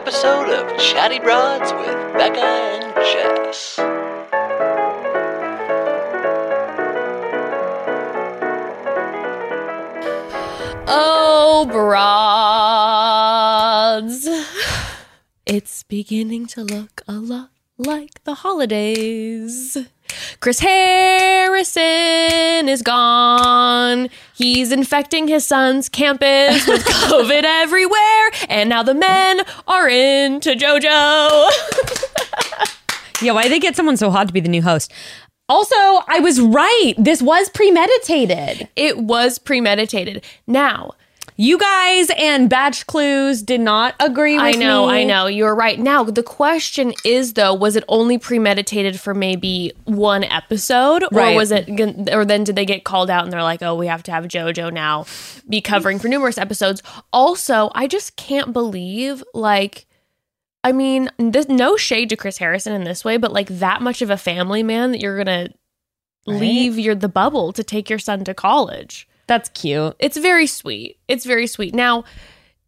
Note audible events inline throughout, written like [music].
episode of Chatty Broads with Bekah and Jess. Oh, broads. It's beginning to look a lot like the holidays. Chris Harrison is gone. He's infecting his son's campus with [laughs] COVID everywhere. And now the men are into JoJo. [laughs] Yeah, why did they get someone so hot to be the new host? Also, I was right. This was premeditated. it was premeditated. Now, You guys and Batch Clues did not agree with me. I know, me. I know. You're right. Now, the question is though, was it only premeditated for maybe one episode or was it or then did they get called out and they're like, "Oh, we have to have JoJo now be covering for numerous episodes." Also, I just can't believe like I mean, there's no shade to Chris Harrison in this way, but like that much of a family man that you're going to leave your the bubble to take your son to college. That's cute. It's very sweet. It's very sweet. Now,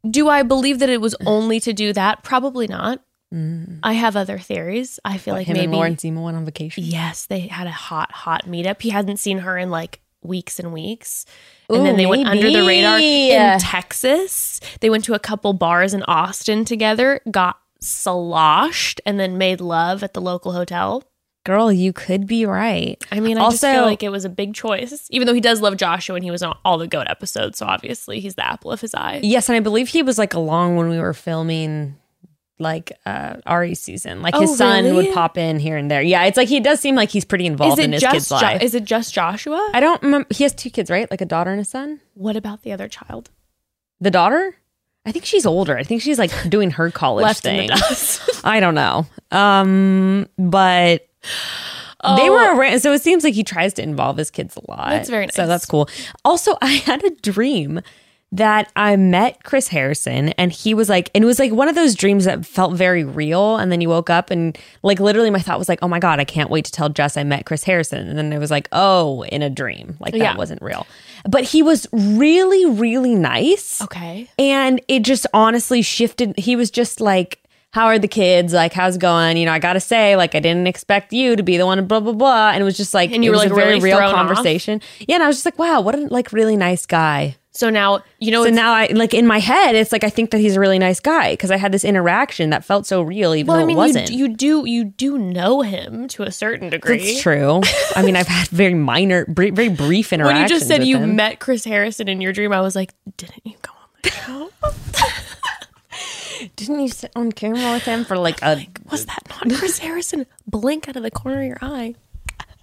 do I believe that it was only to do that? Probably not. Mm. I have other theories. I feel like Him maybe and Lauren Zima went on vacation. yes, they had a hot, hot meetup. He hadn't seen her in like weeks and weeks. And Ooh, then they went under the radar in Texas. They went to a couple bars in Austin together, got sloshed, and then made love at the local hotel. Girl, you could be right. I mean, I just feel Also- like it was a big choice, even though he does love Joshua and he was on all the goat episodes. So obviously, he's the apple of his eye. Yes, and I believe he was like along when we were filming like uh Ari's season. Like his Oh, son really? would pop in here and there. Yeah, it's like he does seem like he's pretty involved in his kid's Jo- life. is it just Joshua? I don't remember. He has two kids, right? Like a daughter and a son. what about the other child? The daughter, I think she's older. I think she's like doing her college thing. in the dust. [laughs] I don't know. Um, but they Oh. were around, so it seems like he tries to involve his kids a lot. That's very nice. So that's cool. Also, [laughs] I had a dream that I met Chris Harrison and he was like, and it was like one of those dreams that felt very real. And then you woke up and like literally my thought was like, oh my God, I can't wait to tell Jess I met Chris Harrison. And then it was like, oh, in a dream. Like that Yeah. wasn't real. But he was really, really nice. Okay. And it just honestly shifted. He was just like, How are the kids? Like, how's it going? You know, I gotta say, like, I didn't expect you to be the one, blah blah blah. And it was just like, And you it were, was like, a very real thrown off? conversation. Yeah, and I was just like, wow, what a like really nice guy. So now you know So now I like in my head, it's like I think that he's a really nice guy because I had this interaction that felt so real, even well, though I mean, it wasn't. You, you do you do know him to a certain degree. It's true. I mean, I've had very minor, br- very brief interactions. [laughs] When you just said you him. met Chris Harrison in your dream, I was like, didn't you go on the show? [laughs] didn't you sit on camera with him for like a? [laughs] was that not Chris Harrison? Blink out of the corner of your eye. [laughs]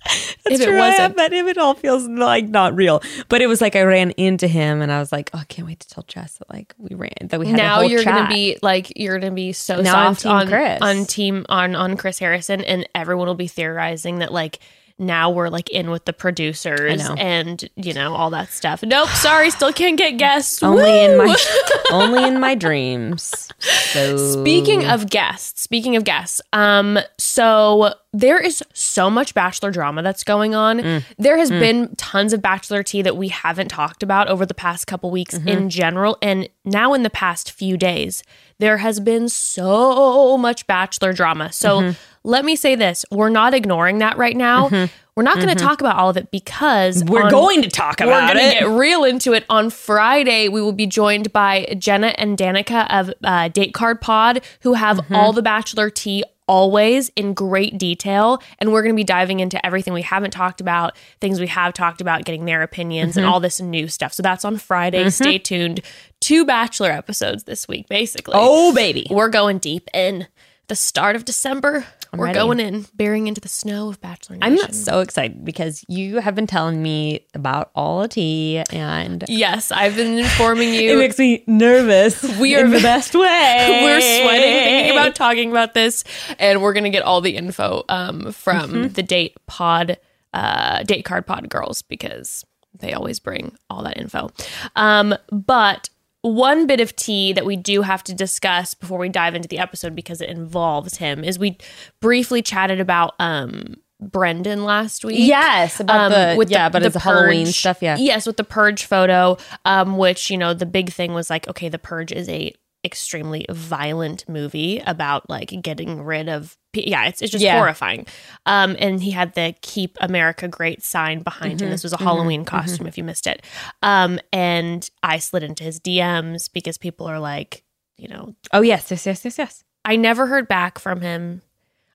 That's if it true, I- wasn't. but if it all feels like not real. But it was like I ran into him and I was like, oh, I can't wait to tell Jess that like we ran that we had a now you're gonna be like you're gonna be so Now soft team on Chris. on team on on Chris Harrison, and everyone will be theorizing that like now we're like in with the producers and you know all that stuff. Nope, sorry, still can't get guests. [gasps] only in my [laughs] only in my dreams. So Speaking of guests, speaking of guests, um, so there is so much bachelor drama that's going on. Mm. There has been tons of bachelor tea that we haven't talked about over the past couple weeks Mm-hmm. in general, and now in the past few days, there has been so much bachelor drama. So Mm-hmm. Let me say this: we're not ignoring that right now. We're not going to talk about all of it because Mm-hmm. we're on- going to talk about we're about gonna it. get real into it on Friday. We will be joined by Jenna and Danica of uh, Date Card Pod, who have Mm-hmm. all the Bachelor tea always in great detail, and we're going to be diving into everything we haven't talked about, things we have talked about, getting their opinions, Mm-hmm. and all this new stuff. So that's on Friday. Stay tuned. Two Bachelor episodes this week, basically. oh baby, we're going deep in the start of December. We're ready. going in, bearing into the snow of Bachelor I'm Nation. so excited because you have been telling me about all the tea and Yes, I've been informing [laughs] you. it makes me nervous. [laughs] We are in the best way. [laughs] We're sweating thinking about talking about this, and we're gonna get all the info um, from Mm-hmm. the date pod, uh, date card pod girls because they always bring all that info. Um, but one bit of tea that we do have to discuss before we dive into the episode because it involves him is we briefly chatted about um, Brendan last week. Yes, about Um, the yeah, but it's the Halloween stuff. Yeah, Yes, with the purge photo, um, which you know the big thing was like, okay, the purge is a extremely violent movie about like getting rid of yeah it's, it's just Yeah. horrifying um and he had the keep america great sign behind him this was a halloween costume if you missed it um and i slid into his dms because people are like you know Oh yes, yes, yes, yes, yes. I never heard back from him.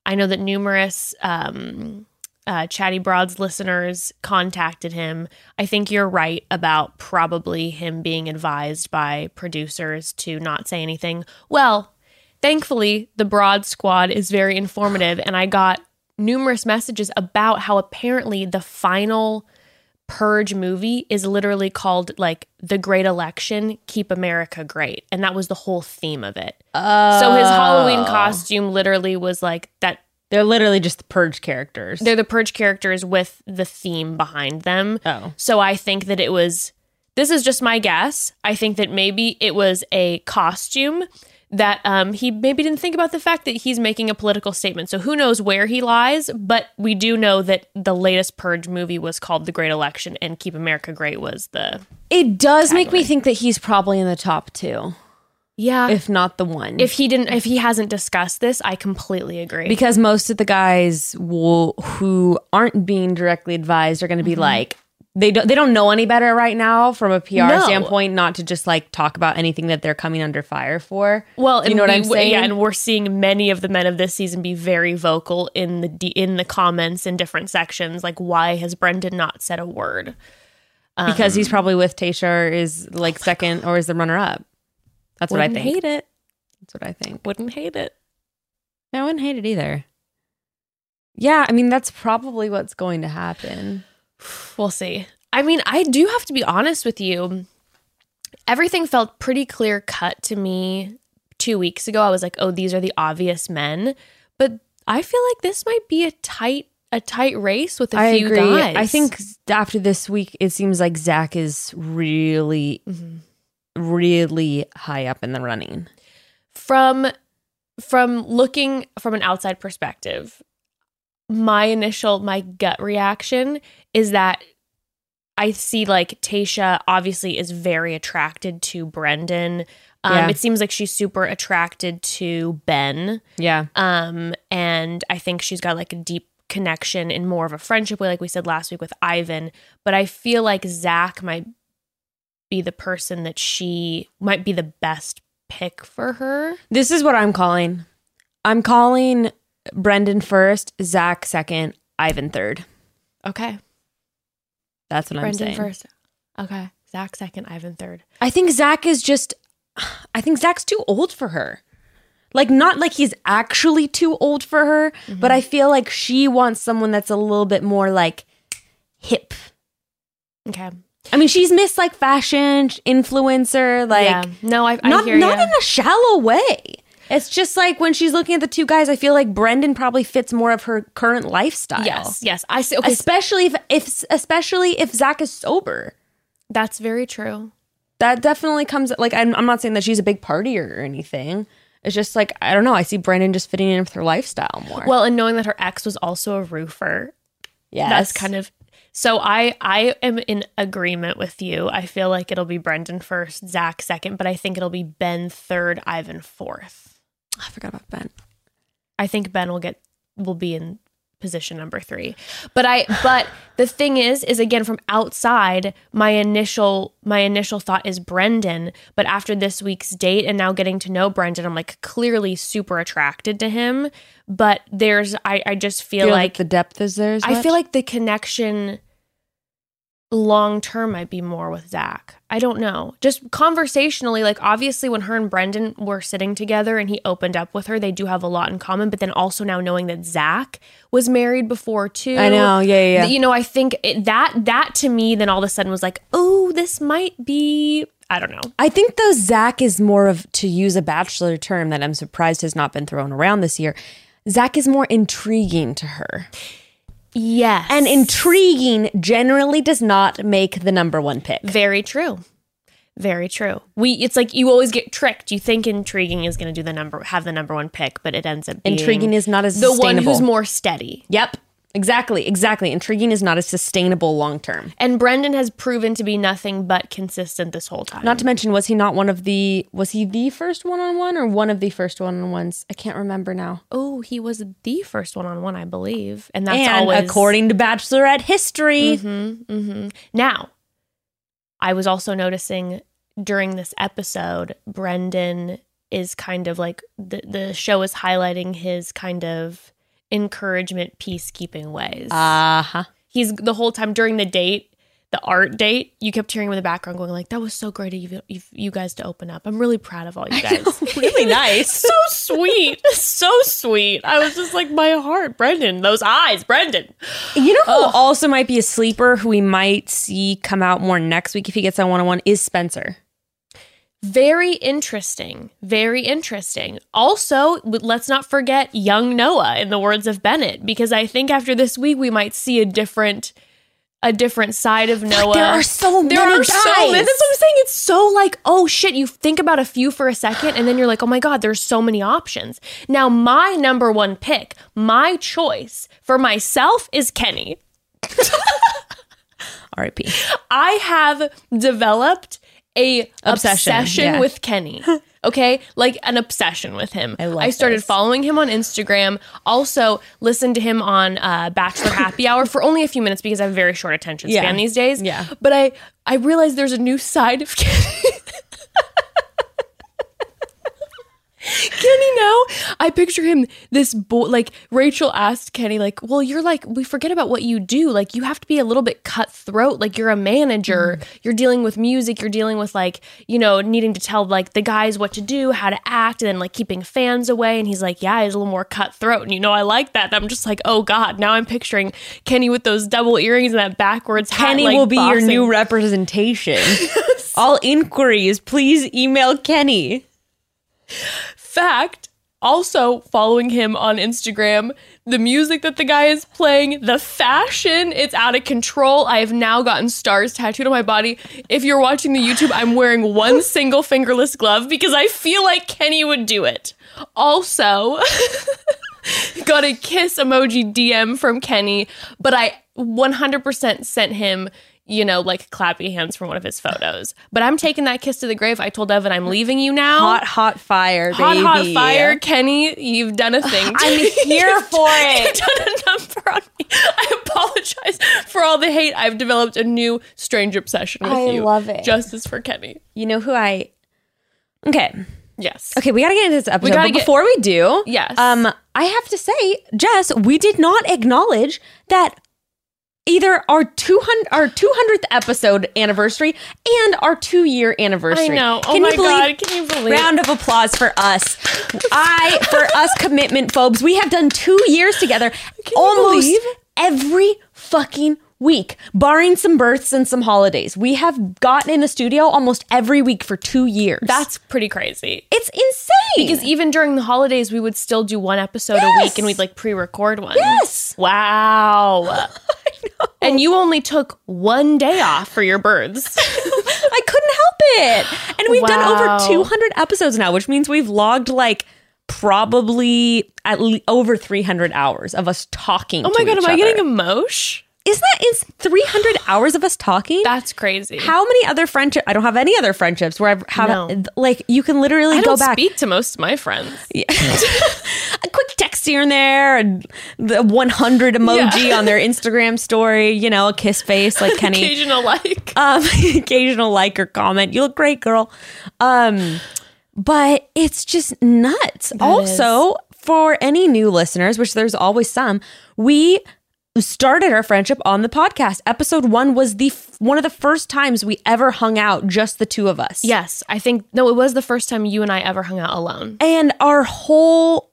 I know that numerous um, uh, Chatty Broads listeners contacted him. I think you're right about probably him being advised by producers to not say anything. Well, thankfully, the Broad Squad is very informative, and I got numerous messages about how apparently the final Purge movie is literally called like The Great Election, Keep America Great. And that was the whole theme of it. So his Halloween costume literally was like that. They're literally just the purge characters. They're the Purge characters with the theme behind them. oh. So I think that it was, this is just my guess. I think that maybe it was a costume that um, he maybe didn't think about the fact that he's making a political statement. So who knows where he lies, but we do know that the latest Purge movie was called The Great Election and Keep America Great was the. It does make me think that he's probably in the top two, Yeah. If, not the one. if he didn't, if he hasn't discussed this, I completely agree. because most of the guys will, who aren't being directly advised are going to be mm-hmm. like they don't they don't know any better right now from a PR No. standpoint not to just like talk about anything that they're coming under fire for. Well, you know what we- I'm saying? Yeah, and we're seeing many of the men of this season be very vocal in the in the comments in different sections. Like, why has Brendan not said a word? because he's um, probably with Tayshia is like oh second or is the runner up. That's what I think. hate it. That's what I think. Wouldn't hate it. I wouldn't hate it either. Yeah, I mean that's probably what's going to happen. [sighs] We'll see. I mean, I do have to be honest with you. Everything felt pretty clear cut to me two weeks ago. I was like, oh, these are the obvious men. But I feel like this might be a tight a tight race with a I few agree. guys. I think after this week, it seems like Zac is really, Mm-hmm. Really high up in the running. from from looking from an outside perspective my initial my gut reaction is that i see like tayshia obviously is very attracted to brendan um, Yeah. it seems like she's super attracted to ben Yeah, um, and i think she's got like a deep connection in more of a friendship way like we said last week with ivan but i feel like zac might be the person that she might be the best pick for her this is what I'm calling. I'm calling Brendan first, Zac second, Ivan third. Okay. That's what I'm saying. Brendan saying. first. Okay. Zac second, Ivan third. I think Zac is just. I think Zac's too old for her. Like not like he's actually too old for her, Mm-hmm. but I feel like she wants someone that's a little bit more like hip. Okay. I mean, she's Miss like fashion influencer, like yeah. No, I, I not not ya. in a shallow way. It's just like when she's looking at the two guys, I feel like Brendan probably fits more of her current lifestyle. Yes. Yes. I see. Okay. especially if if especially if Zac is sober. that's very true. That definitely comes like I'm, I'm not saying that she's a big partier or anything. It's just like I don't know. I see Brendan just fitting in with her lifestyle more. Well, and knowing that her ex was also a roofer, yeah, that's kind of. So I I am in agreement with you. I feel like it'll be Brendan first, Zac second, but I think it'll be Ben third, Ivan fourth. I forgot about Ben. I think Ben will get will be in position number three. But I but the thing is, is again from outside, my initial my initial thought is Brendan. But after this week's date and now getting to know Brendan, I'm like clearly super attracted to him. But there's I, I just feel, Feel like the depth is there. As I feel like the connection long term might be more with Zac. I don't know. Just conversationally, like obviously when her and Brendan were sitting together and he opened up with her, they do have a lot in common. But then also now knowing that Zac was married before too. I know. Yeah, yeah. yeah. You know, I think it, that that to me then all of a sudden was like, oh, this might be. I don't know. I think though Zac is more of to use a bachelor term that I'm surprised has not been thrown around this year. Zac is more intriguing to her. Yes, And intriguing generally does not make the number one pick. Very true. Very true. We it's like you always get tricked. You think intriguing is going to do the number have the number one pick, but it ends up being Intriguing is not as the one who's more steady. Yep. Exactly, exactly. Intriguing is not a sustainable long term. And Brendan has proven to be nothing but consistent this whole time. Not to mention, was he not one of the? Was he the first one on one or one of the first one on ones? I can't remember now. oh, he was the first one on one, I believe, and that's and always according to Bachelorette history, mm-hmm, mm-hmm. Now, I was also noticing during this episode, Brendan is kind of like the the show is highlighting his kind of encouragement peacekeeping ways. uh huh. He's the whole time during the date, the art date, you kept hearing him in the background going like, "That was so great of you, you, you guys to open up. I'm really proud of all you guys." [laughs] really nice. [laughs] so sweet, so sweet. I was just like, my heart, Brendan, those eyes, Brendan. You know who also might be a sleeper who we might see come out more next week if he gets on one on one is Spencer. Very interesting. Very interesting. Also, let's not forget young Noah in the words of Bennett because I think after this week we might see a different a different side of Noah. there are so There many are so many. guys. That's what I'm saying. It's so like, oh shit, you think about a few for a second and then you're like, "Oh my god, there's so many options." Now, my number one pick, my choice for myself is Kenny. [laughs] R.I.P. I have developed a Obsession, obsession, yeah. with Kenny. [laughs] Okay, like an obsession with him. I love I started this. following him on Instagram. Also, listened to him on uh, Bachelor Happy [laughs] Hour for only a few minutes because I have a very short attention Yeah. span these days. Yeah. but I I realized there's a new side of Kenny. [laughs] Kenny now, I picture him this boy. Like Rachel asked Kenny, like, "Well, you're like we forget about what you do. Like you have to be a little bit cutthroat. Like you're a manager. Mm-hmm. You're dealing with music. You're dealing with like you know needing to tell like the guys what to do, how to act, and then like keeping fans away." And he's like, "Yeah, he's a little more cutthroat." And you know, I like that. And I'm just like, "Oh God!" Now I'm picturing Kenny with those double earrings and that backwards hat. Kenny like, will be your new representation. [laughs] All inquiries, please email Kenny. Fact, also following him on Instagram, the music that the guy is playing, the fashion, it's out of control. I have now gotten stars tattooed on my body. If you're watching the YouTube, I'm wearing one [laughs] single fingerless glove because I feel like Kenny would do it. Also, [laughs] got a kiss emoji DM from Kenny, but I 100% sent him, you know, like clappy hands from one of his photos. But I'm taking that kiss to the grave. I told Evan I'm leaving you now. Hot, hot fire, Hot, baby. hot fire, Kenny. You've done a [sighs] thing. to I'm here [laughs] for You've it. done a number on me. I apologize for all the hate. I've developed a new strange obsession with you. I love it. Justice for Kenny. You know who I. Okay. Yes. Okay, we gotta get into this episode. but get- before we do, Yes. um, I have to say, Jess, we did not acknowledge that either our 200 our 200th episode anniversary and our two year anniversary. I know. Oh Can my you believe- God. Can you believe? Round of applause for us. I, for us commitment phobes, we have done two years together Can almost believe? every fucking week, barring some births and some holidays. We have gotten in a studio almost every week for two years. That's pretty crazy. it's insane. Because even during the holidays, we would still do one episode a week and we'd like pre record one. Yes. Wow. [laughs] And you only took one day off for your births. [laughs] I couldn't help it. And we've done over 200 episodes now, which means we've logged like probably at le- over 300 hours of us talking. Oh my God, am I other. getting emotion? Isn't that is 300 hours of us talking? That's crazy. How many other friendships? I don't have any other friendships where I've have No. like you can literally I go back speak to most of my friends. [laughs] a quick text here and there, and the 100 emoji Yeah. on their Instagram story. You know, a kiss face like [laughs] Kenny. Occasional like. um, [laughs] occasional like or comment. You look great, girl. Um, but it's just nuts. also, for any new listeners, which there's always some, we started our friendship on the podcast. Episode one was the f- one of the first times we ever hung out, just the two of us. Yes, I think no, it was the first time you and I ever hung out alone. and our whole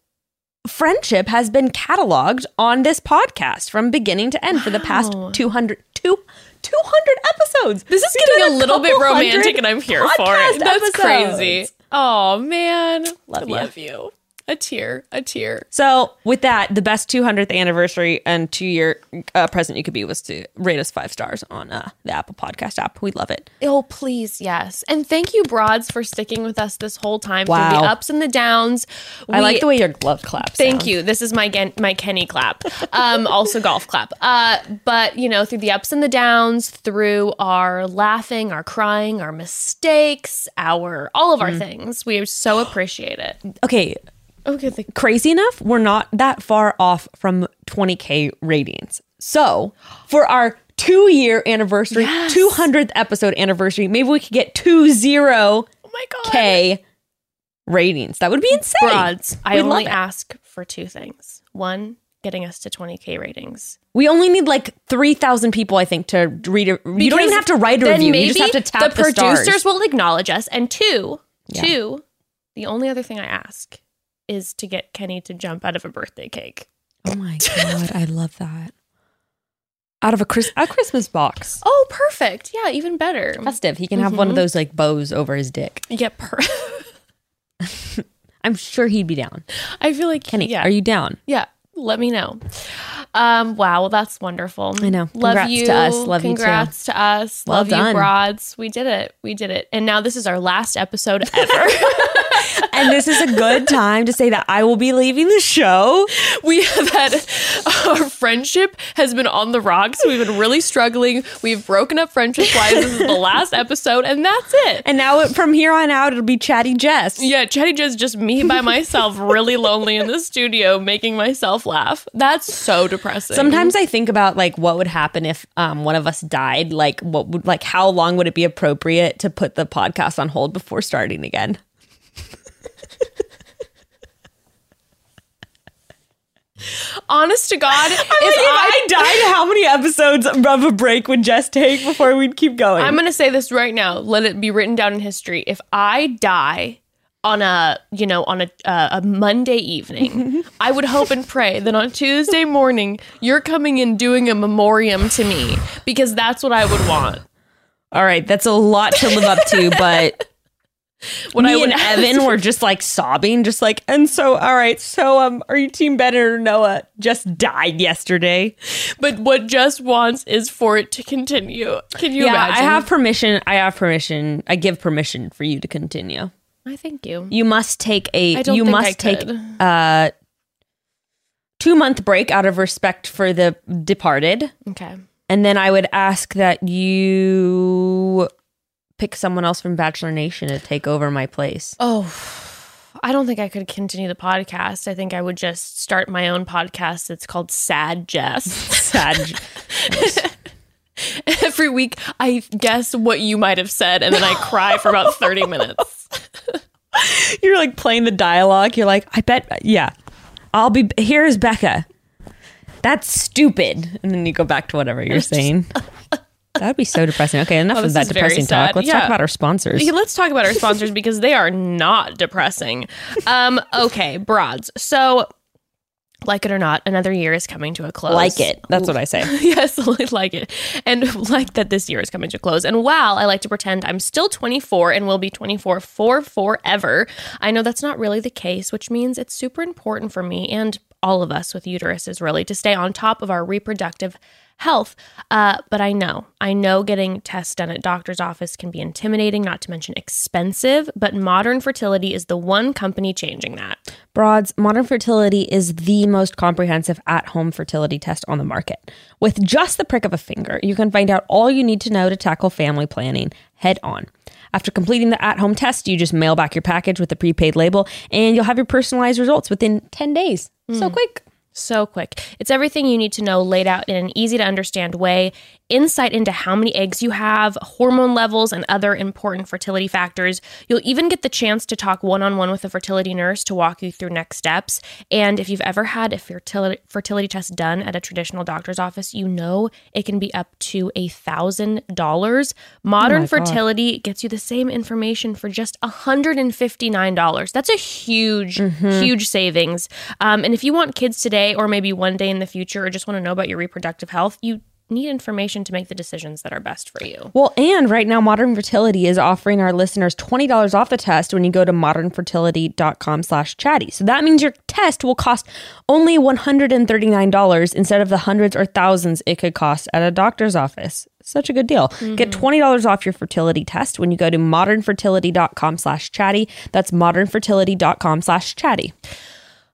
friendship has been cataloged on this podcast from beginning to end for the past Wow. 200 two- 200 episodes This is We've getting a little bit romantic and I'm here for it. That's episodes. crazy. Oh man. Love love you. A tear, a tear. So, with that, the best 200th anniversary and two year uh, present you could be was to rate us five stars on uh, the Apple Podcast app. We love it. Oh, please, yes. And thank you, Broads, for sticking with us this whole time through the ups and the downs. I like the way your glove claps. Thank you. This is my Gen- my Kenny clap. Um, also golf clap. Uh, but you know, through the ups and the downs, through our laughing, our crying, our mistakes, our all of our things, we so appreciate it. Okay, Okay, thank- crazy enough, we're not that far off from 20K ratings. So, for our two year anniversary, Yes. 200th episode anniversary, maybe we could get 20K oh my god, ratings. That would be insane. Broads. I We'd only ask for two things. One, getting us to 20k ratings. We only need like 3,000 people, I think, to read a. you don't even have to write a review. You just have to tap the, the producers stars. will acknowledge us. And two, Yeah. two, the only other thing I ask is to get Kenny to jump out of a birthday cake. Oh my God, I love that. Out of a, Chris- a Christmas box. Oh, perfect. Yeah, even better. Festive. He can have one of those like bows over his dick. Yeah, per- [laughs] I'm sure he'd be down. I feel like Kenny, Yeah, are you down? yeah. Let me know. Um, wow, well, that's wonderful. I know. Love Congrats you to us. Love you too. Congrats to us. Well Love done. you, broads. We did it. We did it. And now this is our last episode ever. [laughs] and this is a good time to say that I will be leaving the show. we have had our friendship has been on the rocks. We've been really struggling. We've broken up friendship wise. This is the last episode, and that's it. And now from here on out, it'll be Chatty Jess. Yeah, Chatty Jess, just me by myself, really lonely in the studio, making myself laugh. That's so depressing. Sometimes I think about like what would happen if um, one of us died. Like what would like how long would it be appropriate to put the podcast on hold before starting again? Honest to God, if if I, I died, [laughs] how many episodes of a break would Jess take before we'd keep going? I'm going to say this right now. Let it be written down in history. If I die on a, you know, on a uh, a Monday evening, [laughs] I would hope and pray that on Tuesday morning you're coming in doing a memoriam to me because that's what I would want. All right, that's a lot to live up to, but [laughs] [laughs] I me would and Evan were just like sobbing, just like, and so, all right, so, um, are you Team Bennett or Noah? Just died yesterday. but what just wants is for it to continue. Can you yeah, imagine? I have permission. I have permission. I give permission for you to continue. I thank you. You must take a. I you must I take a two month break out of respect for the departed, Okay. and then I would ask that you pick someone else from Bachelor Nation to take over my place. Oh, I don't think I could continue the podcast. I think I would just start my own podcast. It's called Sad Jess. [laughs] Sad. [laughs] Every week, I guess what you might have said, and then I cry for about 30 minutes. [laughs] You're like playing the dialogue. You're like, I bet, yeah, I'll be. Here's Bekah. That's stupid. And then you go back to whatever you're saying. That would be so depressing. Okay, enough Oh, of that depressing talk. Let's Yeah. talk about our sponsors. Okay, [laughs] Let's talk about our sponsors because they are not depressing. Um, okay, broads. So, like it or not, another year is coming to a close. Like it. That's what I say. [laughs] yes, [laughs] like it. And like that this year is coming to a close. And while I like to pretend I'm still 24 and will be 24 for forever, I know that's not really the case, which means it's super important for me and all of us with uteruses really to stay on top of our reproductive health. Uh, but I know, I know getting tests done at doctor's office can be intimidating, not to mention expensive, but Modern Fertility is the one company changing that. Broads, Modern Fertility is the most comprehensive at home fertility test on the market. With just the prick of a finger, you can find out all you need to know to tackle family planning head on. After completing the at home test, you just mail back your package with a prepaid label and you'll have your personalized results within 10 days. So quick. So quick. It's everything you need to know laid out in an easy to understand way, insight into how many eggs you have, hormone levels, and other important fertility factors. You'll even get the chance to talk one on one with a fertility nurse to walk you through next steps. And if you've ever had a fertility, fertility test done at a traditional doctor's office, you know it can be up to a $1,000. Modern God. Fertility gets you the same information for just $159. That's a huge, huge savings. Um, and if you want kids today or maybe one day in the future or just want to know about your reproductive health, you need information to make the decisions that are best for you. Well, and right now, Modern Fertility is offering our listeners $20 off the test when you go to modernfertility.com slash chatty. So that means your test will cost only $139 instead of the hundreds or thousands it could cost at a doctor's office. Such a good deal. Get mm-hmm. $20 off your fertility test when you go to modernfertility.com slash chatty. That's modernfertility.com slash chatty.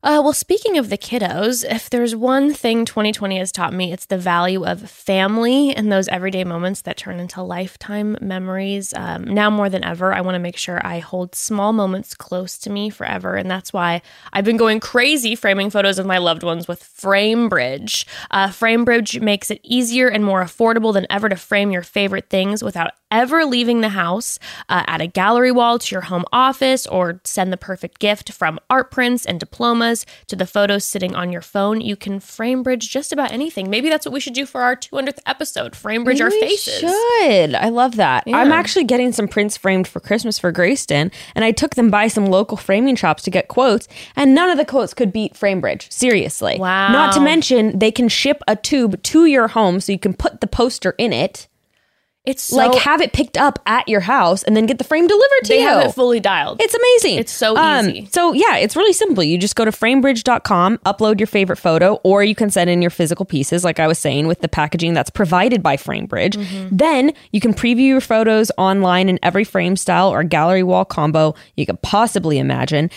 Uh, well, speaking of the kiddos, if there's one thing 2020 has taught me, it's the value of family and those everyday moments that turn into lifetime memories. Um, now more than ever, I want to make sure I hold small moments close to me forever. And that's why I've been going crazy framing photos of my loved ones with FrameBridge. Uh, FrameBridge makes it easier and more affordable than ever to frame your favorite things without ever leaving the house, uh, add a gallery wall to your home office, or send the perfect gift from art prints and diplomas to the photos sitting on your phone. You can frame bridge just about anything. Maybe that's what we should do for our 200th episode frame bridge our We faces. Should. I love that. I'm actually getting some prints framed for Christmas for Grayston, and I took them by some local framing shops to get quotes, and none of the quotes could beat FrameBridge. Seriously. Wow. Not to mention they can ship a tube to your home so you can put the poster in it. It's so, like have it picked up at your house and then get the frame delivered to they you. have it fully dialed. It's amazing. It's so Um, easy. so yeah, it's really simple. You just go to framebridge.com, upload your favorite photo, or you can send in your physical pieces, like I was saying, with the packaging that's provided by Framebridge. Mm-hmm. Then you can preview your photos online in every frame style or gallery wall combo you could possibly imagine.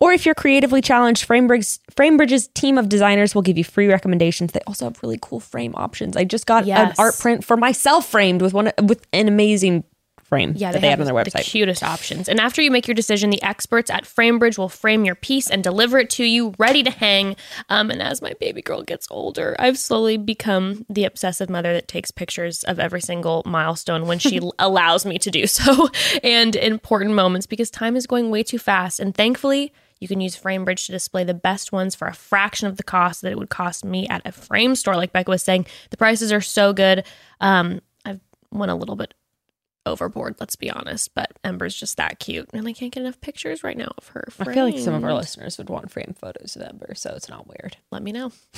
Or if you're creatively challenged, Framebridge's, Framebridge's team of designers will give you free recommendations. They also have really cool frame options. I just got an art print for myself framed with one with an amazing frame yeah, that they, they, have have on their website. the cutest options. And after you make your decision, the experts at FrameBridge will frame your piece and deliver it to you, ready to hang. Um, and as my baby girl gets older, I've slowly become the obsessive mother that takes pictures of every single milestone when she [laughs] allows me to do so, [laughs] and important moments because time is going way too fast. And thankfully. You can use FrameBridge to display the best ones for a fraction of the cost that it would cost me at a frame store. Like Bekah was saying, the prices are so good. Um, I've went a little bit overboard, let's be honest. But Ember's just that cute. And I can't get enough pictures right now of her. I feel like some of our listeners would want framed photos of Ember, so it's not weird. Let me know. [laughs]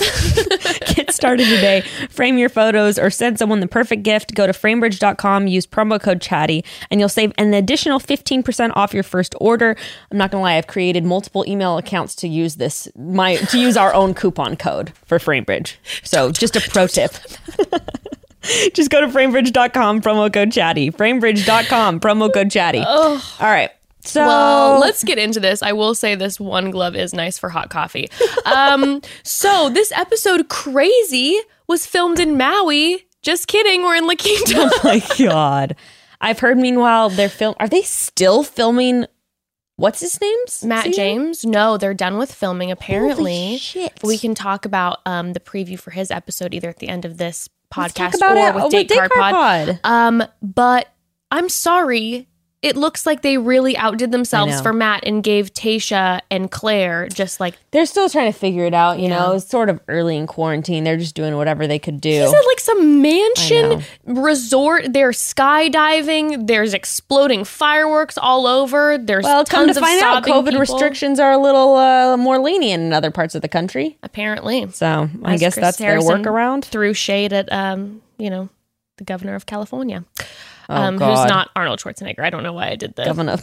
Get started today. Frame your photos or send someone the perfect gift. Go to framebridge.com, use promo code chatty, and you'll save an additional 15% off your first order. I'm not gonna lie, I've created multiple email accounts to use this my to use our own coupon code for Framebridge. So just a pro tip. [laughs] [laughs] Just go to framebridge.com, promo code chatty. Framebridge.com, promo code chatty. All right. So Well, let's get into this. I will say this one glove is nice for hot coffee. Um, [laughs] so this episode, Crazy, was filmed in Maui. Just kidding, we're in La Quinta. Oh my [laughs] god. I've heard meanwhile they're film are they still filming what's his name's? Matt season? James? No, they're done with filming apparently. shit. We can talk about um, the preview for his episode either at the end of this podcast or it with oh, Date Card Pod. Pod. Um, but I'm sorry. It looks like they really outdid themselves for Matt and gave Tayshia and Clare just like They're still trying to figure it out, you Yeah. know. It's sort of early in quarantine. They're just doing whatever they could do. Is it like some mansion resort? They're skydiving. There's exploding fireworks all over. There's well, come to of find out, COVID people. restrictions are a little uh, more lenient in other parts of the country. Apparently, So I As guess Chris that's their workaround. Through shade at um, you know, the governor of California, um, who's God. not Arnold Schwarzenegger. I don't know why I did this. Governor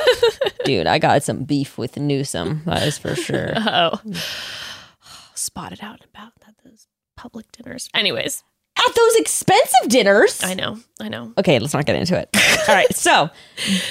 [laughs] Dude, I got some beef with Newsom. That is for sure. [laughs] Oh, [sighs] spotted out about at those public dinners. Anyways, At those expensive dinners. I know, I know. Okay, let's not get into it. [laughs] All right, [laughs] so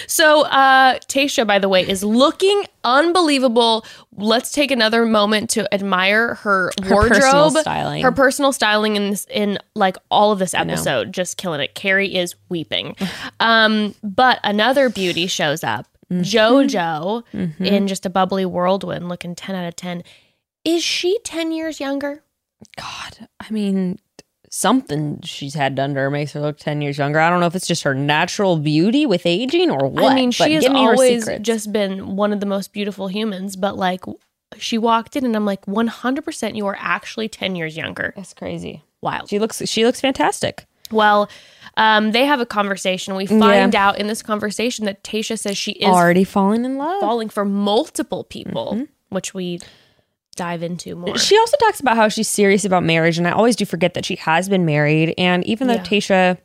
So, uh, Tayshia, by the way, is looking unbelievable. Let's take another moment to admire her, Her wardrobe, personal styling. her personal styling in this, in like all of this episode, just killing it. Carrie is weeping. um, but another beauty shows up, Mm-hmm. JoJo, in just a bubbly whirlwind, looking ten out of ten. Is she ten years younger? God, I mean, something she's had done to her makes her look 10 years younger. I don't know if it's just her natural beauty with aging or what. I mean, she has always just been one of the most beautiful humans, but like she walked in and I'm like, 100% you are actually 10 years younger. That's crazy. Wild. She looks she looks fantastic. Well, um, they have a conversation. We find out in this conversation that Tayshia says she is Already falling in love. falling for multiple people, Mm-hmm. which we dive into more. She also talks about how she's serious about marriage, and I always do forget that she has been married. And even though Yeah. Tayshia,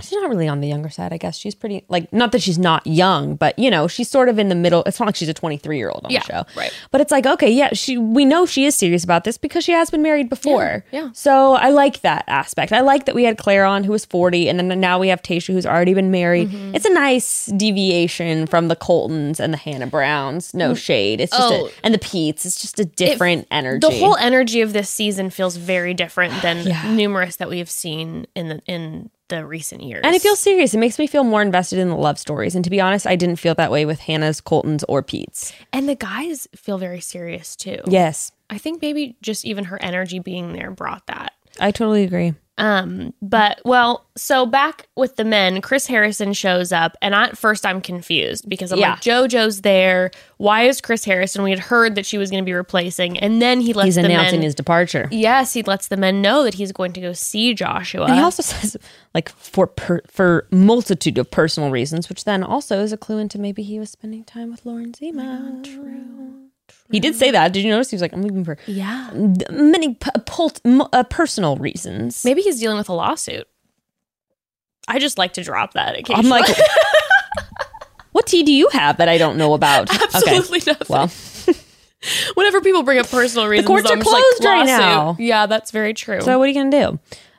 she's not really on the younger side, I guess she's pretty like not that she's not young, but you know she's sort of in the middle. It's not like she's a twenty three year old on Yeah, the show, right. But it's like okay, yeah, she we know she is serious about this because she has been married before. Yeah, yeah. So I like that aspect. I like that we had Clare on who was forty, and then now we have Tayshia who's already been married. Mm-hmm. It's a nice deviation from the Coltons and the Hannah Browns. No shade. It's just Oh. a, and the Pete's. It's just a different energy. the whole energy of this season feels very different than [sighs] Yeah. numerous that we've seen in the in the recent years. And it feels serious. It makes me feel more invested in the love stories. And to be honest, I didn't feel that way with Hannah's, Colton's, or Pete's. and the guys feel very serious too. Yes, I think maybe just even her energy being there brought that. I totally agree. Um, but well, so back with the men, Chris Harrison shows up, and at first I'm confused because I'm Yeah. like, JoJo's there. Why is Chris Harrison? We had heard that she was going to be replacing, and then he lets He's the announcing men. his departure. yes, he lets the men know that he's going to go see Joshua. And he also [laughs] says, like, for per, for multitude of personal reasons, which then also is a clue into maybe he was spending time with Lauren Zima. true. He did say that. Did you notice? He was like, I'm leaving for yeah, many p- pult- m- uh, personal reasons. maybe he's dealing with a lawsuit. I just like to drop that occasionally. I'm like, [laughs] what tea do you have that I don't know about? absolutely nothing. Well, [laughs] Whenever people bring up personal reasons, the courts are just like, closed right now. Yeah, that's very true. so what are you going to do?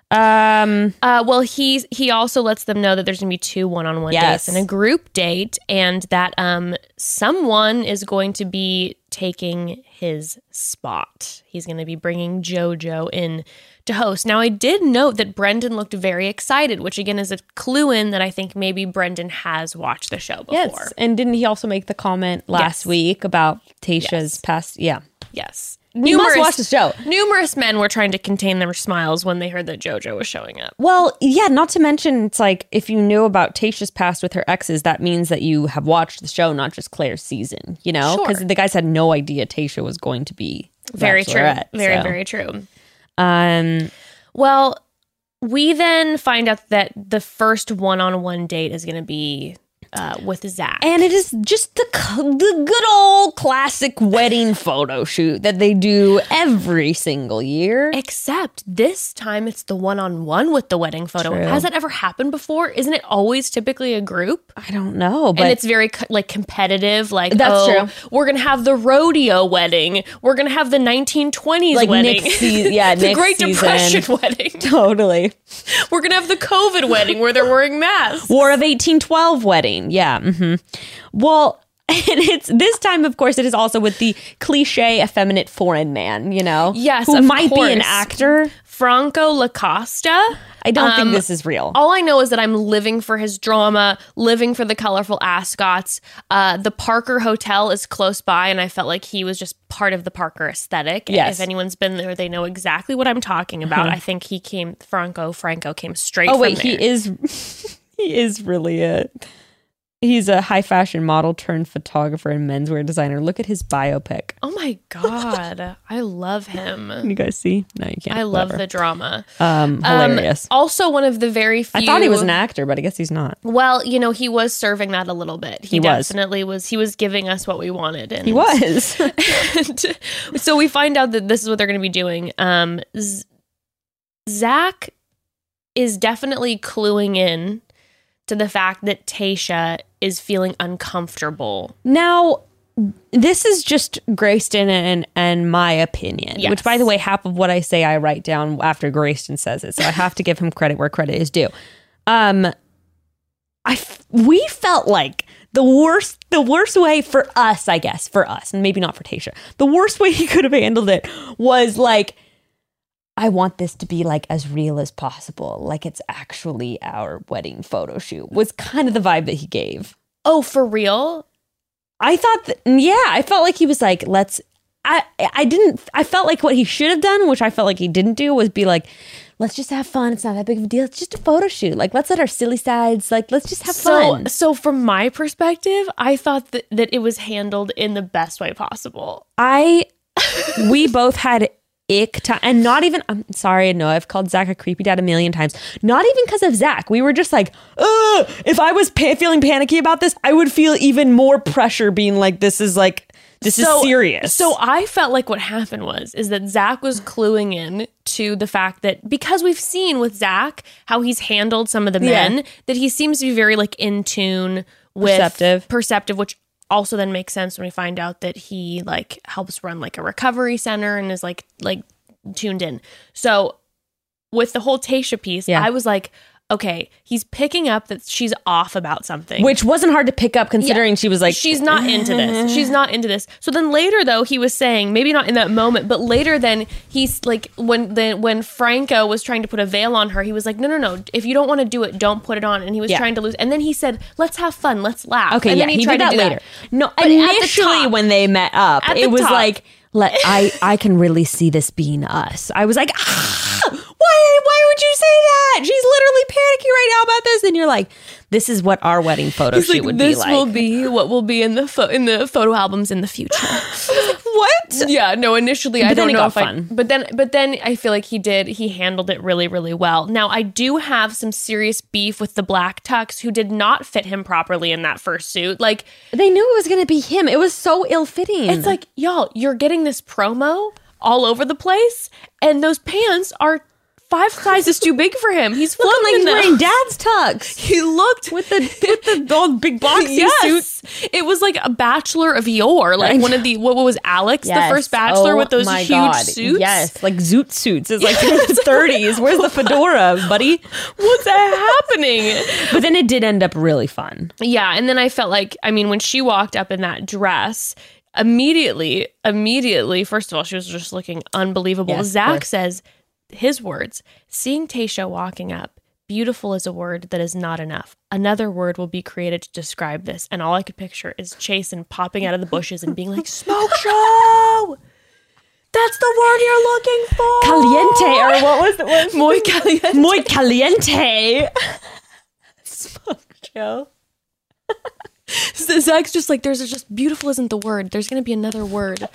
Um, Uh, well, he's he also lets them know that there's gonna be two one-on-one Yes. dates and a group date, and that um someone is going to be taking his spot. He's going to be bringing JoJo in to host. Now, I did note that Brendan looked very excited, which again is a clue in that I think maybe Brendan has watched the show before. Yes. And didn't he also make the comment last Yes. week about Tayshia's Yes. past? Yeah. Yes. You must watch the show. Numerous men were trying to contain their smiles when they heard that JoJo was showing up. Well, yeah, not to mention, it's like if you knew about Tayshia's past with her exes, that means that you have watched the show, not just Clare's season, you know? Sure. Because the guys had no idea Tayshia was going to be Very true. Very, so. very true. Um, Well, we then find out that the first one-on-one date is going to be uh, with Zac. and it is just the the good old classic wedding photo shoot that they do every single year. Except this time it's the one-on-one with the wedding photo. True. Has that ever happened before? Isn't it always typically a group? I don't know, but and it's very like competitive. Like That's oh, true. We're gonna have the rodeo wedding. We're gonna have the 1920s like wedding. next season, [laughs] yeah, the next Great season. Depression [laughs] wedding. Totally. We're gonna have the COVID wedding where they're wearing masks. War of 1812 wedding. Yeah. Mm-hmm. Well, [laughs] and it's this time, of course, it is also with the cliche effeminate foreign man, you know? Yes, Who might be an actor. Franco Lacosta. I don't Um, think this is real. All I know is that I'm living for his drama, living for the colorful ascots. Uh, the Parker Hotel is close by, and I felt like he was just part of the Parker aesthetic. Yes. If anyone's been there, they know exactly what I'm talking about. I think he came, Franco, Franco came straight Oh, from wait, he is. [laughs] he is really a. He's a high fashion model turned photographer and menswear designer. Look at his biopic. Oh my God. I love him. [laughs] You guys see? No, you can't. I love Whatever. the drama. Um, Um, hilarious. also, one of the very few. I thought he was an actor, but I guess he's not. Well, you know, he was serving that a little bit. He, He was. definitely was. He was giving us what we wanted. And He was. [laughs] [laughs] so we find out that this is what they're going to be doing. Um, Z- Zac is definitely cluing in to the fact that Tayshia is feeling uncomfortable. Now, this is just Grayston and and my opinion. Yes. Which, by the way, half of what I say I write down after Grayston says it, so I have to give him credit where credit is due. Um, I f- we felt like the worst the worst way for us, I guess, for us, and maybe not for Tayshia. The worst way he could have handled it was like. I want this to be like as real as possible, like it's actually our wedding photo shoot. Was kind of the vibe that he gave. Oh, for real? I thought that, yeah, I felt like he was like, let's, I, I didn't, I felt like what he should have done, which I felt like he didn't do, was be like, let's just have fun. It's not that big of a deal. It's just a photo shoot. Like, let's let our silly sides, like, let's just have So, fun. so from my perspective, I thought that, that it was handled in the best way possible. I, we both had ick time, and not even, I'm sorry, no, I've called Zac a creepy dad a million times, not even because of Zac. We were just like, Ugh, if I was pa- feeling panicky about this, I would feel even more pressure being like, this is like, This is serious. So I felt like what happened was is that Zac was cluing in to the fact that because we've seen with Zac how he's handled some of the Yeah. men that he seems to be very like in tune with Perceptive. perceptive, which also then makes sense when we find out that he like helps run like a recovery center and is like like tuned in. So with the whole Tayshia piece, Yeah. I was like, okay, he's picking up that she's off about something. which wasn't hard to pick up considering she was like she's not into this. [laughs] She's not into this. So then later though he was saying maybe not in that moment, but later then he's like when the when Franco was trying to put a veil on her, he was like, no no no, if you don't want to do it, don't put it on. And he was Yeah. trying to lose. And then he said, let's have fun, let's laugh. Okay, and yeah, then he, tried did that to do later. No, But at the initially top- when they met up, it was top. like, let I I can really see this being us. I was like, [laughs] ah, why why would you say that? She's literally panicking right now about this, and you're like, this is what our wedding photo He's shoot like, would this be like. will be what will be in the pho- in the photo albums in the future. [laughs] what? yeah, no. Initially, I But then don't know if fun. I. But then, but then I feel like he did. He handled it really, really well. Now I do have some serious beef with the black tux who did not fit him properly in that first suit. Like They knew it was gonna be him. It was so ill fitting. it's like y'all, you're getting this promo all over the place, and those pants are five sizes too big for him. He's floating like he's them. wearing dad's tux [laughs] He looked with the with the [laughs] old big boxy yes. suits. It was like a bachelor of yore, like one of the what was Alex, the first bachelor Oh with those huge God. suits. Yes, like zoot suits. It's like [laughs] the 30s. Where's the fedora, buddy? What's happening? But then it did end up really fun. Yeah, and then I felt like I mean when she walked up in that dress, immediately, immediately, first of all, she was just looking unbelievable. Yes, Zac says his words, seeing Tayshia walking up, beautiful is a word that is not enough. Another word will be created to describe this. And all I could picture is Chasen popping out of the bushes and being like, Smoke show! That's the word you're looking for. Caliente, or what was it? Was Muy caliente. muy caliente. Smoke show. So [laughs] Zac's just like, there's just beautiful isn't the word. There's gonna be another word.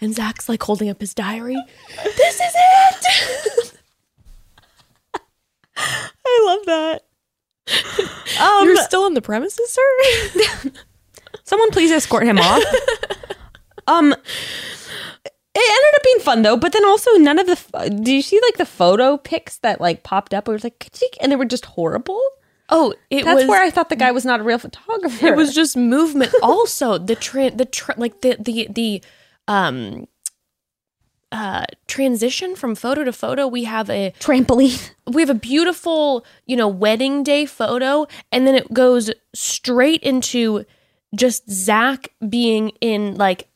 And Zac's like holding up his diary. This is it. [laughs] I love that. Um, You're still on the premises, sir? [laughs] someone please escort him off. [laughs] um, it ended up being fun though, but then also none of the. Do you see like the photo pics that like popped up? It was like, "Ka-chik," and they were just horrible. Oh, it That's was where I thought the guy was not a real photographer. it was just movement. also, the tra- the tra- like the the the um uh transition from photo to photo. We have a trampoline. we have a beautiful, you know, wedding day photo, and then it goes straight into just Zac being in like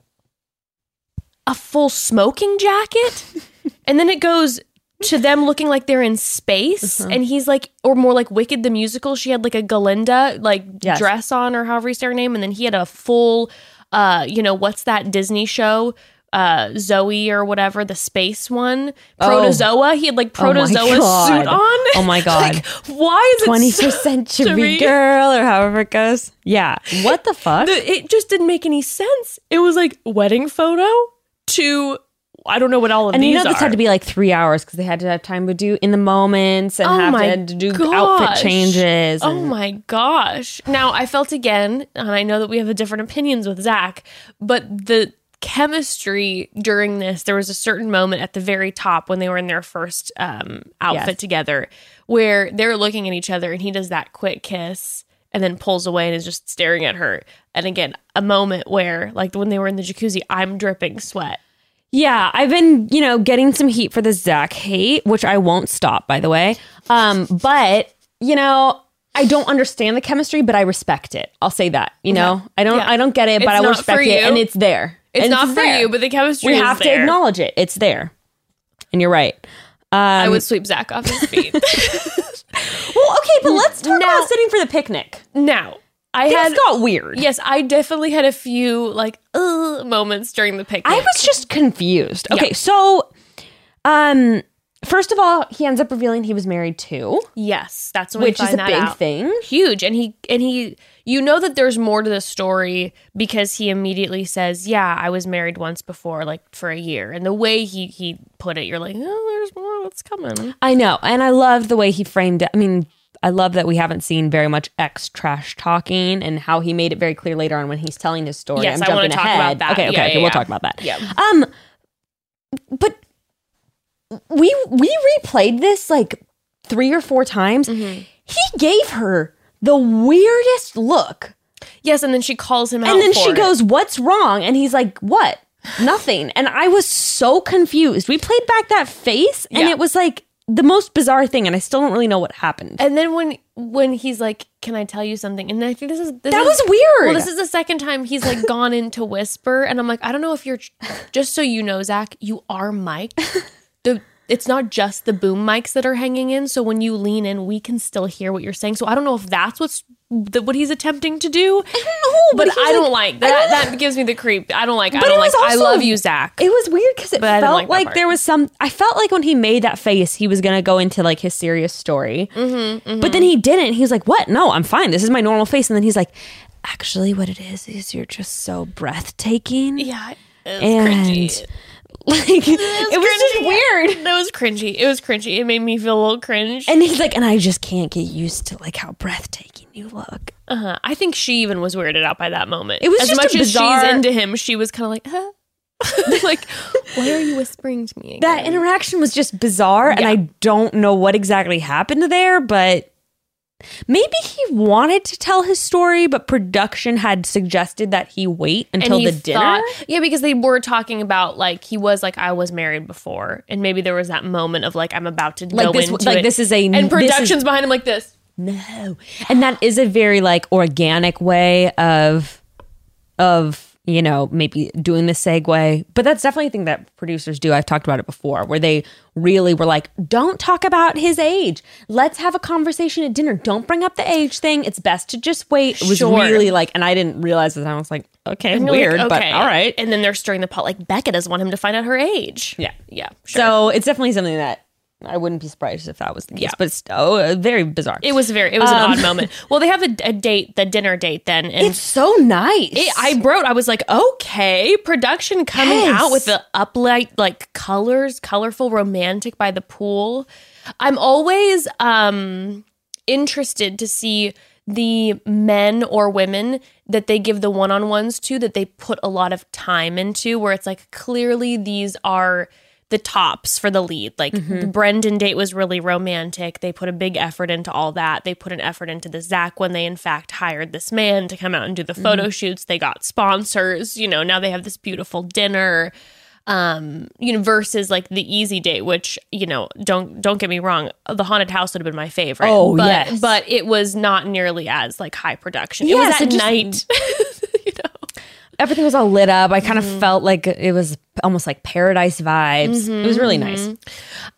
a full smoking jacket, [laughs] and then it goes to them looking like they're in space, Uh-huh. and he's like, or more like Wicked the musical. She had like a Galinda like Yes. dress on, or however you say her name, and then he had a full, uh, you know, what's that Disney show? Uh, Zoe or whatever the space one, protozoa. He had like Oh protozoa God. suit on. Oh my [laughs] God. like, why is it Twenty so- [laughs] century century? girl, or however it goes. Yeah. What the fuck? The- it just didn't make any sense. It was like wedding photo to I don't know what all of and these you know this are. had to be like three hours because they had to have time to do in the moments and Oh have my to, do gosh. outfit changes. Oh and- my gosh. Now I felt again, and I know that we have a different opinions with Zac, but the chemistry during this, there was a certain moment at the very top when they were in their first um, outfit Yes. together where they're looking at each other and he does that quick kiss and then pulls away and is just staring at her. And again, a moment where, like when they were in the jacuzzi, I'm dripping sweat. Yeah, I've been, you know, getting some heat for the Zac hate, which I won't stop, by the way. Um, but you know, I don't understand the chemistry, but I respect it. I'll say that. You know, I don't, Yeah. I don't get it, but It's I respect it, and it's there. It's And not for there. you, but the chemistry we have to acknowledge it. It's there, and you're right. Um, I would sweep Zac off his feet. [laughs] well, okay, but let's talk Now- about sitting for the picnic. now, I Things had got weird. yes, I definitely had a few like uh, moments during the picnic. I was just confused. Okay, Yeah. so, um, first of all, he ends up revealing he was married too, yes, that's which is a big out. thing. huge and he and he you know that there's more to the story because he immediately says yeah i was married once before like for a year and the way he he put it you're like oh there's more what's coming I know, and I love the way he framed it. I mean, I love that we haven't seen very much ex trash talking and how he made it very clear later on when he's telling his story. Yes, I'm I wanna talk ahead. about that. Okay, okay, Yeah, okay. yeah, we'll talk about that. Yeah. Um, but we we replayed this like three or four times. Mm-hmm. He gave her the weirdest look. Yes, and then she calls him out. And then she it. goes, What's wrong? And he's like, What? Nothing. And I was so confused. We played back that face and Yeah. it was like the most bizarre thing. And I still don't really know what happened. And then when when he's like, "Can I tell you something?" And I think this is this That is- was weird. Well, this is the second time he's like gone into whisper, and I'm like, I don't know if you're. Just so you know, Zac, you are mic'd. [laughs] It's not just the boom mics that are hanging in. So when you lean in, we can still hear what you're saying. So I don't know if that's what's the, what he's attempting to do. [laughs] but, he was I don't like- like that. That gives me the creep. I don't like. I But don't it like. was I love you, Zac. It was weird because it But felt like like, there was some. I felt like when he made that face, he was going to go into like his serious story. Mm-hmm, But then he didn't. He was like, What? No, I'm fine. This is my normal face. And then he's like, Actually, what it is, is you're just so breathtaking. yeah, it was And cringy. [laughs] like, it was just weird. [laughs] It was cringy. It was cringy. It made me feel a little cringe. And he's like, and I just can't get used to like how breathtaking you look. Uh-huh. I think she even was weirded out by that moment. It was as just much a as she's into him, she was kind of like, huh? [laughs] like, why are you whispering to me? Again? That interaction was just bizarre, and I don't know what exactly happened there, but maybe he wanted to tell his story, but production had suggested that he wait until he the dinner. thought- yeah, because they were talking about like he was like I was married before, and maybe there was that moment of like I'm about to Like go this- into like it. this is a- and this is- production's behind him like this. No. And that is a very like organic way of of you know maybe doing the segue. But that's definitely a thing that producers do. I've talked about it before where they really were like don't talk about his age. Let's have a conversation at dinner. Don't bring up the age thing. It's best to just wait. It was Sure. really like and i didn't realize that i was like okay you're like, weird but all right. And then they're stirring the pot. Like Bekah doesn't want him to find out her age. yeah. Yeah. Sure. so it's definitely something that i wouldn't be surprised if that was the case Yeah. but it's oh, uh, very bizarre it was very. It was Um, an odd [laughs] moment. Well, they have a, a date, the dinner date, then, and it's so nice It, I wrote, I was like, okay, production coming Yes. out with the uplight, like colors, colorful, romantic by the pool. I'm always um interested to see the men or women that they give the one-on-ones to that they put a lot of time into where it's like clearly these are the tops for the lead. Like the brendan date was really romantic. They put a big effort into all that. They put an effort into the zac when they in fact hired this man to come out and do the photo shoots. They got sponsors you know now they have this beautiful dinner um you know versus like the eazy date which you know don't don't get me wrong the haunted house would have been my favorite. Oh, but yes. but it was not nearly as like high production. It was at it just- night. [laughs] You know? Everything was all lit up. I kind Mm-hmm. of felt like it was almost like paradise vibes. It was really Mm-hmm. nice.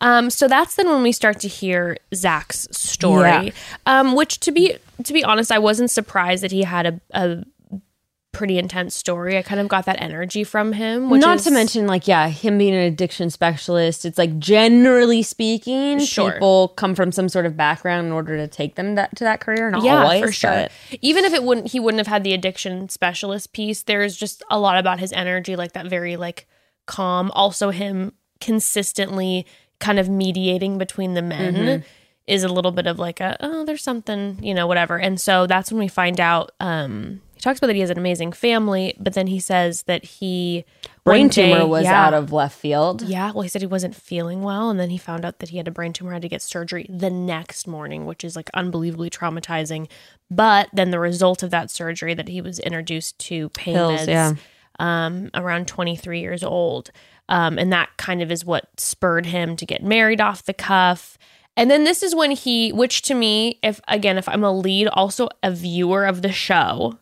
Um, so that's then when we start to hear Zac's story, Yeah. um, which to be to be honest, I wasn't surprised that he had a, a pretty intense story. I kind of got that energy from him. Which Not is- to mention, like, yeah, him being an addiction specialist. It's like generally speaking, Sure. people come from some sort of background in order to take them that to that career. Not yeah, always, for sure. but- Even if it wouldn't, he wouldn't have had the addiction specialist piece. There's just a lot about his energy, like that very like calm. Also, him consistently kind of mediating between the men Mm-hmm. is a little bit of like a oh, there's something you know whatever. And so that's when we find out. Um, he talks about that he has an amazing family, but then he says that he brain day- tumor was yeah. out of left field. Yeah, well, he said he wasn't feeling well, and then he found out that he had a brain tumor, had to get surgery the next morning, which is like unbelievably traumatizing. But then the result of that surgery, that he was introduced to pain Pills, meds yeah. Um, around 23 years old. Um, and that kind of is what spurred him to get married off the cuff. And then this is when he, which to me, if again, if I'm a lead, also a viewer of the show,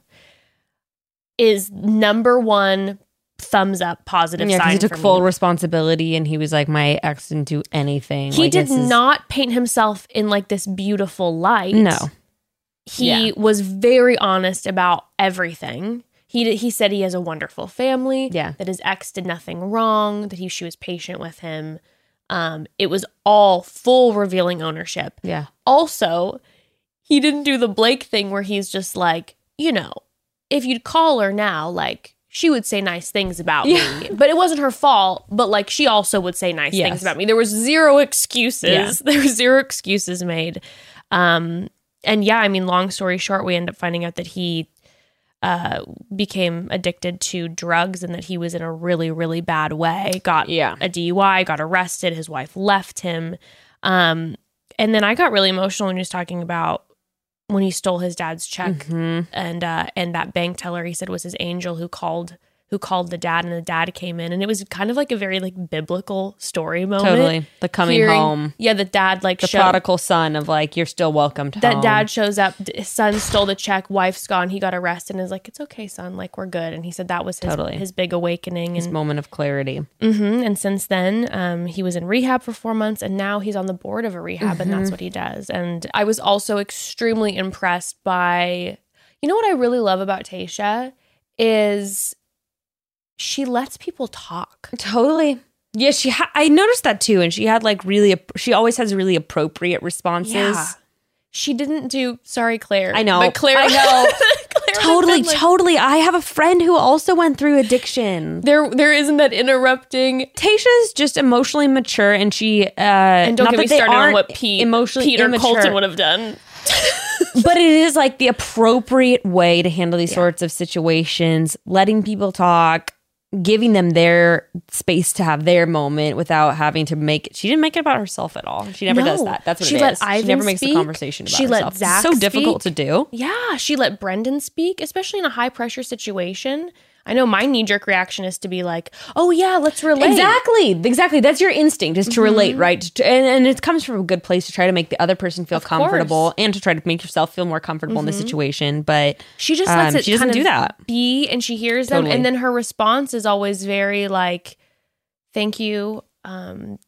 is number one thumbs up positive Yeah, sign. he took full me. responsibility and he was like, my ex didn't do anything. He Like, did is- not paint himself in like this beautiful light. No. He Yeah. was very honest about everything. He he said he has a wonderful family. Yeah. That his ex did nothing wrong. That he she was patient with him. Um, it was all full revealing ownership. Yeah. Also, he didn't do the Blake thing where he's just like, you know, if you'd call her now, like she would say nice things about Yeah. me. But it wasn't her fault, but like she also would say nice Yes. things about me. There was zero excuses. Yeah. [laughs] There were zero excuses made. Um and yeah, I mean, long story short, we end up finding out that he uh, became addicted to drugs and that he was in a really, really bad way. Got Yeah. a DUI, got arrested. His wife left him. Um, and then I got really emotional when he was talking about when he stole his dad's check Mhm. and uh, and that bank teller he said was his angel who called who called the dad and the dad came in and it was kind of like a very like biblical story moment. Totally. The coming Hearing- home. Yeah, the dad like The showed- prodigal son of like, you're still welcome to that home. dad shows up his son stole the check wife's gone he got arrested and is like it's okay son like we're good and he said that was his, Totally. his big awakening and moment of clarity. mhm, and since then um, he was in rehab for four months and now he's on the board of a rehab and Mm-hmm. that's what he does and i was also extremely impressed by you know what i really love about tayshia is she lets people talk Totally. Yeah, she. Ha- I noticed that too, and she had like really. She always has really appropriate responses. Yeah. She didn't do sorry, Clare. I know. But Clare I know. [laughs] Clare Totally, like- totally. I have a friend who also went through addiction. there there isn't that interrupting Tayshia's just emotionally mature, and she. Uh, and don't not get that me started on what Pete, emotionally Peter immature, Colton would have done. [laughs] but it is like the appropriate way to handle these sorts of situations, letting people talk, giving them their space to have their moment without having to make it. She didn't make it about herself at all. She never No. does that. That's what She it let is. Ivan she never makes speak. the conversation about She let. Zac it's so difficult to do. Yeah, she let Brendan speak, especially in a high pressure situation. I know my knee jerk reaction is to be like, "Oh yeah, let's relate." Exactly, exactly. That's your instinct is to Mm-hmm. relate, right? And, and it comes from a good place to try to make the other person feel Of course. comfortable and to try to make yourself feel more comfortable in the situation. But She just lets Um, it she doesn't kind do that. be, and she hears them, and then her response is always very like, "Thank you." Um,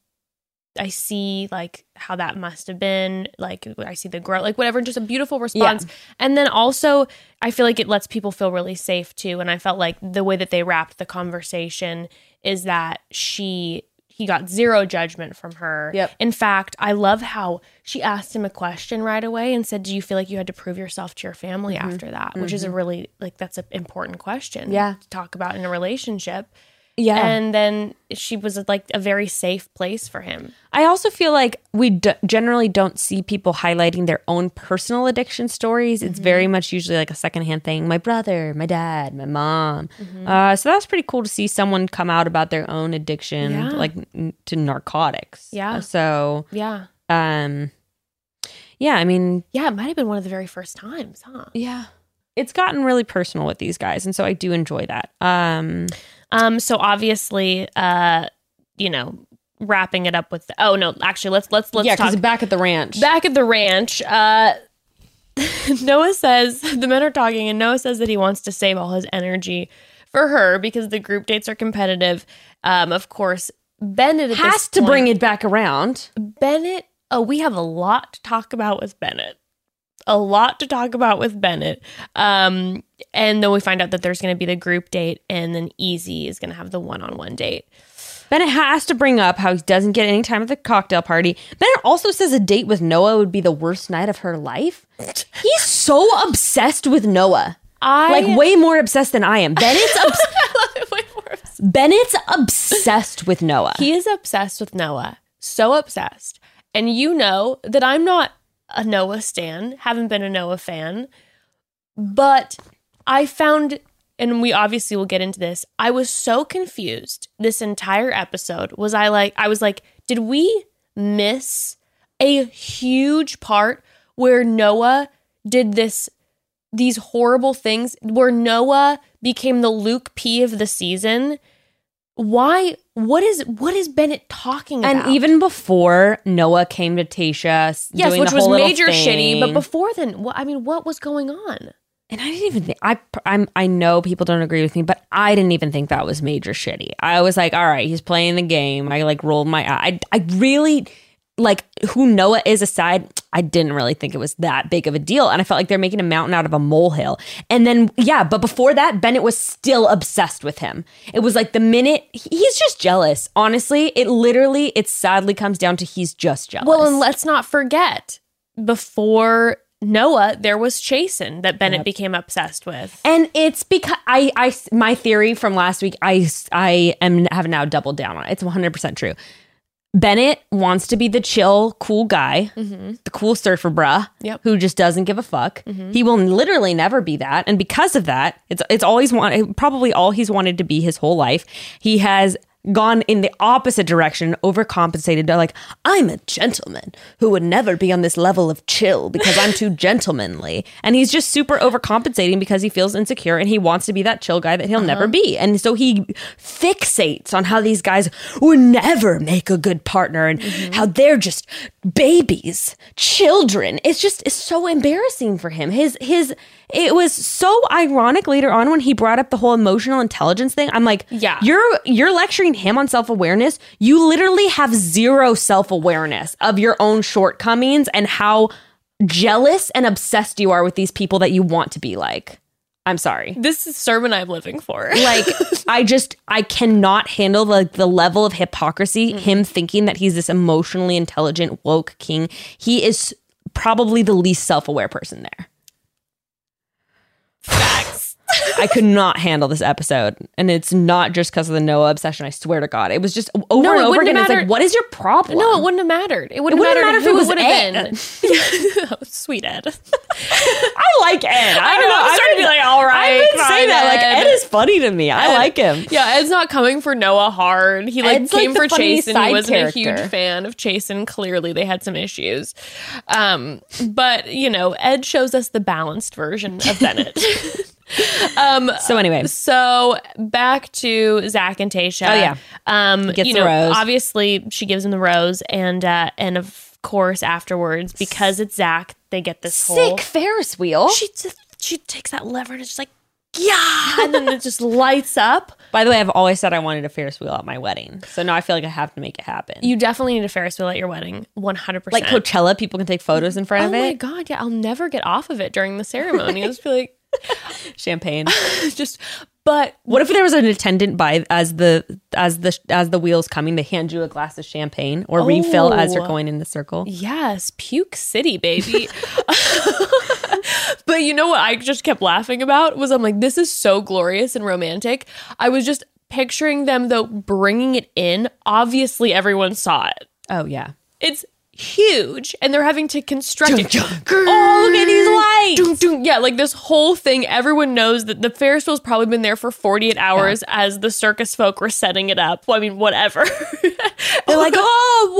I see like how that must have been. Like I see the growth, like whatever. Just a beautiful response, and then also I feel like it lets people feel really safe too. And I felt like the way that they wrapped the conversation is that she. He got zero judgment from her. Yep. In fact, I love how she asked him a question right away and said, "Do you feel like you had to prove yourself to your family after that?" Which is a really like that's an important question. Mm-hmm. Yeah. to talk about in a relationship. Yeah, And then she was like a very safe place for him. I also feel like we d- generally don't see people highlighting their own personal addiction stories. It's Mm-hmm. very much usually like a secondhand thing. My brother, my dad, my mom. Mm-hmm. Uh, so that's pretty cool to see someone come out about their own addiction, Yeah. like n- to narcotics. Yeah. Uh, so, Yeah, um, yeah, I mean, yeah. It might have been one of the very first times, huh? Yeah. It's gotten really personal with these guys. And so I do enjoy that. Um, Um. So obviously, uh, you know, wrapping it up with. oh no, actually, let's let's let's yeah, talk because back at the ranch. back at the ranch. Uh, [laughs] Noah says [laughs] the men are talking, and Noah says that he wants to save all his energy for her because the group dates are competitive. Um, of course, Bennett has to point- bring it back around. Bennett. Oh, we have a lot to talk about with Bennett. A lot to talk about with Bennett. Um, and then we find out that there's going to be the group date, and then Eazy is going to have the one-on-one date. Bennett has to bring up how he doesn't get any time at the cocktail party. Bennett also says a date with Noah would be the worst night of her life. [laughs] He's so obsessed with Noah. I Like way more obsessed than I am. Bennett's [laughs] obs- Wait for it. Bennett's obsessed with Noah. He is obsessed with Noah. So obsessed. And you know that I'm not a Noah stan, haven't been a Noah fan. But I found, and we obviously will get into this, I was so confused this entire episode. Was I like, I was like, did we miss a huge part where Noah did this these horrible things where Noah became the Luke P of the season. Why what is what is Bennett talking and about? And even before Noah came to Tayshia, yes, which was major shitty, but before then, what I mean, what was going on? And I didn't even think I I'm I know people don't agree with me, but I didn't even think that was major shitty. I was like, all right, he's playing the game. I like rolled my eye. I I really like who Noah is aside, I didn't really think it was that big of a deal. And I felt like they're making a mountain out of a molehill. And then yeah, but before that, Bennett was still obsessed with him. It was like the minute he's just jealous. Honestly, it literally it sadly comes down to he's just jealous. Well, and let's not forget, before Noah, there was Chasen that Bennett became obsessed with. And it's because I, I, my theory from last week, I, I am have now doubled down on. it. It's 100 percent true. Bennett wants to be the chill, cool guy, mm-hmm. the cool surfer bruh, Yep. who just doesn't give a fuck. Mm-hmm. He will literally never be that, and because of that, it's it's always want probably all he's wanted to be his whole life. He has gone in the opposite direction, overcompensated. To like, I'm a gentleman who would never be on this level of chill because I'm too [laughs] gentlemanly, and he's just super overcompensating because he feels insecure and he wants to be that chill guy that he'll never uh-huh. be, and so he fixates on how these guys would never make a good partner and mm-hmm. how they're just babies, children. It's just it's so embarrassing for him. His his it was so ironic later on when he brought up the whole emotional intelligence thing. I'm like, Yeah. you're you're lecturing him on self-awareness. You literally have zero self-awareness of your own shortcomings and how jealous and obsessed you are with these people that you want to be like. I'm sorry This is sermon I'm living for. [laughs] like i just i cannot handle like the level of hypocrisy mm. him thinking that he's this emotionally intelligent woke king he is probably the least self-aware person there Facts. I could not handle this episode and it's not just because of the noah obsession i swear to god it was just over No, it and over wouldn't again it's like what is your problem No, it wouldn't have mattered. It wouldn't, wouldn't have matter mattered if it was would Ed. have been. [laughs] [laughs] oh, sweet Ed. i like ed i, I don't know, I'm starting to be like, all right. i right, didn't say fine, that like Ed. is funny to me i Ed- like him Yeah, Ed's not coming for Noah hard. He like Ed's, like, came the for Chase and he wasn't a huge fan of Chase and clearly they had some issues. Um, but you know, Ed shows us the balanced version of Bennett. [laughs] um so anyway so back to Zac and Tayshia. Oh, yeah. Um Gets you the know, rose. obviously she gives him the rose and uh and of course afterwards, because it's Zac, they get this whole sick ferris wheel she just, she takes that lever and it's just like yeah and then it just [laughs] lights up By the way, I've always said I wanted a Ferris wheel at my wedding. So now I feel like I have to make it happen. you definitely need a ferris wheel at your wedding 100% like Coachella, people can take photos in front oh of it. Oh my god yeah i'll never get off of it during the ceremony i'll just be like [laughs] Champagne. [laughs] just but what if there was an attendant by as the as the as the wheels coming, they hand you a glass of champagne or refill as you're Oh. going in the circle? yes puke city baby [laughs] but you know what i just kept laughing about was i'm like this is so glorious and romantic i was just picturing them though bringing it in obviously everyone saw it Oh yeah. it's huge and they're having to construct it. Oh, look at these lights. Dun, dun. Yeah, like this whole thing, everyone knows that the Ferris wheel's probably been there for 48 hours as the circus folk were setting it up. Well, I mean, whatever. [laughs] They're like, oh,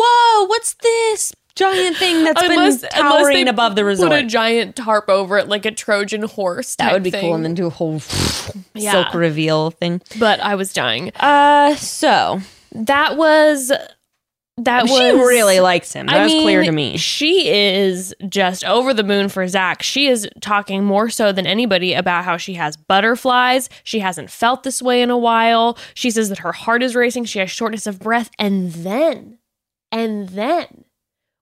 whoa, what's this giant thing that's Unless- been towering above the resort. Put a giant tarp over it like a Trojan horse. That would be thing. cool, and then do a whole [sniffs] Yeah. silk reveal thing. But I was dying. Uh, so That was. That she was really likes him. That I was clear to me. She is just over the moon for Zac. She is talking more so than anybody about how she has butterflies. She hasn't felt this way in a while. She says that her heart is racing. She has shortness of breath. And then, and then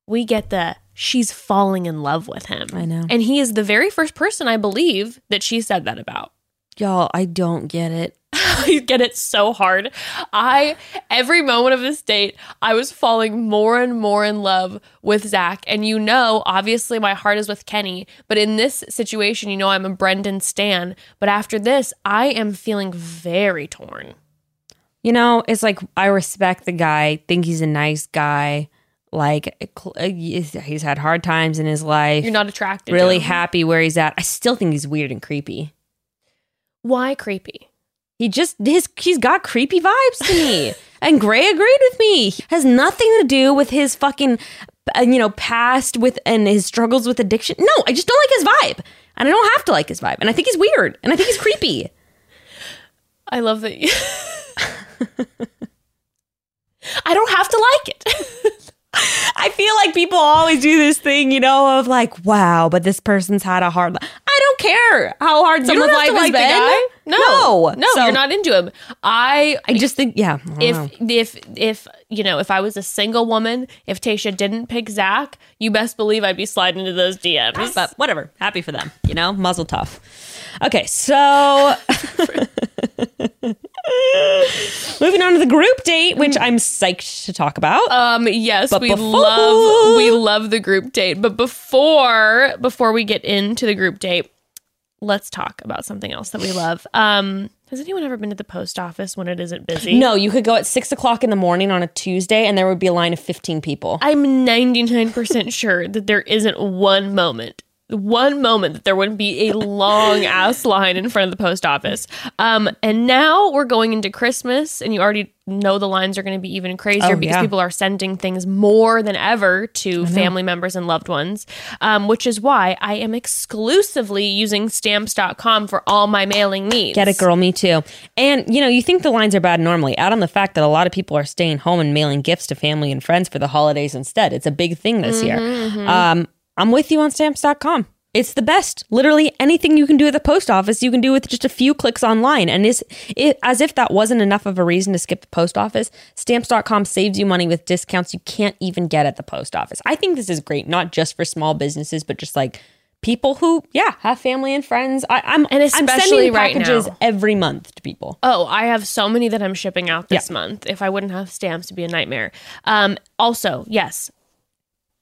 we get the she's falling in love with him. I know. And he is the very first person I believe that she said that about. Y'all, I don't get it. [laughs] I get it so hard. I every moment of this date, I was falling more and more in love with Zac. And you know, obviously my heart is with Kenny, but in this situation, you know I'm a Brendan Stan. But after this, I am feeling very torn. You know, it's like I respect the guy, think he's a nice guy. Like uh, he's had hard times in his life. You're not attracted. really happy where he's at. I still think he's weird and creepy. Why creepy? He just his he's got creepy vibes to me. [laughs] and Gray agreed with me. Has nothing to do with his fucking uh, you know past with and his struggles with addiction. No, I just don't like his vibe. And I don't have to like his vibe. And I think he's weird. And I think he's creepy. I love that. You- [laughs] I don't have to like it. [laughs] I feel like people always do this thing, you know, of like, wow, but this person's had a hard life. Don't care how hard someone's life to has like been. No, no, no, So you're not into him. I I just think, yeah. If know. if if you know if I was a single woman, if Tayshia didn't pick Zac, you best believe I'd be sliding into those DMs. but whatever, happy for them, you know, mazel tov. Okay, so [laughs] moving on to the group date, which I'm psyched to talk about. Um yes, But we before- love we love the group date. But before before we get into the group date, let's talk about something else that we love. Um Has anyone ever been to the post office when it isn't busy? No, you could go at six o'clock in the morning on a Tuesday, and there would be a line of fifteen people. I'm 99% sure that there isn't one moment, one moment that there wouldn't be a long [laughs] ass line in front of the post office. Um, and now we're going into Christmas, and you already know the lines are going to be even crazier Oh, because yeah. people are sending things more than ever to family members and loved ones, um, which is why I am exclusively using stamps.com for all my mailing needs. Get it, girl. Me too. And you know, you think the lines are bad normally. Add on the fact that a lot of people are staying home and mailing gifts to family and friends for the holidays instead. It's a big thing this year. Um, I'm with you on stamps.com. It's the best. Literally anything you can do at the post office, you can do with just a few clicks online. And is it, as if that wasn't enough of a reason to skip the post office, stamps.com saves you money with discounts you can't even get at the post office. I think this is great, not just for small businesses, but just like people who, yeah, have family and friends. I, I'm And I'm especially sending right packages now. every month to people. Oh, I have so many that I'm shipping out this Yeah. month. If I wouldn't have stamps, it'd be a nightmare. Um, also, yes,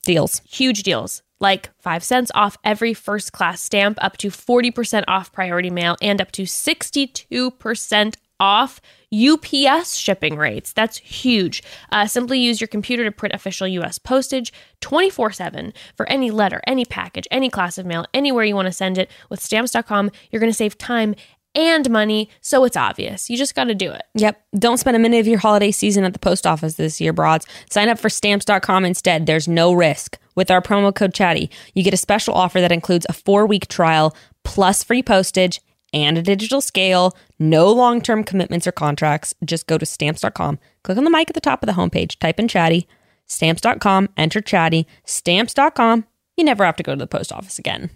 Deals. huge deals like 5 cents off every first class stamp, up to 40% off priority mail, and up to 62% off UPS shipping rates. That's huge. Uh, simply use your computer to print official US postage 24 7 for any letter, any package, any class of mail, anywhere you want to send it. With stamps.com, you're going to save time and money, so it's obvious. You just got to do it. Yep. Don't spend a minute of your holiday season at the post office this year, broads. Sign up for stamps.com instead. There's no risk. With our promo code chatty, you get a special offer that includes a four week trial plus free postage and a digital scale. No long term commitments or contracts. Just go to stamps.com, click on the mic at the top of the homepage, type in chatty, stamps.com, enter chatty, stamps.com. You never have to go to the post office again.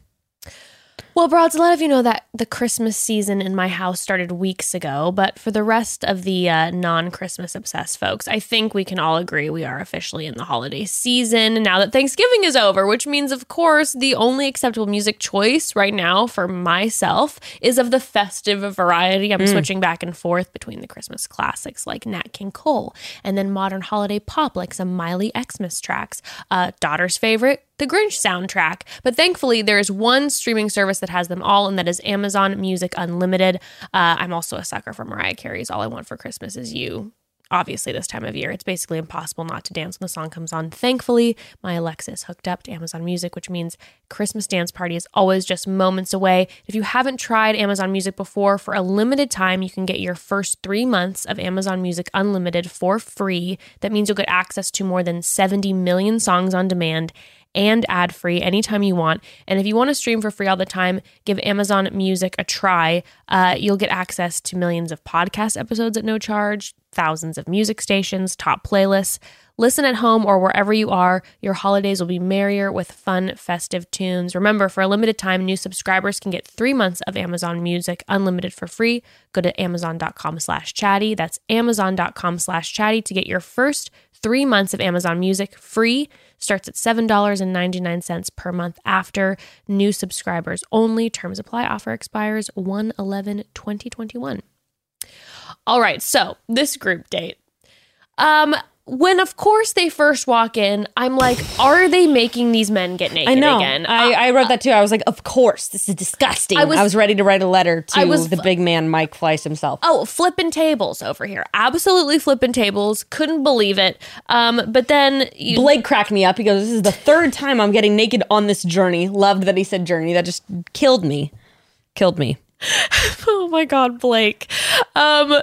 Well, Broads, a lot of you know that the Christmas season in my house started weeks ago, but for the rest of the uh, non Christmas obsessed folks, I think we can all agree we are officially in the holiday season now that Thanksgiving is over, which means, of course, the only acceptable music choice right now for myself is of the festive variety. I'm switching back and forth between the Christmas classics like Nat King Cole and then modern holiday pop like some Miley Xmas tracks. Uh, daughter's favorite, the Grinch soundtrack. But thankfully, there is one streaming service that has them all, and that is Amazon Music Unlimited. Uh, I'm also a sucker for Mariah Carey's All I Want for Christmas Is You. Obviously, this time of year, it's basically impossible not to dance when the song comes on. Thankfully, my Alexa is hooked up to Amazon Music, which means Christmas dance party is always just moments away. If you haven't tried Amazon Music before, for a limited time, you can get your first three months of Amazon Music Unlimited for free. That means you'll get access to more than 70 million songs on demand and ad free anytime you want. And if you want to stream for free all the time, give Amazon Music a try. Uh, you'll get access to millions of podcast episodes at no charge, thousands of music stations, top playlists. Listen at home or wherever you are. Your holidays will be merrier with fun, festive tunes. Remember, for a limited time, new subscribers can get three months of Amazon Music unlimited for free. Go to amazon.com slash chatty. That's amazon.com slash chatty to get your first three months of Amazon Music free. Starts at $7.99 per month after new subscribers only. Terms apply. Offer expires 1 11 2021. All right, so this group date. Um, when of course they first walk in, I'm like, are they making these men get naked I know. again? I, I wrote that too. I was like, of course, this is disgusting. I I was- was, ready to write a letter to I was the big man, Mike Fleiss himself. Oh, flipping tables over here. Absolutely flipping tables. Couldn't believe it. Um, but then you, Blake cracked me up. He goes, This is the third time I'm getting naked on this journey. Loved that he said journey. That just killed me. Killed me. [laughs] oh my god, Blake. Um,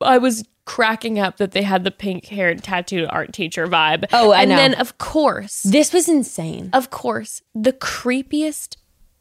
I was cracking up that they had the pink haired tattooed art teacher vibe. Oh, I and know. then of course, This was insane. of course, the creepiest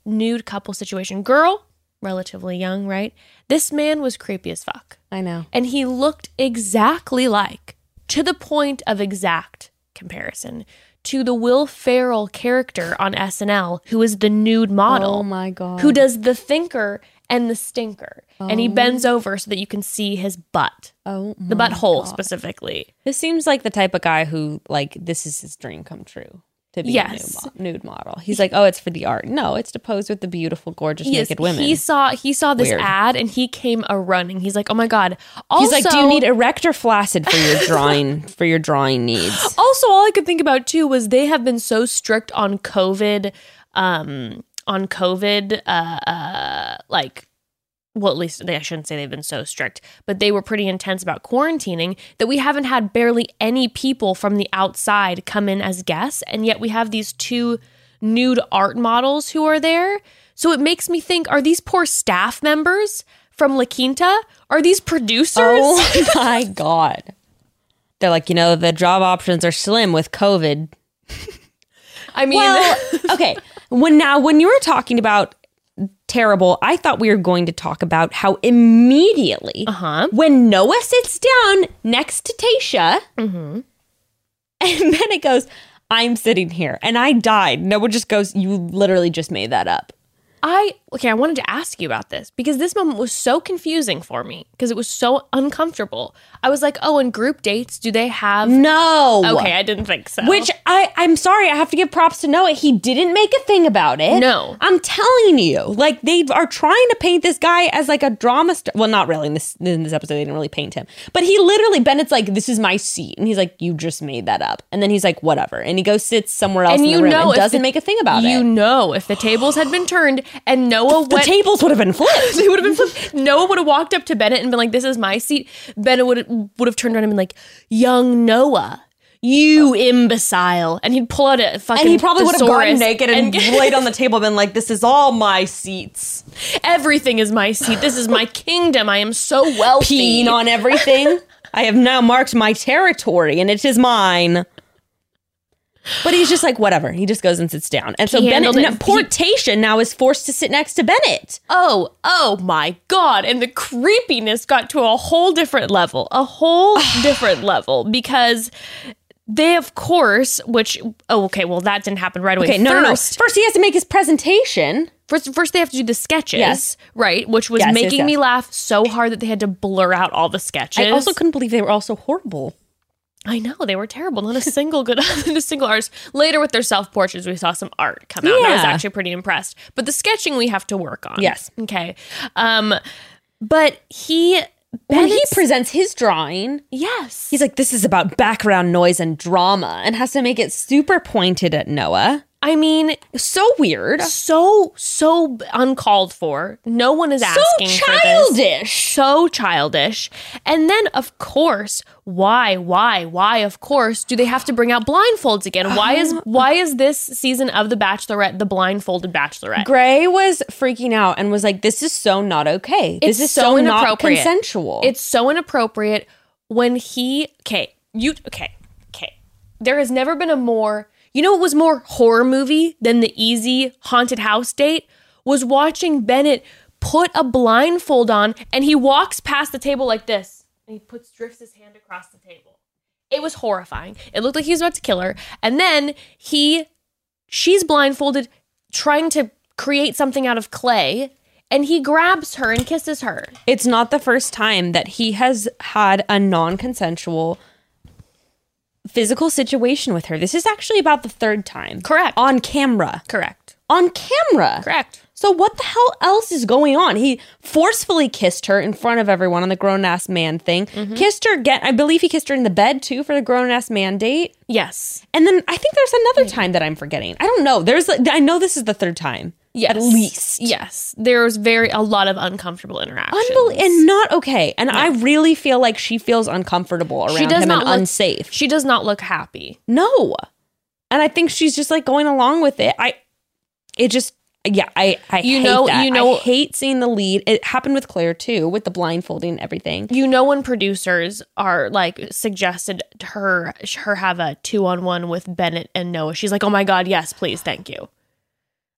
nude couple situation. Girl, relatively young, right? This man was creepy as fuck. I know. and he looked exactly like, to the point of exact comparison, to the Will Ferrell character on SNL, who is the nude model, Oh my God. who does the thinker and the stinker, and he bends over so that you can see his butt, Oh, the butthole God. specifically. This seems like the type of guy who, like, this is his dream come true to be Yes. a nude, mo- nude model. He's like, oh, it's for the art. No, it's to pose with the beautiful, gorgeous, Yes, naked women. he saw he saw this Weird. ad and he came a running. He's like, "Oh my god!" Also, He's like, do you need erect or flaccid for your drawing [laughs] for your drawing needs? Also, all I could think about too was they have been so strict on COVID, um, on COVID, uh, uh, like well, at least they, I shouldn't say they've been so strict, but they were pretty intense about quarantining that we haven't had barely any people from the outside come in as guests. And yet we have these two nude art models who are there. So it makes me think are these poor staff members from La Quinta? Are these producers? Oh [laughs] my god. They're like, you know, the job options are slim with COVID. I mean, Well, [laughs] okay. When now when you were talking about terrible, I thought we were going to talk about how immediately uh-huh. when Noah sits down next to Tayshia, Mm-hmm. and Bennett goes, I'm sitting here. And I died. Noah just goes, You literally just made that up. I okay, I wanted to ask you about this because this moment was so confusing for me because it was so uncomfortable. I was like, "Oh, in group dates, do they have No. Okay, I didn't think so. Which I, I'm sorry, I have to give props to Noah. He didn't make a thing about it. No. I'm telling you. Like they are trying to paint this guy as like a drama star. Well, not really. In this in this episode, they didn't really paint him. But he literally, Bennett's like, This is my seat. And he's like, You just made that up. And then he's like, Whatever. And he goes sits somewhere else and in you the room know and doesn't the- make a thing about you it. You know if the tables had been turned and Noah the went tables would have been flipped. [laughs] they would have been flipped. Noah would have walked up to Bennett and been like, "This is my seat." Bennett would would have turned around and been like, "Young Noah, you imbecile!" And he'd pull out a fucking and he probably would have gotten thesaurus naked and, [laughs] laid on the table and been like, This is all my seats. everything is my seat. This is my kingdom. I am so wealthy. peeing on everything. [laughs] I have now marked my territory and it is mine. But he's just like, whatever. He just goes and sits down. And so He Bennett, handled it. no, poor Tayshia now is forced to sit next to Bennett. Oh, oh my God. And the creepiness got to a whole different level, a whole [sighs] different level because they, of course, which, oh, okay, well, that didn't happen right away. Okay, no, no, no. First, First, he has to make his presentation. First, first they have to do the sketches, Yes. right? Which was Yes, yes, making yes. me laugh so hard that they had to blur out all the sketches. I also couldn't believe they were all so horrible. I know they were terrible. Not a single good, [laughs] not a single artist. Later with their self portraits, we saw some art come out. and I was actually pretty impressed. But the sketching we have to work on. Yes. Okay. Um, but he When he presents his drawing, yes, he's like, this is about background noise and drama and has to make it super pointed at Noah. I mean, So weird. so so uncalled for. No one is So asking for this. childish. so childish. And then, of course, why, why, why? Of course, do they have to bring out blindfolds again? Why is um, why is this season of The Bachelorette the blindfolded Bachelorette? Gray was freaking out and was like, "This is so not okay. It's this is so so, not inappropriate. consensual." It's so inappropriate when he. Okay, you. Okay, okay. There has never been a more. You know it was more horror movie than the eazy haunted house date? Was watching Bennett put a blindfold on and he walks past the table like this and he puts drifts his hand across the table. It was horrifying. It looked like he was about to kill her. And then he she's blindfolded trying to create something out of clay and he grabs her and kisses her. It's not the first time that he has had a non-consensual physical situation with her. This is actually about the third time. Correct. On camera. Correct. On camera. Correct. So what the hell else is going on? He forcefully kissed her in front of everyone on the grown ass man thing. Mm-hmm. Kissed her again. I believe he kissed her in the bed too for the grown ass man date. Yes. And then I think there's another time that I'm forgetting. I don't know. There's I know this is the third time. Yes. At least. Yes. There's very a lot of uncomfortable interactions. Unbel- and not okay. And I really feel like she feels uncomfortable around she does him not and look unsafe. She does not look happy. no. And I think she's just like going along with it. I it just yeah, I I You hate know- that. you know- I hate seeing the lead. It happened with Clare too, with the blindfolding and everything. You know when producers are like suggested her her have a two on one with Bennett and Noah. She's like, oh my god, yes, please, thank you.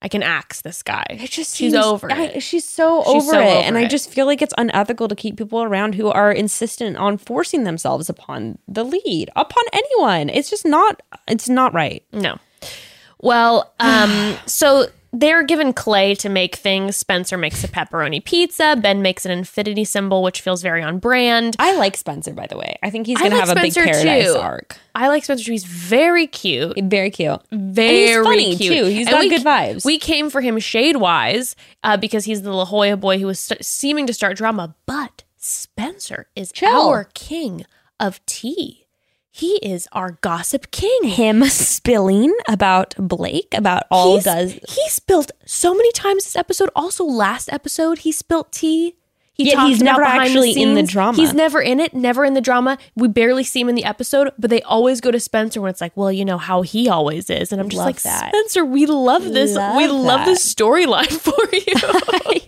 I can axe this guy. It just she's seems- over I- it. she's so She's over so it, over and I just feel like it's unethical to keep people around who are insistent on forcing themselves upon the lead, upon anyone. It's just not. It's not right. No. Well, [sighs] um, so they're given clay to make things. Spencer makes a pepperoni pizza. Ben makes an infinity symbol, which feels very on brand. I like Spencer, by the way. I think he's I gonna like have a big Spencer, paradise too. arc. I like Spencer. too. He's very cute. Very cute. Very funny, cute. too. He's And got we- good vibes. We came for him shade wise uh, because he's the La Jolla boy who was st- seeming to start drama. But Spencer is Chill. our king of tea. He is our gossip king. Him spilling about Blake about all He's- does. He spilled so many times this episode. Also, last episode, he spilt tea He Yet he's never actually in the drama. He's never in it, never in the drama. We barely see him in the episode, but they always go to Spencer when it's like, well, you know how he always is, and I'm just Love like, that. Spencer, we love this. Love we love that. this storyline [laughs] for you.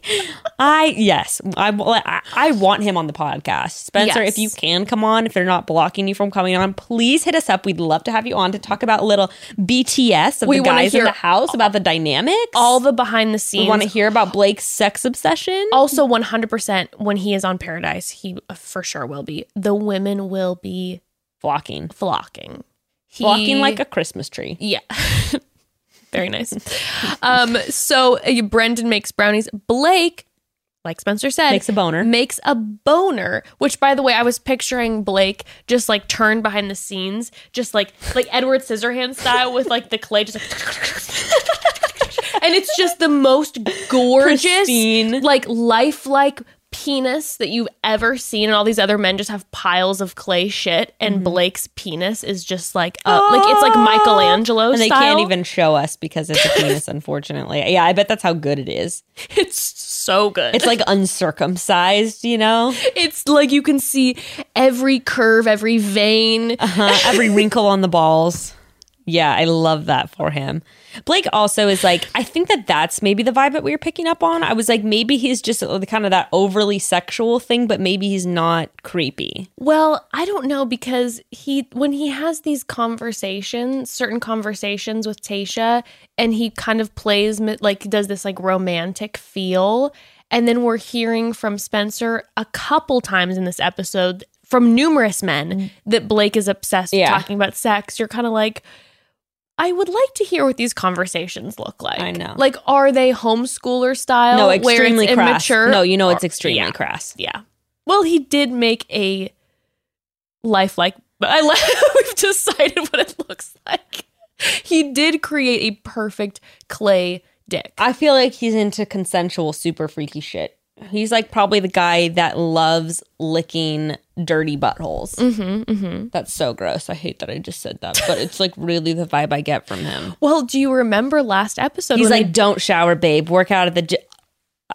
[laughs] I yes, I, I I want him on the podcast. Spencer, Yes. if you can come on, if they're not blocking you from coming on, please hit us up. We'd love to have you on to talk about a little BTS of We the guys in the house about the dynamics. All the behind the scenes. we want to hear about Blake's sex obsession. also, 100% when he is on Paradise, he for sure will be. The women will be Flocking, flocking. He, flocking like a Christmas tree. Yeah. [laughs] Very nice. Um, so uh, Brendan makes brownies. Blake, like Spencer said, Makes a boner. Makes a boner. Which, by the way, I was picturing Blake just like turned behind the scenes, just like like Edward Scissorhands style with like the clay, just like. [laughs] and it's just the most gorgeous, Pristine. like lifelike penis that you've ever seen, and all these other men just have piles of clay shit, and Mm-hmm. Blake's penis is just like uh, like it's like Michelangelo and they can't even show us because it's a [laughs] penis. unfortunately, yeah, I bet that's how good it is. It's so good. It's like uncircumcised, you know. It's like you can see every curve, every vein. Uh-huh. Every [laughs] wrinkle on the balls. Yeah, I love that for him. Blake also is like, I think that that's maybe the vibe that we were picking up on. I was like, maybe he's just kind of that overly sexual thing, but maybe he's not creepy. Well, I don't know because he when he has these conversations, certain conversations with Tayshia, and he kind of plays like does this like romantic feel, and then we're hearing from Spencer a couple times in this episode from numerous men mm. that Blake is obsessed with talking about sex. You're kind of like. I would like to hear what these conversations look like. I know. Like, are they homeschooler style? No, extremely crass. immature? No, you know it's extremely yeah. crass. Yeah. Well, he did make a lifelike. But I like [laughs] we've decided what it looks like. He did create a perfect clay dick. I feel like he's into consensual, super freaky shit. He's like probably the guy that loves licking dirty buttholes. Mm-hmm, mm-hmm. That's so gross. I hate that I just said that, but it's like really the vibe I get from him. Well, do you remember last episode? He's like, don't shower, babe. Work out at the.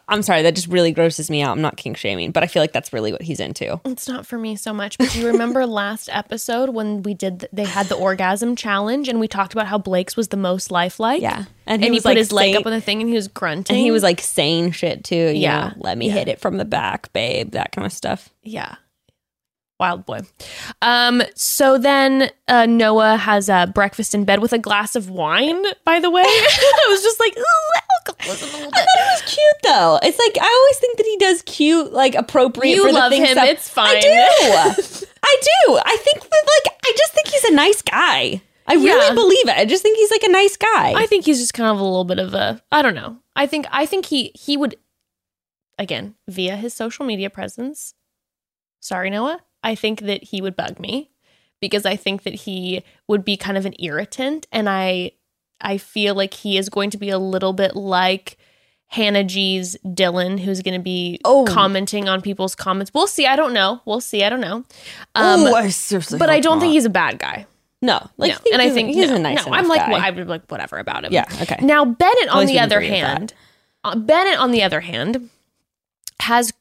I'm sorry, that just really grosses me out. I'm not king shaming, but I feel like that's really what he's into. It's not for me so much, but do you remember [laughs] last episode when we did? They had the orgasm challenge, and we talked about how Blake's was the most lifelike. Yeah. and, And he he, was, put like, his leg up on the thing, and he was grunting. And he was like saying shit too. You Yeah. know, let me Yeah. hit it from the back, babe. That kind of stuff. Yeah. Wild boy. Um, so then uh, Noah has uh, breakfast in bed with a glass of wine, by the way. [laughs] I was just like, ooh, alcoholism a little bit. It was cute though. It's like I always think that he does cute, like appropriate. You for the love him. It's fine. I do. [laughs] I do. I think that like I just think he's a nice guy. I Yeah. really believe it. I just think he's like a nice guy. I think he's just kind of a little bit of a I don't know. I think I think he he would again, via his social media presence. Sorry, Noah. I think that he would bug me because I think that he would be kind of an irritant and I I feel like he is going to be a little bit like Hannah G's Dylan, who's going to be Oh. commenting on people's comments. We'll see. I don't know. We'll see. I don't know. Um, Ooh, I seriously. but I don't not. think he's a bad guy. no. Like, no. and I think he's no, a nice. no, I'm like, well, I would like whatever about him. Yeah, okay. Now Bennett, on the other agree with that. hand, uh, Bennett, on the other hand, has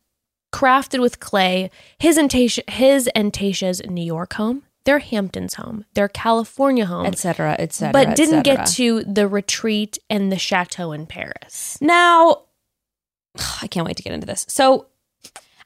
crafted with clay his and Tayshia, his and Tayshia's New York home, their Hamptons home, their California home, etc. etc. but didn't get to the retreat and the chateau in Paris. Now, [sighs] I can't wait to get into this. So,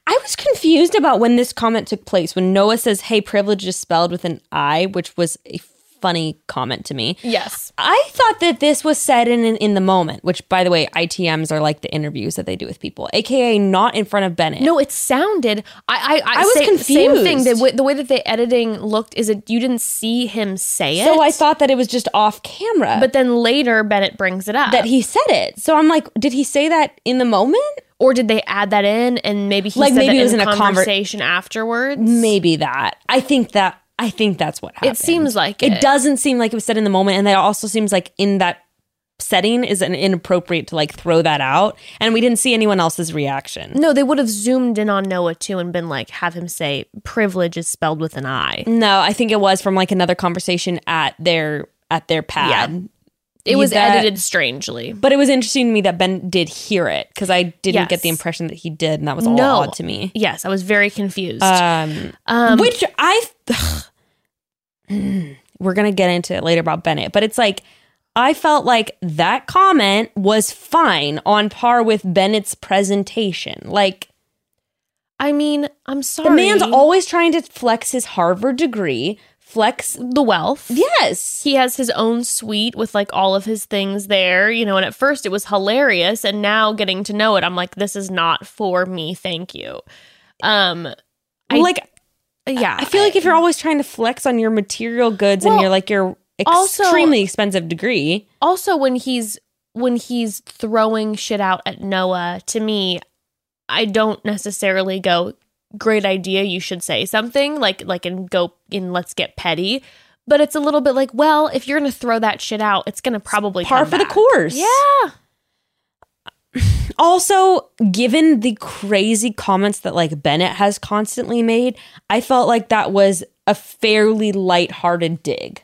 I was confused about when this comment took place. When Noah says, "Hey, privilege is spelled with an I," which was a funny comment to me. Yes. I thought that this was said in in, in the moment, which, by the way, ITMs are like the interviews that they do with people, aka not in front of Bennett. No, it sounded. I I, I, I was say- Same thing. confused. The, way- the way that the editing looked is that you didn't see him say it. so I thought that it was just off camera, but then later Bennett brings it up. that he said it. So I'm like, did he say that in the moment? or did they add that in and maybe he Like, said maybe that it was in, a a conver- conversation afterwards? Maybe that. I think that. I think that's what happened. It seems like it it. doesn't seem like it was said in the moment and that also seems like in that setting is an inappropriate to like throw that out and we didn't see anyone else's reaction No, they would have zoomed in on Noah too and been like, have him say privilege is spelled with an I. no i think it was from like another conversation at their at their pad It was that- edited strangely. But it was interesting to me that Ben did hear it because I didn't Yes. get the impression that he did, and that was all No. odd to me. Yes, I was very confused. Um, um, which I, [sighs] we're gonna get into it later about Bennett, but it's like I felt like that comment was fine on par with Bennett's presentation. Like I mean, I'm sorry. the man's always trying to flex his Harvard degree, flex. the wealth. Yes, He has his own suite with like all of his things there, you know, and at first it was hilarious and now getting to know it, I'm like this is not for me, thank you. Um I- like yeah. I feel like if you're always trying to flex on your material goods and you're like your also- extremely expensive degree, also when he's when he's throwing shit out at Noah, to me, I don't necessarily go, great idea, you should say something, like like and go in let's get petty. But it's a little bit like, well, if you're gonna throw that shit out, it's gonna probably par come for the course. Yeah. Also, given the crazy comments that like Bennett has constantly made, I felt like that was a fairly lighthearted dig.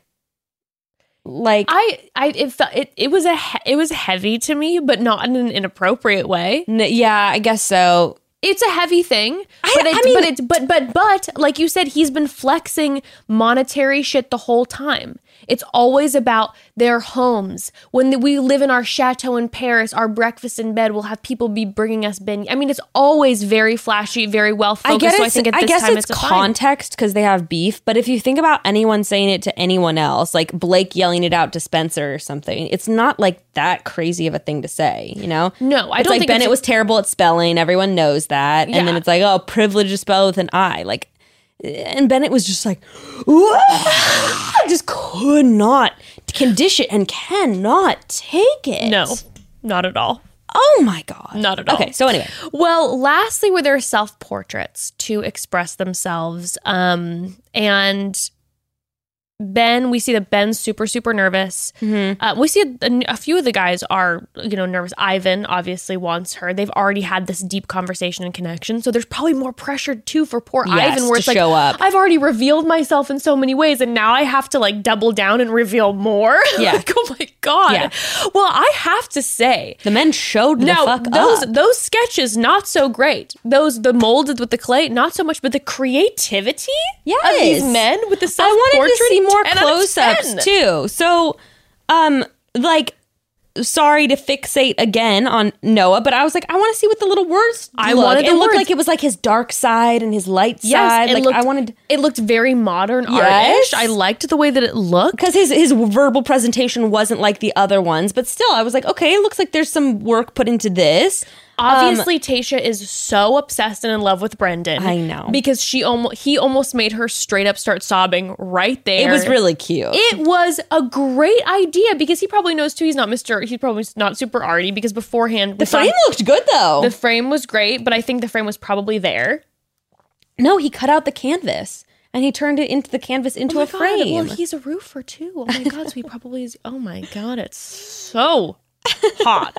Like I I it felt it, it was a he- it was heavy to me, but not in an inappropriate way. n- yeah, I guess so. It's a heavy thing, I- but it, I mean- but it's but but but like you said, he's been flexing monetary shit the whole time. It's always about their homes. When we live in our chateau in Paris, our breakfast in bed will have people be bringing us beignets. I mean, it's always very flashy, very well I focused. guess so I think at I this guess time it's, it's, context because they have beef. But if you think about anyone saying it to anyone else, like Blake yelling it out to Spencer or something, it's not like that crazy of a thing to say. You know? No, I it's don't like think Bennett it's- was terrible at spelling. Everyone knows that, and then it's like, oh, privilege to spell with an I. Like, and Bennett was just like, I just could not condition and cannot take it. No, not at all. Oh my god. Not at all. Okay. So anyway, Well, lastly, were there self portraits to express themselves. Um, and Ben, we see that Ben's super, super nervous. Mm-hmm. Uh, we see a, a few of the guys are, you know, nervous. Ivan obviously wants her. They've already had this deep conversation and connection. So there's probably more pressure too for poor Yes, Ivan, where to it's like, show up. I've already revealed myself in so many ways, and now I have to like double down and reveal more. [laughs] Yeah. like, oh my god. Yeah. Well, I have to say, the men showed the now fuck those up. those sketches not so great. Those the molded with the clay not so much, but the creativity of these men with the self see more 10 out of close-ups too. So, um, like, sorry to fixate again on Noah, but I was like, I want to see what the little words. I look. wanted it looked words. like it was like his dark side and his light Yes, side. it Like looked, I wanted it looked very modern Yes. artish. I liked the way that it looked. because his his verbal presentation wasn't like the other ones, but still, I was like, okay, it looks like there's some work put into this. Um, Obviously, Tayshia is so obsessed and in love with Brendan. I know. because she almost he almost made her straight up start sobbing right there. It was really cute. It was a great idea because he probably knows too. He's not Mister. He's probably not super arty because beforehand the saw- frame looked good though. the frame was great, but I think the frame was probably there. no, he cut out the canvas and he turned it into the canvas into Oh a God, frame. Well, he's a roofer too. Oh my [laughs] god, so he probably is. Oh my god, it's so [laughs] hot.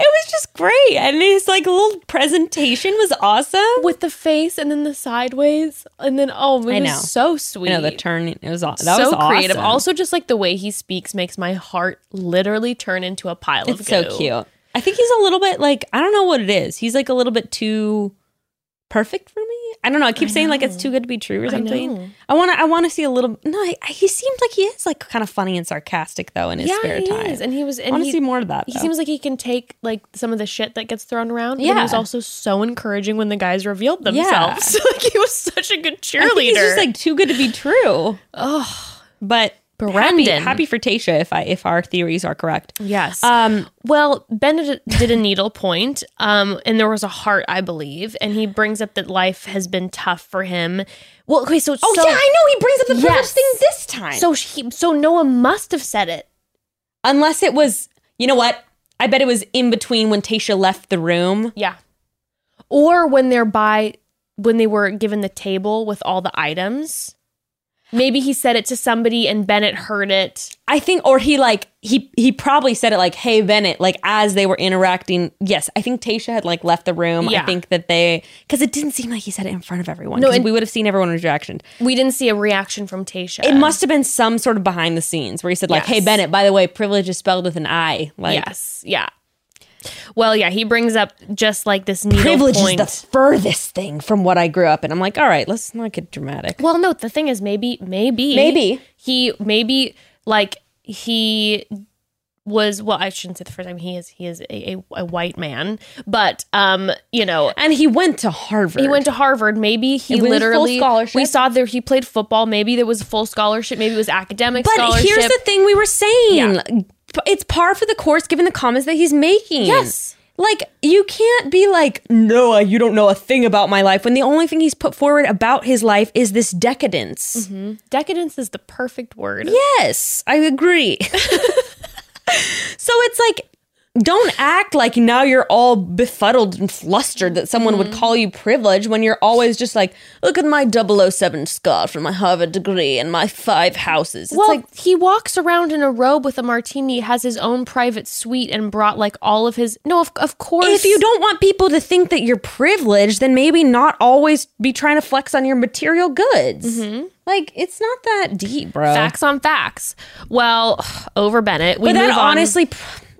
It was just great. And his like little presentation was awesome. With the face and then the sideways, and then oh, it I was know. so sweet. You know, the turn it was that so was awesome. creative. Also, just like the way he speaks makes my heart literally turn into a pile of it's so goo. cute. I think he's a little bit like I don't know what it is. He's like a little bit too perfect for me. I don't know. I keep I saying like it's too good to be true or something. I want to. I want to see a little. No, I, I- he seems like he is like kind of funny and sarcastic though in his Yeah, spare he time. is, and he was. I want to see more of that. he though. seems like he can take like some of the shit that gets thrown around. Yeah, he was also so encouraging when the guys revealed themselves. [laughs] like he was such a good cheerleader. He's just like too good to be true. oh, But Brendan. happy for Tayshia if I if our theories are correct. yes. Um, Well, Ben did, did a needle point, um, and there was a heart, I believe, and he brings up that life has been tough for him. Well, okay, so oh so, yeah, I know he brings up the Yes. thing this time. so he, so Noah must have said it. unless it was, you know what? I bet it was in between when Tayshia left the room. Yeah. Or when they're by when they were given the table with all the items. Maybe he said it to somebody and Bennett heard it. I think, or he like he he probably said it like, "Hey Bennett," like as they were interacting. Yes, I think Tayshia had like left the room. Yeah. I think that they because it didn't seem like he said it in front of everyone. No, No, and- we would have seen everyone's reaction. We didn't see a reaction from Tayshia. It must have been some sort of behind the scenes where he said like, Yes. "Hey Bennett, by the way, privilege is spelled with an I." Like, yes. Yeah. Well, yeah, he brings up just like this needle privilege point. is the furthest thing from what I grew up in. I'm like, all right, let's not get dramatic. Well, no, the thing is, maybe, maybe, Maybe. he, maybe like he was. Well, I shouldn't say the first time he is. He is a, a, a white man, but um, you know, And he went to Harvard. he went to Harvard. Maybe he It was full literally. scholarship. We saw there he played football. Maybe there was a full scholarship. Maybe it was academic But scholarship. here's the thing we were saying. Yeah. It's par for the course given the comments that he's making. Yes. Like, you can't be like, Noah, you don't know a thing about my life when the only thing he's put forward about his life is this decadence. Mm-hmm. Decadence is the perfect word. Yes, I agree. [laughs] so it's like, don't act like now you're all befuddled and flustered that someone would mm-hmm. call you privileged when you're always just like, look at my 007 scarf and my Harvard degree and my five houses. It's well, like, he walks around in a robe with a martini, has his own private suite, and brought like all of his. No, of, of course. if you don't want people to think that you're privileged, then maybe not always be trying to flex on your material goods. Mm-hmm. Like, it's not that deep, bro. facts on facts. Well, [sighs] over Bennett. We but that on. honestly,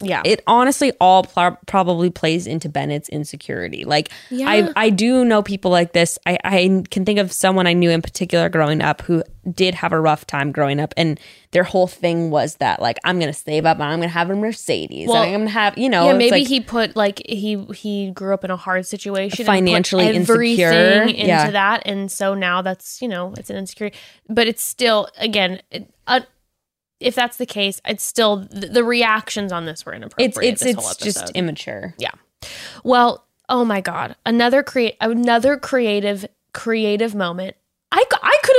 Yeah. it honestly all pl- probably plays into Bennett's insecurity. Like, Yeah. I I do know people like this. I I can think of someone I knew in particular growing up who did have a rough time growing up, and their whole thing was that like I'm gonna save up and I'm gonna have a Mercedes. Well, I'm gonna have you know yeah, maybe like- he put like he he grew up in a hard situation, Financially everything insecure. into Yeah. that, and so now that's you know it's an insecurity, but it's still again. It, uh, if that's the case, it's still the, the reactions on this were inappropriate. it's it's it's just immature. Yeah. Well, oh my god, another create another creative creative moment. I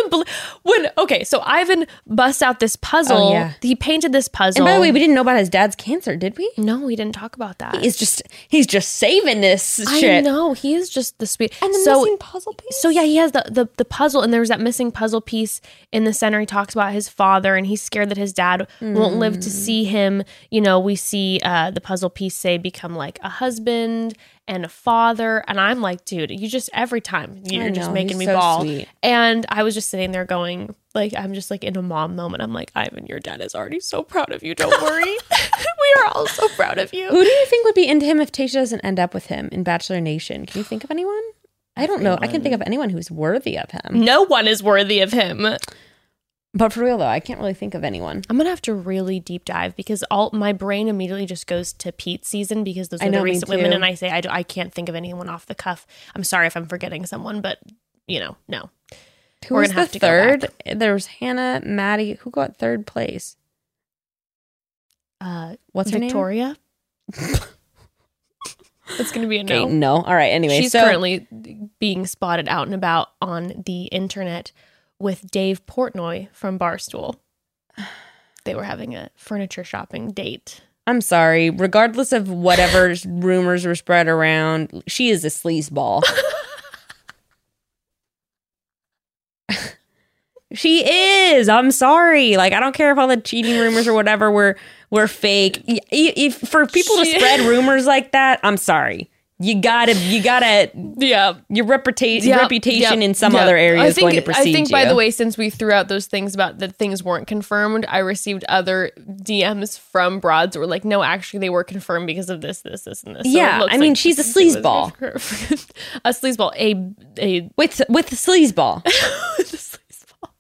[laughs] couldn't believe when okay, so Ivan busts out this puzzle. Oh, yeah. He painted this puzzle. And by the way, we didn't know about his dad's cancer, did we? no, we didn't talk about that. He's just he's just saving this I shit. know he is just the sweet. And the so missing puzzle piece. so yeah, he has the, the the puzzle, and there's that missing puzzle piece in the center. He talks about his father, and he's scared that his dad won't live to see him. You know, we see uh, the puzzle piece say become like a husband and a father, and I'm like, dude, you just every time you're I just making me so ball. sweet. And I was just sitting there going, like, I'm just like in a mom moment. I'm like, Ivan, your dad is already so proud of you. Don't worry, [laughs] [laughs] we are all so proud of you. Who do you think would be into him if Tayshia doesn't end up with him in Bachelor Nation? Can you think of anyone? I don't know. I can think of anyone who's worthy of him. No one is worthy of him. But for real though, I can't really think of anyone. I'm gonna have to really deep dive because all my brain immediately just goes to Pete season because those I are know, the recent women, and I say I I can't think of anyone off the cuff. I'm sorry if I'm forgetting someone, but you know, no. Who We're was gonna the have to third? There was Hannah, Maddie. Who got third place? Uh, What's her name? Victoria? It's gonna be a [laughs] Okay, no. no. All right. Anyway, She's so currently being spotted out and about on the internet with Dave Portnoy from Barstool. They were having a furniture shopping date. I'm sorry. Regardless of whatever [laughs] rumors were spread around, she is a sleazeball. [laughs] she is. I'm sorry. Like I don't care if all the cheating rumors or whatever were were fake. If, for people to She- spread rumors like that, I'm sorry. You gotta, you gotta, Yeah, your reputation, reputation in some other area I is think, going to precede I think, by you. the way, since we threw out those things about that things weren't confirmed, I received other DMs from broads that were like, no, actually, they were confirmed because of this, this, this, and this. So Yeah, I mean, like she's a sleazeball. [laughs] a sleazeball. A a with with [laughs] the sleazeball,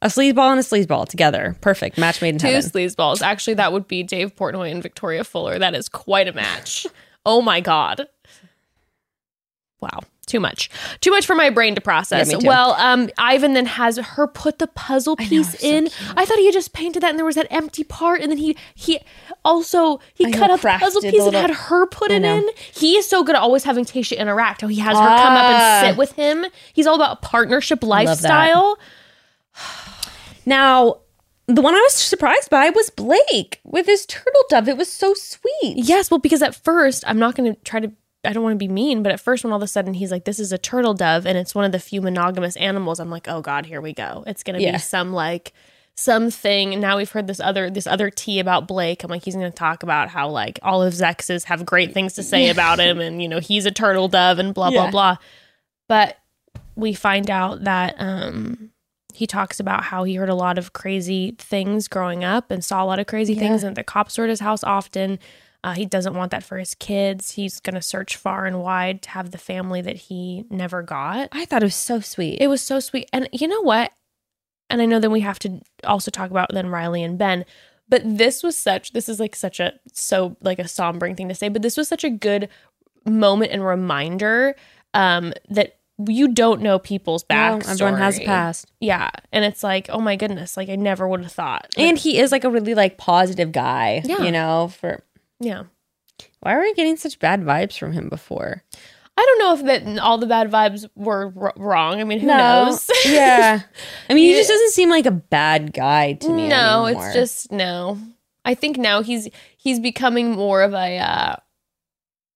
a sleazeball and a sleazeball together, perfect match made in two heaven. sleazeballs. Actually, that would be Dave Portnoy and Victoria Fuller. That is quite a match. oh my god. Wow. Too much. Too much for my brain to process. Yeah, well, um, Ivan then has her put the puzzle piece it's so in. I thought he had just painted that and there was that empty part, and then he he also he I cut know, out the puzzle piece and had her put I it know. in. He is so good at always having Tayshia interact. How he has her come up Ah. and sit with him. He's all about partnership lifestyle. [sighs] Now, the one I was surprised by was Blake with his turtle dove. It was so sweet. Yes, well, because at first I'm not going to try to I don't want to be mean, but at first when all of a sudden he's like, This is a turtle dove and it's one of the few monogamous animals, I'm like, Oh God, here we go. It's gonna Yeah. be some like something. And now we've heard this other this other tea about Blake. I'm like, he's gonna talk about how like all of his exes have great things to say about him and you know, he's a turtle dove and blah blah Yeah. blah. But we find out that um he talks about how he heard a lot of crazy things growing up and saw a lot of crazy things and the cops were at his house often. Uh, he doesn't want that for his kids. He's going to search far and wide to have the family that he never got. I thought it was so sweet. It was so sweet. And you know what? And I know then we have to also talk about then Riley and Ben. But this was such this is like such a so like a sombering thing to say, but this was such a good moment and reminder um that you don't know people's backstory. everyone has a past. Yeah. And it's like, oh my goodness, like I never would have thought. Like, And he is like a really like positive guy. Yeah. You know, for yeah. why were we getting such bad vibes from him before? I don't know if that all the bad vibes were r- wrong. I mean, who knows? [laughs] yeah. I mean, he Yeah. just doesn't seem like a bad guy to me. no, anymore. it's just no. I think now he's he's becoming more of a uh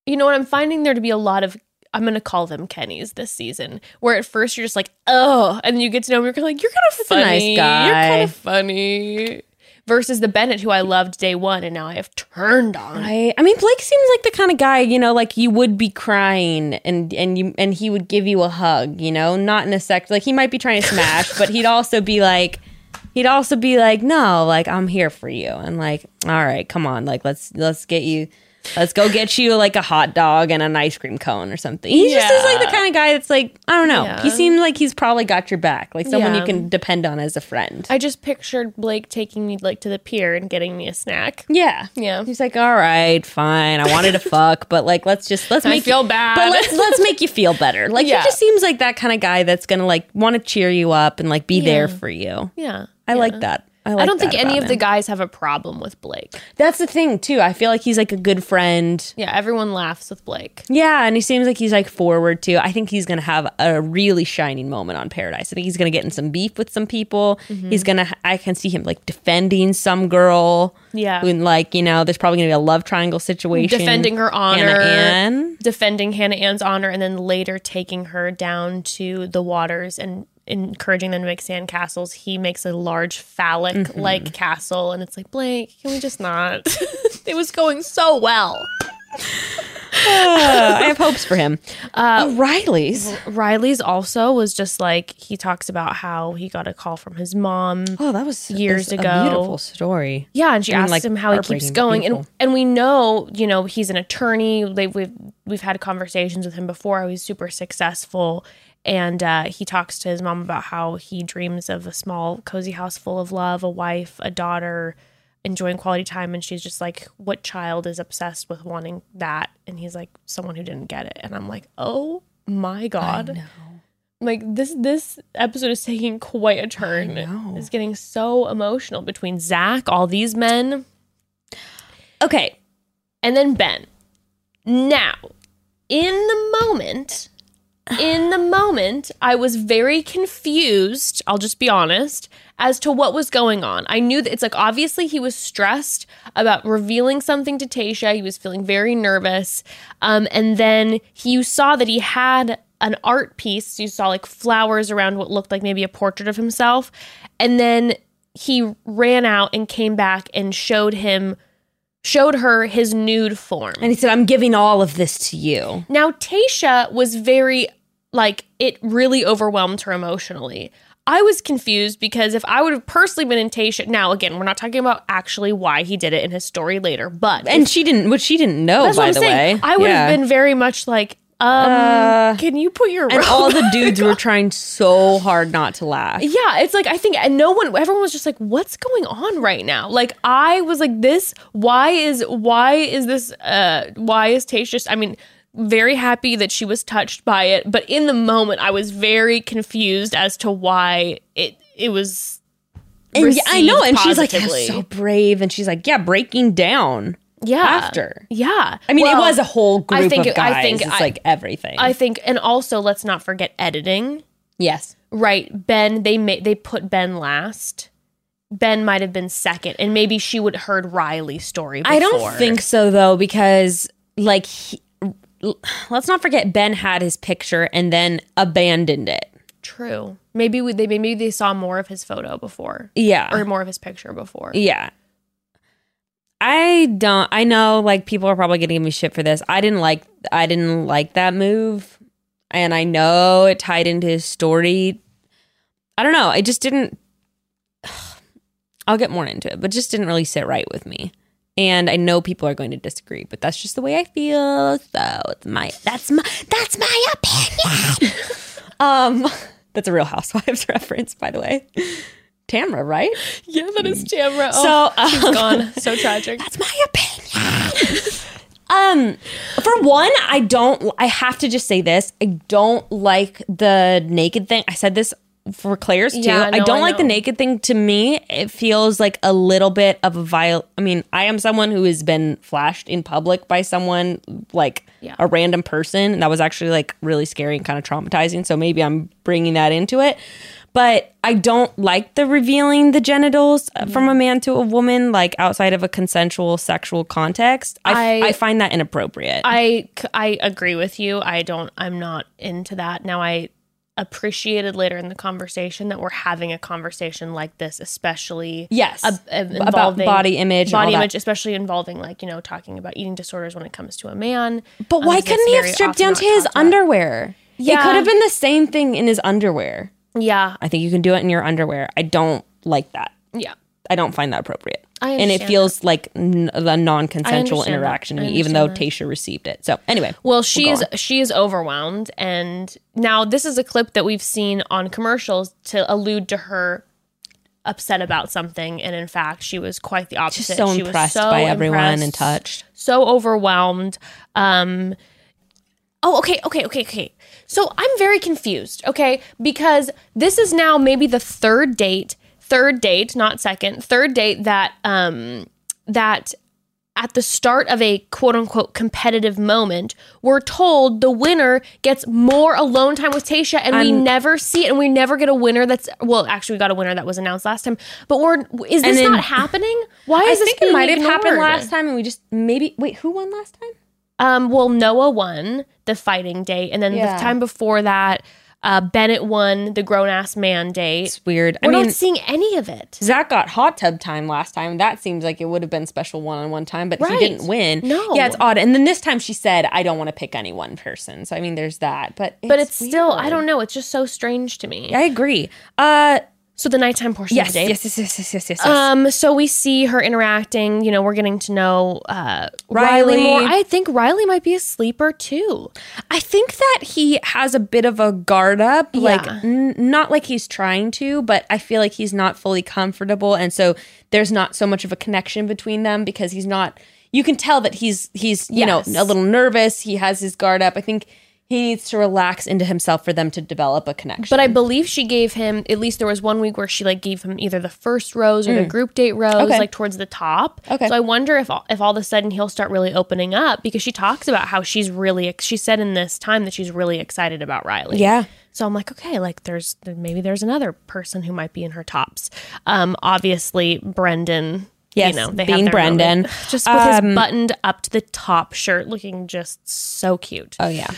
you know what I'm finding there to be a lot of I'm going to call them Kennys this season. Where at first you're just like, "Oh," and then you get to know him you're like, "You're kind of a nice guy." You're kind of funny." Versus the Bennett who I loved day 1 and now I have turned on. I, I mean, Blake seems like the kind of guy, you know, like you would be crying and and you and he would give you a hug, you know, not in a sec. Like he might be trying to smash, but he'd also be like, he'd also be like, no, like I'm here for you, and like, all right, come on, like let's let's get you, let's go get you like a hot dog and an ice cream cone or something. He just is like the kind of guy that's like, I don't know. He Yeah. seems like he's probably got your back, like someone you can depend on as a friend. I just pictured Blake taking me like to the pier and getting me a snack. yeah, Yeah. He's like, all right, fine. I wanted to [laughs] fuck, but like, let's just let's I make feel you, bad. But let's let's make you feel better. Like, Yeah. he just seems like that kind of guy that's gonna like want to cheer you up and like be there for you. Yeah. I yeah. like that. I, like I don't think any of the guys have a problem with Blake. That's the thing too. I feel like he's like a good friend. Yeah, everyone laughs with Blake. Yeah, and he seems like he's like forward too. I think he's gonna have a really shining moment on Paradise. I think he's gonna get in some beef with some people. Mm-hmm. He's gonna. I can see him like defending some girl. Yeah. Who, like you know, there's probably gonna be a love triangle situation. Defending her honor. Hannah Ann. Defending Hannah Ann's honor and then later taking her down to the waters and encouraging them to make sand castles, He makes a large phallic Mm-hmm. like castle and it's like, Blake, can we just not? [laughs] it was going so well. Uh, I have hopes for him. Uh, Riley's. Riley's also was just like he talks about how he got a call from his mom Oh, that was Years a ago. beautiful story. Yeah, and she I asked like, him how he keeps going, and and we know, you know, he's an attorney. They, we've we've had conversations with him before. He's super successful, and uh, he talks to his mom about how he dreams of a small, cozy house full of love, a wife, a daughter, enjoying quality time. And she's just like, "What child is obsessed with wanting that?" And he's like, "Someone who didn't get it." And I'm like, "Oh my god!" Like this this episode is taking quite a turn. It's getting so emotional between Zac, all these men. Okay. and then Ben. Now, in the moment, in the moment, I was very confused. I'll just be honest as to what was going on. I knew that it's like obviously he was stressed about revealing something to Tayshia. He was feeling very nervous. Um, and then he, you saw that he had an art piece. You saw like flowers around what looked like maybe a portrait of himself. And then he ran out and came back and showed him showed her his nude form. And he said, I'm giving all of this to you. Now, Tayshia was very, like, it really overwhelmed her emotionally. I was confused because if I would have personally been in Tayshia, now again, we're not talking about actually why he did it in his story later, but And she didn't, which she didn't know, that's by what I'm the saying. way. I would Yeah. have been very much like, um, Uh, can you put your And [laughs] all the dudes were trying so hard not to laugh. Yeah, it's like I think and no one everyone was just like what's going on right now? Like I was like this why is why is this uh why is Tayshia just I mean very happy that she was touched by it, but in the moment I was very confused as to why it it was And yeah, I know. And she's like, positively. "You're so brave. And she's like, yeah, breaking down yeah. after. Yeah. I mean, Well, it was a whole group I think of guys. I think it's I, like everything. I think and also let's not forget editing. yes. Right, Ben. They made they put Ben last. Ben might have been second, and maybe she would heard Riley's story. Before. I don't think so though, because like he, let's not forget Ben had his picture and then abandoned it. True. Maybe we, they maybe they saw more of his photo before, Yeah. or more of his picture before. Yeah. I don't I know like people are probably gonna give me shit for this. I didn't like I didn't like that move. And I know it tied into his story. I don't know. I just didn't [sighs] I'll get more into it, but just didn't really sit right with me. And I know people are going to disagree, but that's just the way I feel. So it's my that's my that's my opinion. [laughs] um [laughs] that's a real housewives [laughs] reference, by the way. Tamra, right? Yeah, that is Tamra. So, Oh, she's um, gone. So [laughs] tragic. That's my opinion. [laughs] um, for one, I don't. I have to just say this. I don't like the naked thing. I said this for Clare's too. Yeah, I don't I like the naked thing. To me, it feels like a little bit of a viol. I mean, I am someone who has been flashed in public by someone like Yeah. a random person, and that was actually like really scary and kind of traumatizing. So maybe I'm bringing that into it. But I don't like the revealing the genitals uh, from a man to a woman, like outside of a consensual sexual context. I, I- I find that inappropriate. I, I agree with you. I don't. I'm not into that. Now I appreciated later in the conversation that we're having a conversation like this, especially yes, ab- ab- about body image, and all body that. image, especially involving like you know talking about eating disorders when it comes to a man. But Um, why couldn't he have stripped down to his about. underwear? It could have been the same thing in his underwear. Yeah, I think you can do it in your underwear. I don't like that. yeah. I don't find that appropriate. I and it feels like n- a non-consensual interaction, to me, even though Tayshia received it. So anyway, Well, she go is on. she is overwhelmed, and now this is a clip that we've seen on commercials to allude to her upset about something, and in fact, she was quite the opposite. just so she impressed was so by everyone and touched. so overwhelmed. Um, oh, okay, okay, okay, okay. So I'm very confused, okay, because this is now maybe the third date, third date, not second, third date that um that at the start of a quote unquote competitive moment, we're told the winner gets more alone time with Tayshia, and we never see it, and we never get a winner that's well, actually, we got a winner that was announced last time, but we're is this then- not happening? [laughs] Why I is this I think it might have happened last time, and we just maybe wait. Who won last time? Um, well, Noah won the fighting date, and then Yeah. the time before that, uh, Bennett won the grown ass man date. It's weird. We're I mean, not seeing any of it. Zac got hot tub time last time. That seems like it would have been special one on one time, but Right. he didn't win. No. Yeah, it's odd. And then this time she said, I don't want to pick any one person. So, I mean, there's that. But it's But it's still, I don't know. It's just so strange to me. I agree. Uh, So the nighttime portion yes, of the date. yes, yes, yes, yes, yes, yes, yes. Um, so we see her interacting. You know, we're getting to know uh, Riley. Riley. more. I think Riley might be a sleeper too. I think that he has a bit of a guard up, like Yeah. n- not like he's trying to, but I feel like he's not fully comfortable, and so there's not so much of a connection between them because he's not. You can tell that he's he's you Yes. know a little nervous. He has his guard up. I think he needs to relax into himself for them to develop a connection. But I believe she gave him at least there was one week where she like gave him either the first rose or the group date rose, Mm. Okay. like towards the top. Okay. So I wonder if all- if all of a sudden he'll start really opening up because she talks about how she's really she said in this time that she's really excited about Riley. yeah, So I'm like, okay, like there's maybe there's another person who might be in her tops. Um, obviously Brendan. Yes, you know, they being their moment. Brendan. [laughs] just with Um, his buttoned up to the top shirt, looking just so cute. oh yeah.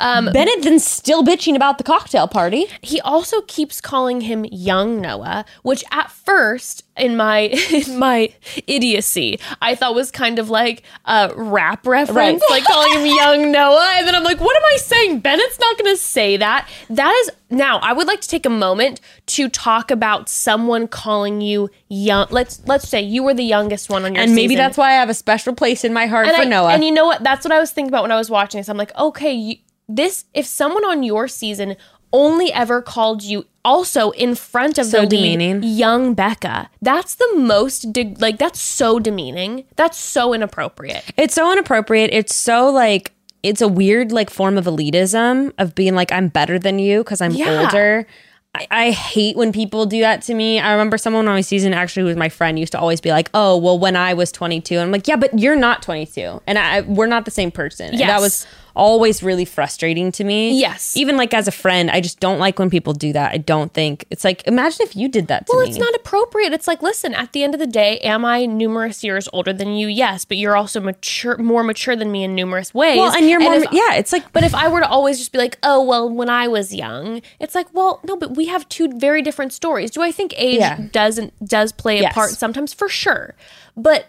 Um, Bennett then still bitching about the cocktail party. he also keeps calling him young Noah, which at first in my [laughs] in my idiocy I thought was kind of like a rap reference, Right. like calling him [laughs] young Noah. And then I'm like, what am I saying? Bennett's not going to say that. That is now. I would like to take a moment to talk about someone calling you young. Let's let's say you were the youngest one on your season. And maybe season. that's why I have a special place in my heart and for I, Noah. And you know what? That's what I was thinking about when I was watching this. I'm like, okay, you, this if someone on your season only ever called you also in front of So the demeaning. young Bekah, that's the most de- like that's so demeaning. That's so inappropriate. It's so inappropriate. It's so like it's a weird like form of elitism of being like I'm better than you because I'm Yeah. older. I, I hate when people do that to me. I remember someone on my season actually who was my friend used to always be like, "Oh, well, when I was 22," and I'm like, "Yeah, but you're not 22, and I we're not the same person." And that was always really frustrating to me. Yes. Even like as a friend, I just don't like when people do that. I don't think it's like imagine if you did that to Well, me. it's not appropriate. It's like, listen, at the end of the day, am I numerous years older than you? Yes, but you're also mature, more mature than me in numerous ways. well, and you're more if- yeah, it's like But if I were to always just be like, oh, well, when I was young, it's like, well, no, but we have two very different stories. Do I think age Yeah. doesn't does play a Yes. part sometimes for sure? But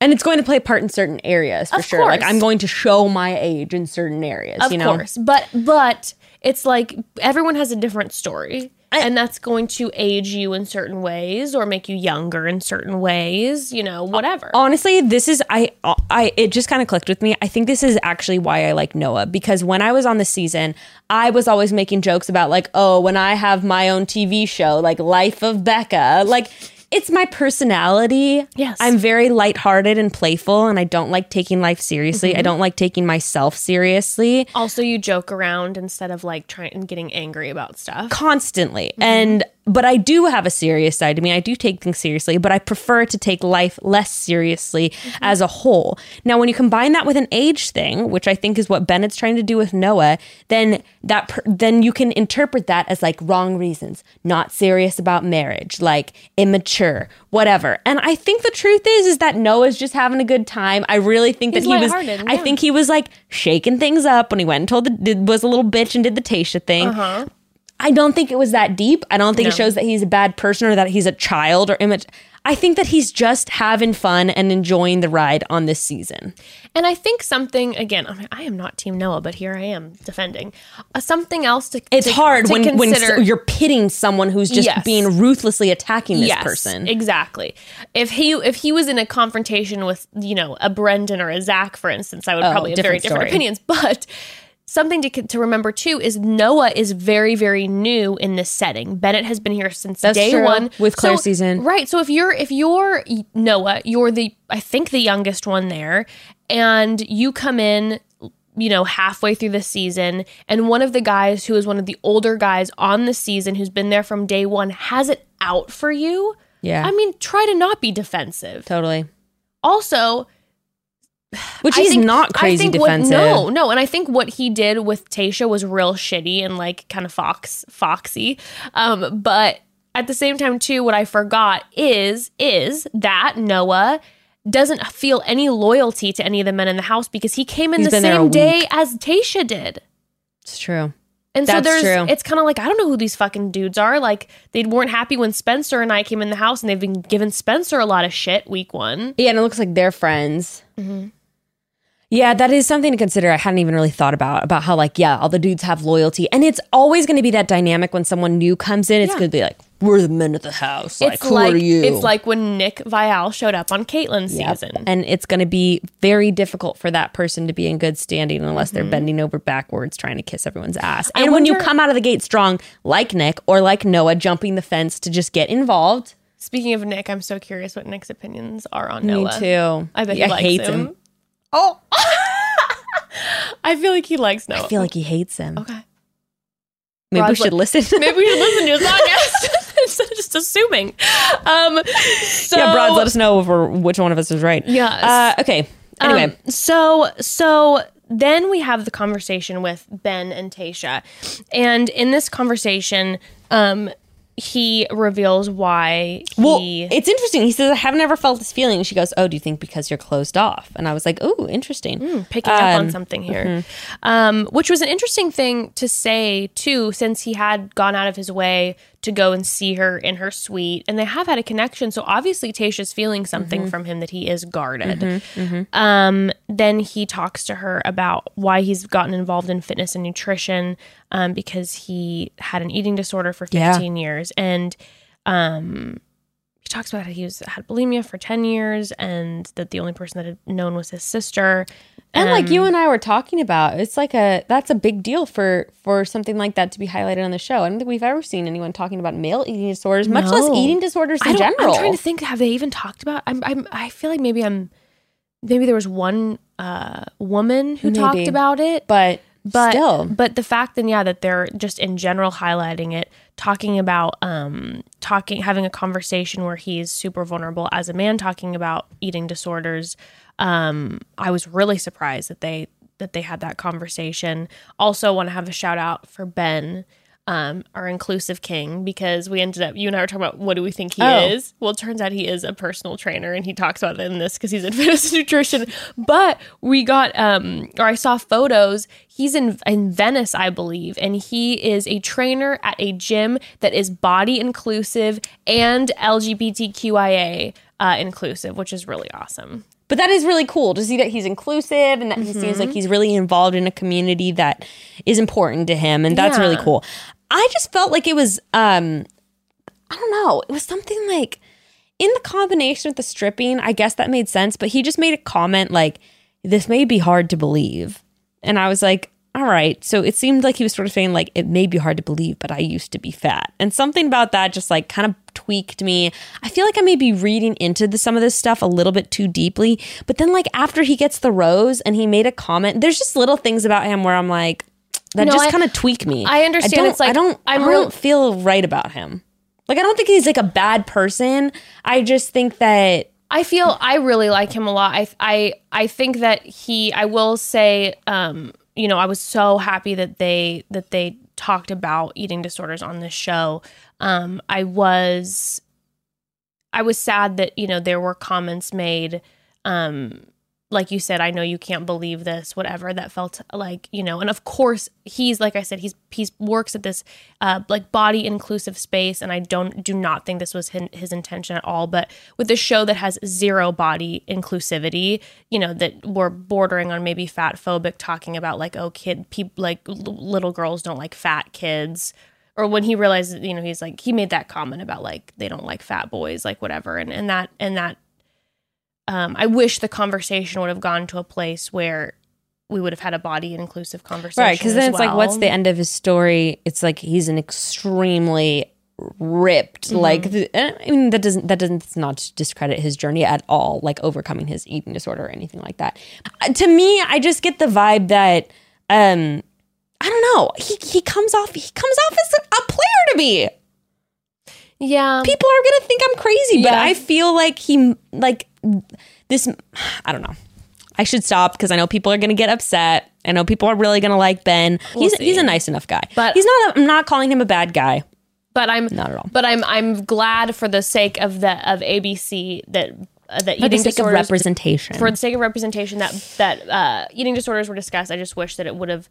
and it's going to play a part in certain areas for Of sure. Like. I'm going to show my age in certain areas, of you know. course, but but it's like everyone has a different story. and that's going to age you in certain ways or make you younger in certain ways, you know, whatever. honestly this is i i it just kind of clicked with me i think this is actually why i like noah because when i was on the season i was always making jokes about like oh when i have my own tv show like life of bekah like it's my personality. Yes. I'm very lighthearted and playful, and I don't like taking life seriously. I mm-hmm. don't like taking myself seriously. Also, you joke around instead of like trying and getting angry about stuff. constantly. Mm-hmm. And but I do have a serious side to me. I do take things seriously, but I prefer to take life less seriously as a whole. Now, when you combine that with an age thing, which I think is what Bennett's trying to do with Noah, then that per- then you can interpret that as like wrong reasons, not serious about marriage, like immature, whatever. And I think the truth is is that Noah's just having a good time. I really think He's that he was lighthearted, I think he was like shaking things up when he went and told the was a little bitch and did the Tayshia thing. Uh-huh. I don't think it was that deep. I don't think it shows that he's a bad person or that he's a child or image. I think that he's just having fun and enjoying the ride on this season. And I think something again. I, mean, I am not Team Noah, but here I am defending uh, something else to. It's to- hard to when when consider- s- you're pitting someone who's just Yes. being ruthlessly attacking this yes, person. Exactly. If he if he was in a confrontation with you know a Brendan or a Zac, for instance, I would Oh, probably have very different different story. opinions. [laughs] But something to to remember too is Noah is very very new in this setting. Bennett has been here since That's day true. one With Clare So- season. right? So if you're if you're Noah, you're the I think the youngest one there, and you come in you know, halfway through the season, and one of the guys who is one of the older guys on the season who's been there from day one has it out for you. Yeah. I mean, try to not be defensive. totally. Also, [sighs] Which I he's think- not I crazy think what- defensive. no, no, and I think what he did with Tayshia was real shitty and like kind of fox foxy. Um, but at the same time, too, what I forgot is is that Noah doesn't feel any loyalty to any of the men in the house because he came in He's the been there a same day as Tayshia did. It's true. And so there's true. it's kind of like I don't know who these fucking dudes are. Like they weren't happy when Spencer and I came in the house and they've been giving Spencer a lot of shit week 1. Yeah, and it looks like they're friends. Mm-hmm. Yeah, that is something to consider. I hadn't even really thought about about how like yeah, all the dudes have loyalty, and it's always going to be that dynamic when someone new comes in. It's Yeah. going to be like we're the men of the house. Like It's who like are you? it's like when Nick Viall showed up on Kaitlyn's Yep. season. and it's going to be very difficult for that person to be in good standing unless they're mm-hmm. bending over backwards trying to kiss everyone's ass. And when you come out of the gate strong, like Nick or like Noah, jumping the fence to just get involved. Speaking of Nick, I'm so curious what Nick's opinions are on Me Noah. too. I bet Yeah, he likes hates him. him. Oh, [laughs] I feel like he likes Noah. I feel like he hates him. okay. Maybe we should like, listen. [laughs] Maybe we should listen to his [laughs] podcast instead of just assuming. Um, so, yeah, Broads, let us know if we're, which one of us is right. Yes. Uh, okay. Anyway, Um, so so then we have the conversation with Ben and Tayshia, and in this conversation, um, he reveals why well, he. it's interesting. He says, I have never felt this feeling. She goes, Oh, do you think because you're closed off? And I was like, Oh, interesting. picking up on Um, something here, um, which was an interesting thing to say too, since he had gone out of his way to go and see her in her suite, and they have had a connection. So obviously, Tayshia's feeling something from him that he is guarded. Um, then he talks to her about why he's gotten involved in fitness and nutrition um, because he had an eating disorder for Yeah. 15 years, and um, he talks about how he was had bulimia for 10 years and that the only person that had known was his sister And like Um, you and I were talking about, it's like a that's a big deal for for something like that to be highlighted on the show. I don't think we've ever seen anyone talking about male eating disorders, much less eating disorders in general. I'm trying to think. Have they even talked about? I'm. I'm. I feel like maybe I'm. Maybe there was one uh, woman who Maybe. talked about it, but but still, but the fact then yeah that they're just in general highlighting it, talking about um talking having a conversation where he's super vulnerable as a man talking about eating disorders. Um, I was really surprised that they that they had that conversation. Also, want to have a shout out for Ben, um, our inclusive king, because we ended up you and I were talking about what do we think he Oh. is. Well, it turns out he is a personal trainer, and he talks about it in this because he's in [laughs] fitness nutrition. But we got um, or I saw photos. He's in in Venice, I believe, and he is a trainer at a gym that is body inclusive and LGBTQIA uh, inclusive, which is really awesome. But that is really cool to see that he's inclusive and that he seems Mm-hmm. like he's really involved in a community that is important to him and that's Yeah. really cool. I just felt like it was um I don't know, it was something like in the combination with the stripping, I guess that made sense, but he just made a comment like this may be hard to believe. And I was like, all right. So it seemed like he was sort of saying like it may be hard to believe, but I used to be fat. And something about that just like kind of tweaked me. I feel like I may be reading into the, some of this stuff a little bit too deeply. But then like after he gets the rose and he made a comment, there's just little things about him where I'm like that No, just kind of tweak me. I understand don't- it's like- I don't I'm I do not feel right about him. Like I don't think he's like a bad person. I just think that I feel I really like him a lot. I I I think that he I will say um you know, I was so happy that they that they talked about eating disorders on this show. Um I was I was sad that, you know, there were comments made um like you said, I know you can't believe this, whatever. That felt like, you know, and of course he's like I said, he's he's works at this uh like body inclusive space, and I don't do not think this was his, his intention at all. But with a show that has zero body inclusivity, you know, that we're bordering on maybe fat phobic, talking about like, oh, kid, people like l- little girls don't like fat kids. Or when he realized, you know, he's like he made that comment about like they don't like fat boys, like whatever, and and that and that um, I wish the conversation would have gone to a place where we would have had a body inclusive conversation. Right, because then it's like, what's the end of his story? It's like he's an extremely ripped, Mm-hmm. like the, I mean that doesn't that doesn't not discredit his journey at all, like overcoming his eating disorder or anything like that. Uh, to me, I just get the vibe that um I don't know. He he comes off he comes off as a, player to me. Yeah, People are gonna think I'm crazy, but I feel like he like this. I don't know. I should stop because I know people are gonna get upset. I know people are really gonna like Ben. he's see. he's a nice enough guy, But- he's not. A, I'm not calling him a bad guy. but I'm Not at all. But I'm I'm glad for the sake of the of ABC that uh, that For the eating sake of disorders representation. for the sake of representation that that uh, eating disorders were discussed. I just wish that it would have,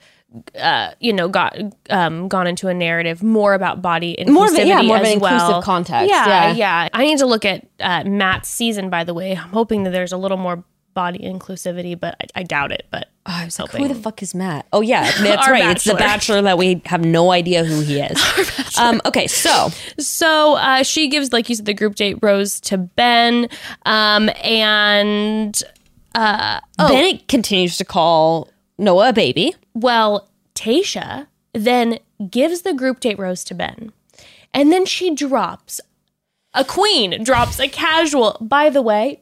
uh, you know, got um, gone into a narrative more about body inclusivity More of yeah, more of an well. inclusive context, Yeah, yeah. yeah. I need to look at uh, Matt's season. By the way, I'm hoping that there's a little more body inclusivity, but I, I doubt it. But Oh, I was like, hoping. who the fuck is Matt? Oh yeah, [laughs] that's right. It's the bachelor. bachelor that we have no idea who he is. [laughs] um, okay, so So uh, she gives, like you said, the group date rose to Ben, um, and uh, Bennett continues to call Noah a baby. well, Tayshia then gives the group date rose to Ben, and then she drops a queen, drops a casual. By the way,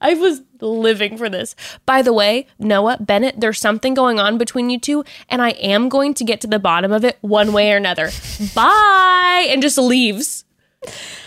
I was living for this. By the way, Noah Bennett, there's something going on between you two, and I am going to get to the bottom of it one way or another. [laughs] Bye, and just leaves.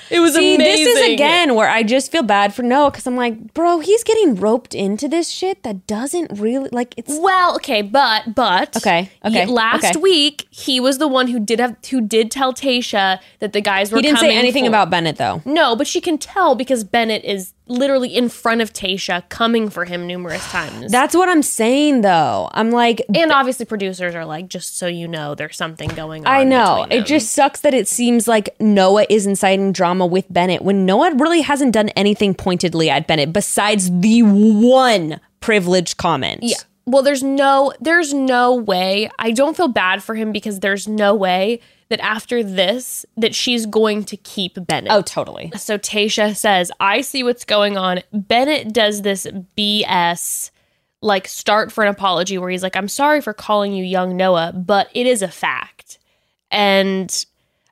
It was See, amazing. this is again where I just feel bad for Noah because I'm like, bro, he's getting roped into this shit that doesn't really like it's. Well, okay, but but Okay, okay, last okay. week he was the one who did have who did tell Tayshia that the guys were. He didn't say anything for- about Bennett though. No, but she can tell because Bennett is literally in front of Tayshia, coming for him numerous times. That's what I'm saying though. I'm like, and obviously, producers are like, just so you know, there's something going on. I know. It just sucks that it seems like Noah is inciting drama with Bennett when Noah really hasn't done anything pointedly at Bennett besides the one privileged comment. Yeah. Well, there's no there's no way. I don't feel bad for him because there's no way that after this that she's going to keep Bennett. Oh, totally. So Tayshia says, I see what's going on. Bennett does this BS like start for an apology where he's like, I'm sorry for calling you young Noah, but it is a fact. And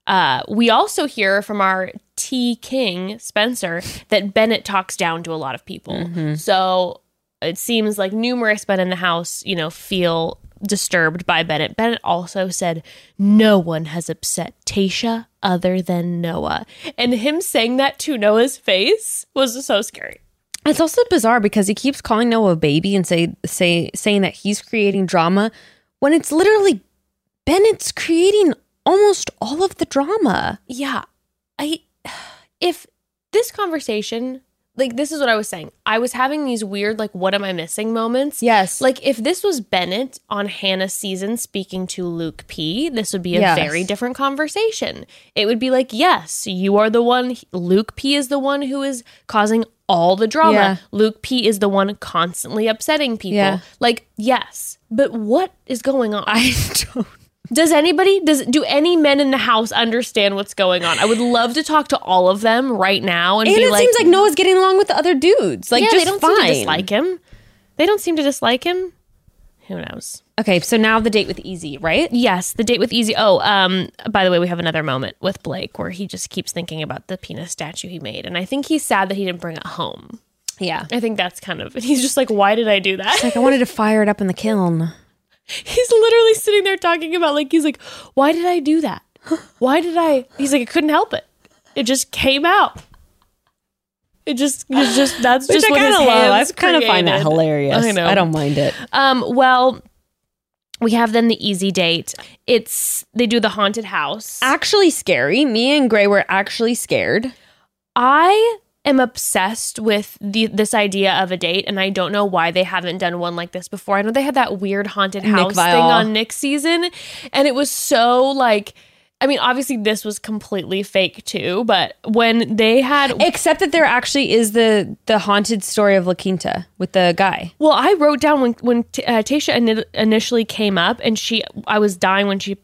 uh, we also hear from our T King, Spencer, that Bennett talks down to a lot of people. So it seems like numerous men in the house, you know, feel disturbed by Bennett. Bennett also said, No one has upset Tayshia other than Noah. And him saying that to Noah's face was so scary. It's also bizarre because he keeps calling Noah a baby and say say saying that he's creating drama when it's literally Bennett's creating almost all of the drama. Yeah. I [sighs] if this conversation like this is what I was saying. I was having these weird like what am I missing moments. Yes. Like if this was Bennett on Hannah's season speaking to Luke P, this would be a Yes. very different conversation. It would be like, "Yes, you are the one Luke P is the one who is causing all the drama. Yeah. Luke P is the one constantly upsetting people." Yeah. Like, yes. But what is going on? I [laughs] don't Does anybody does do any men in the house understand what's going on? I would love to talk to all of them right now and, And be it like, seems like Noah's getting along with the other dudes. Like yeah, just they don't fine. seem to dislike him. They don't seem to dislike him. Who knows? Okay, so now the date with Eazy, right? Yes, the date with Eazy. Oh, um, by the way, we have another moment with Blake where he just keeps thinking about the penis statue he made, and I think he's sad that he didn't bring it home. Yeah. I think that's kind of. [laughs] He's just like, why did I do that? It's Like I wanted to [laughs] fire it up in the kiln. He's literally sitting there talking about like he's like, why did I do that? Why did I? [laughs] He's like, I couldn't help it. It just came out. It just, it's just that's Which just I what his kind of love. I kind of find that hilarious. I know. I don't mind it. Um, well, we have then the Eazy date. It's they do the haunted house. Actually scary. Me and Gray were actually scared. I am obsessed with the this idea of a date, and I don't know why they haven't done one like this before. I know they had that weird haunted house thing on Nick season, and it was so like. I mean, obviously, this was completely fake too. But when they had Except that there actually is the the haunted story of La Quinta with the guy. Well, I wrote down when when T- uh, Tayshia ini- initially came up, and she, I was dying when she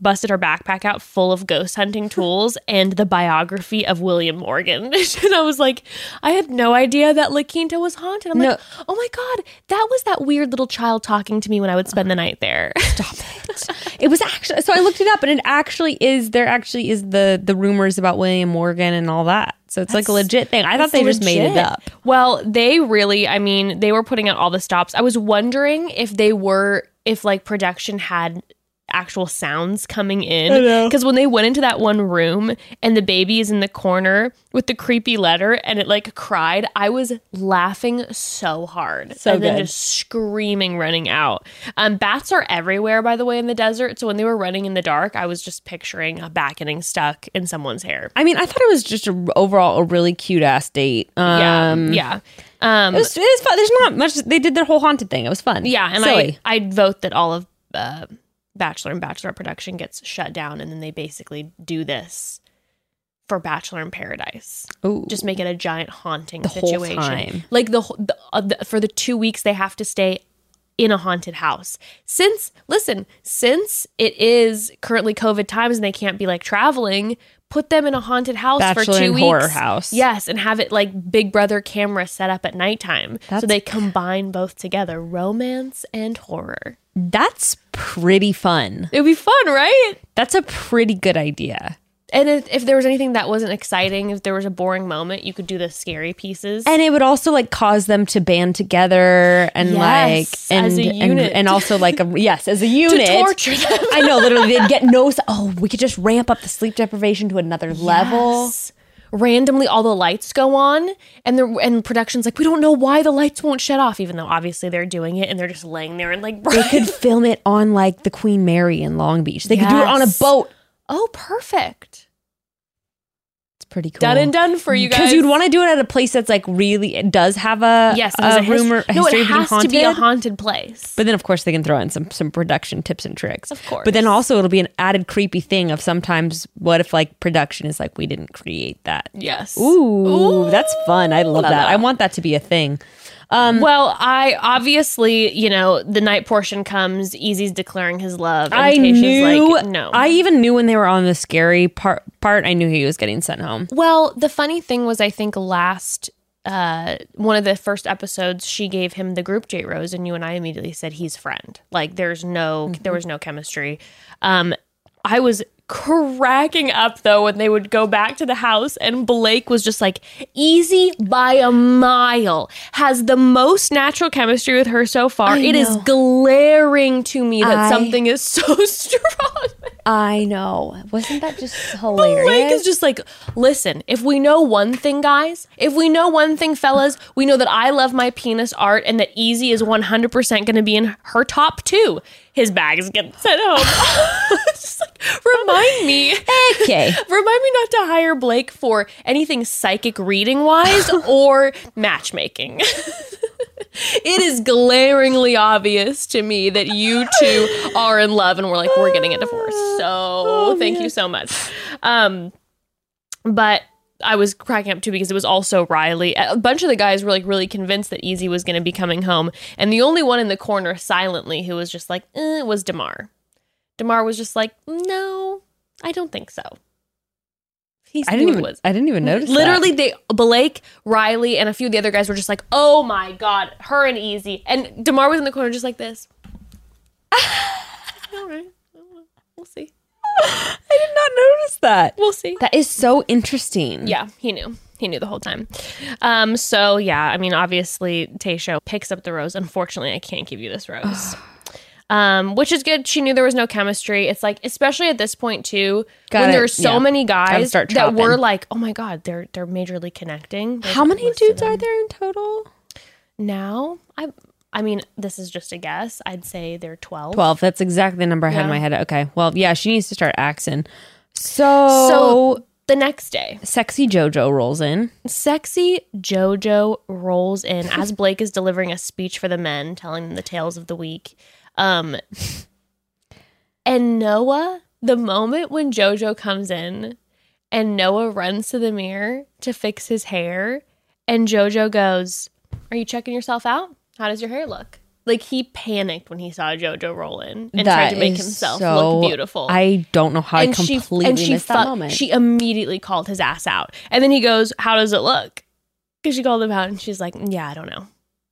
busted her backpack out full of ghost hunting [laughs] tools and the biography of William Morgan, [laughs] and I was like, I had no idea that La Quinta was haunted. I'm like, oh my god, that was that weird little child talking to me when I would spend the night there. [laughs] Stop it. it was actually so I looked it up and it actually is there actually is the the rumors about William Morgan and all that. So it's like a legit thing. I thought they just made it up. Well, they really, I mean, they were putting out all the stops. I was wondering if they were, if like production had actual sounds coming in. Because when they went into that one room and the baby is in the corner with the creepy letter and it like cried, I was laughing so hard. So and then good. just screaming, running out. Um, bats are everywhere, by the way, in the desert. So when they were running in the dark, I was just picturing a bat getting stuck in someone's hair. I mean, I thought it was just a, overall a really cute ass date. Yeah. Um, yeah. Um, It was, it was fun. There's not much. They did their whole haunted thing. It was fun. Yeah, and Silly. I I'd vote that all of uh, Bachelor and Bachelorette production gets shut down, and then they basically do this for Bachelor in Paradise. Ooh. Just make it a giant haunting The whole situation. time. Like the, the, uh, the for the two weeks they have to stay in a haunted house. Since listen, since it is currently COVID times and they can't be like traveling. Put them in a haunted house for two in weeks. horror house. Yes, and have it like Big Brother camera set up at nighttime. so they combine both together, romance and horror. That's pretty fun. It would be fun, right? That's a pretty good idea. And if, if there was anything that wasn't exciting, if there was a boring moment, you could do the scary pieces. And it would also like cause them to band together and Yes, like and, as a and unit. and also like a [laughs] yes as a unit. torture them. I know literally they'd get no. Oh, we could just ramp up the sleep deprivation to another level. Yes. Randomly, all the lights go on, and the and production's like, we don't know why the lights won't shut off, even though obviously they're doing it, and they're just laying there and like, [laughs] They could film it on like the Queen Mary in Long Beach. They could do it on a Yes. boat. oh, perfect, pretty cool. done and done for you guys. Because you'd want to do it at a place that's like really it does have a yes, a, a his- rumor No, it of being has haunted. to be a haunted place. But then, of course, they can throw in some some production tips and tricks. Of course. But then also, it'll be an added creepy thing of sometimes what if like production is like we didn't create that. yes. Ooh, that's fun. I love la that. la. I want that to be a thing. Well, I obviously, you know, the night portion comes. Eazy's declaring his love. And I knew. like, no. I even knew when they were on the scary part. Part I knew he was getting sent home. well, the funny thing was, I think last uh, one of the first episodes, she gave him the group J Rose, and you and I immediately said he's friend. Like, there's no, there was no chemistry. Um, I was cracking up though when they would go back to the house and Blake was just like Eazy by a mile. Has the most natural chemistry with her so far. I It is know. glaring to me that I- something is so [laughs] strong I know. Wasn't that just [laughs] hilarious? Blake is just like, listen, if we know one thing, guys, if we know one thing, fellas, we know that I love my penis art and that Eazy is 100% going to be in her top two. His bag is getting sent home. [laughs] [laughs] just like, remind me. okay. Remind me not to hire Blake for anything psychic reading wise or matchmaking. It is glaringly obvious to me that you two are in love and we're like, we're getting a divorce. So thank you so much. Um, but I was cracking up too because it was also Riley. A bunch of the guys were like really convinced that Eazy was going to be coming home. And the only one in the corner silently who was just like, eh, was Demar. Demar was just like, no, I don't think so. He I didn't even. was. I didn't even notice. that. Literally, they Blake, Riley, and a few of the other guys were just like, "Oh my god, her and Eazy." And Demar was in the corner, just like this. [laughs] All right, we'll see. [laughs] I did not notice that. We'll see. That is so interesting. Yeah, he knew. He knew the whole time. Um. So yeah, I mean, obviously, Tayshia picks up the rose. Unfortunately, I can't give you this rose. [sighs] [sighs] [sighs] Um, which is good. She knew there was no chemistry. It's like, especially at this point too, when Gotta- there's so yeah. many guys that were like, oh my god, they're they're majorly connecting. There's How many dudes are there in total? now i i mean this is just a guess i'd say they're 12 Twelve. That's exactly the number I had in my head. Okay. Well, yeah, she needs to start axing. So, so the next day sexy JoJo rolls in. sexy jojo rolls in as blake is delivering a speech for the men telling them the tales of the week um and noah the moment when jojo comes in and noah runs to the mirror to fix his hair and jojo goes are you checking yourself out how does your hair look like he panicked when he saw jojo roll in and tried to make himself so- look beautiful I don't know how I completely missed that moment. She immediately called his ass out, and then he goes, "How does it look?" Because she called him out, and she's like, "Yeah, I don't know."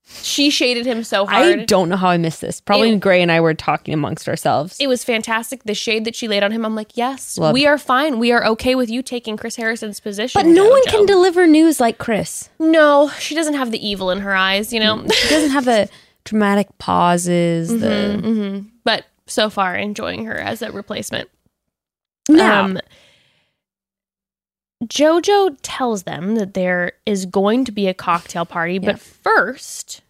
She shaded him so hard. I don't know how I missed this. Probably It- Gray and I were talking amongst ourselves. it was fantastic. The shade that she laid on him, I'm like, yes, we are fine. We are okay with you taking Chris Harrison's position. but no one can deliver news like Chris. no, she doesn't have the evil in her eyes, you know. She doesn't have the [laughs] dramatic pauses. The hmm But so far, enjoying her as a replacement. now, Um, Jojo tells them that there is going to be a cocktail party, Yeah. but first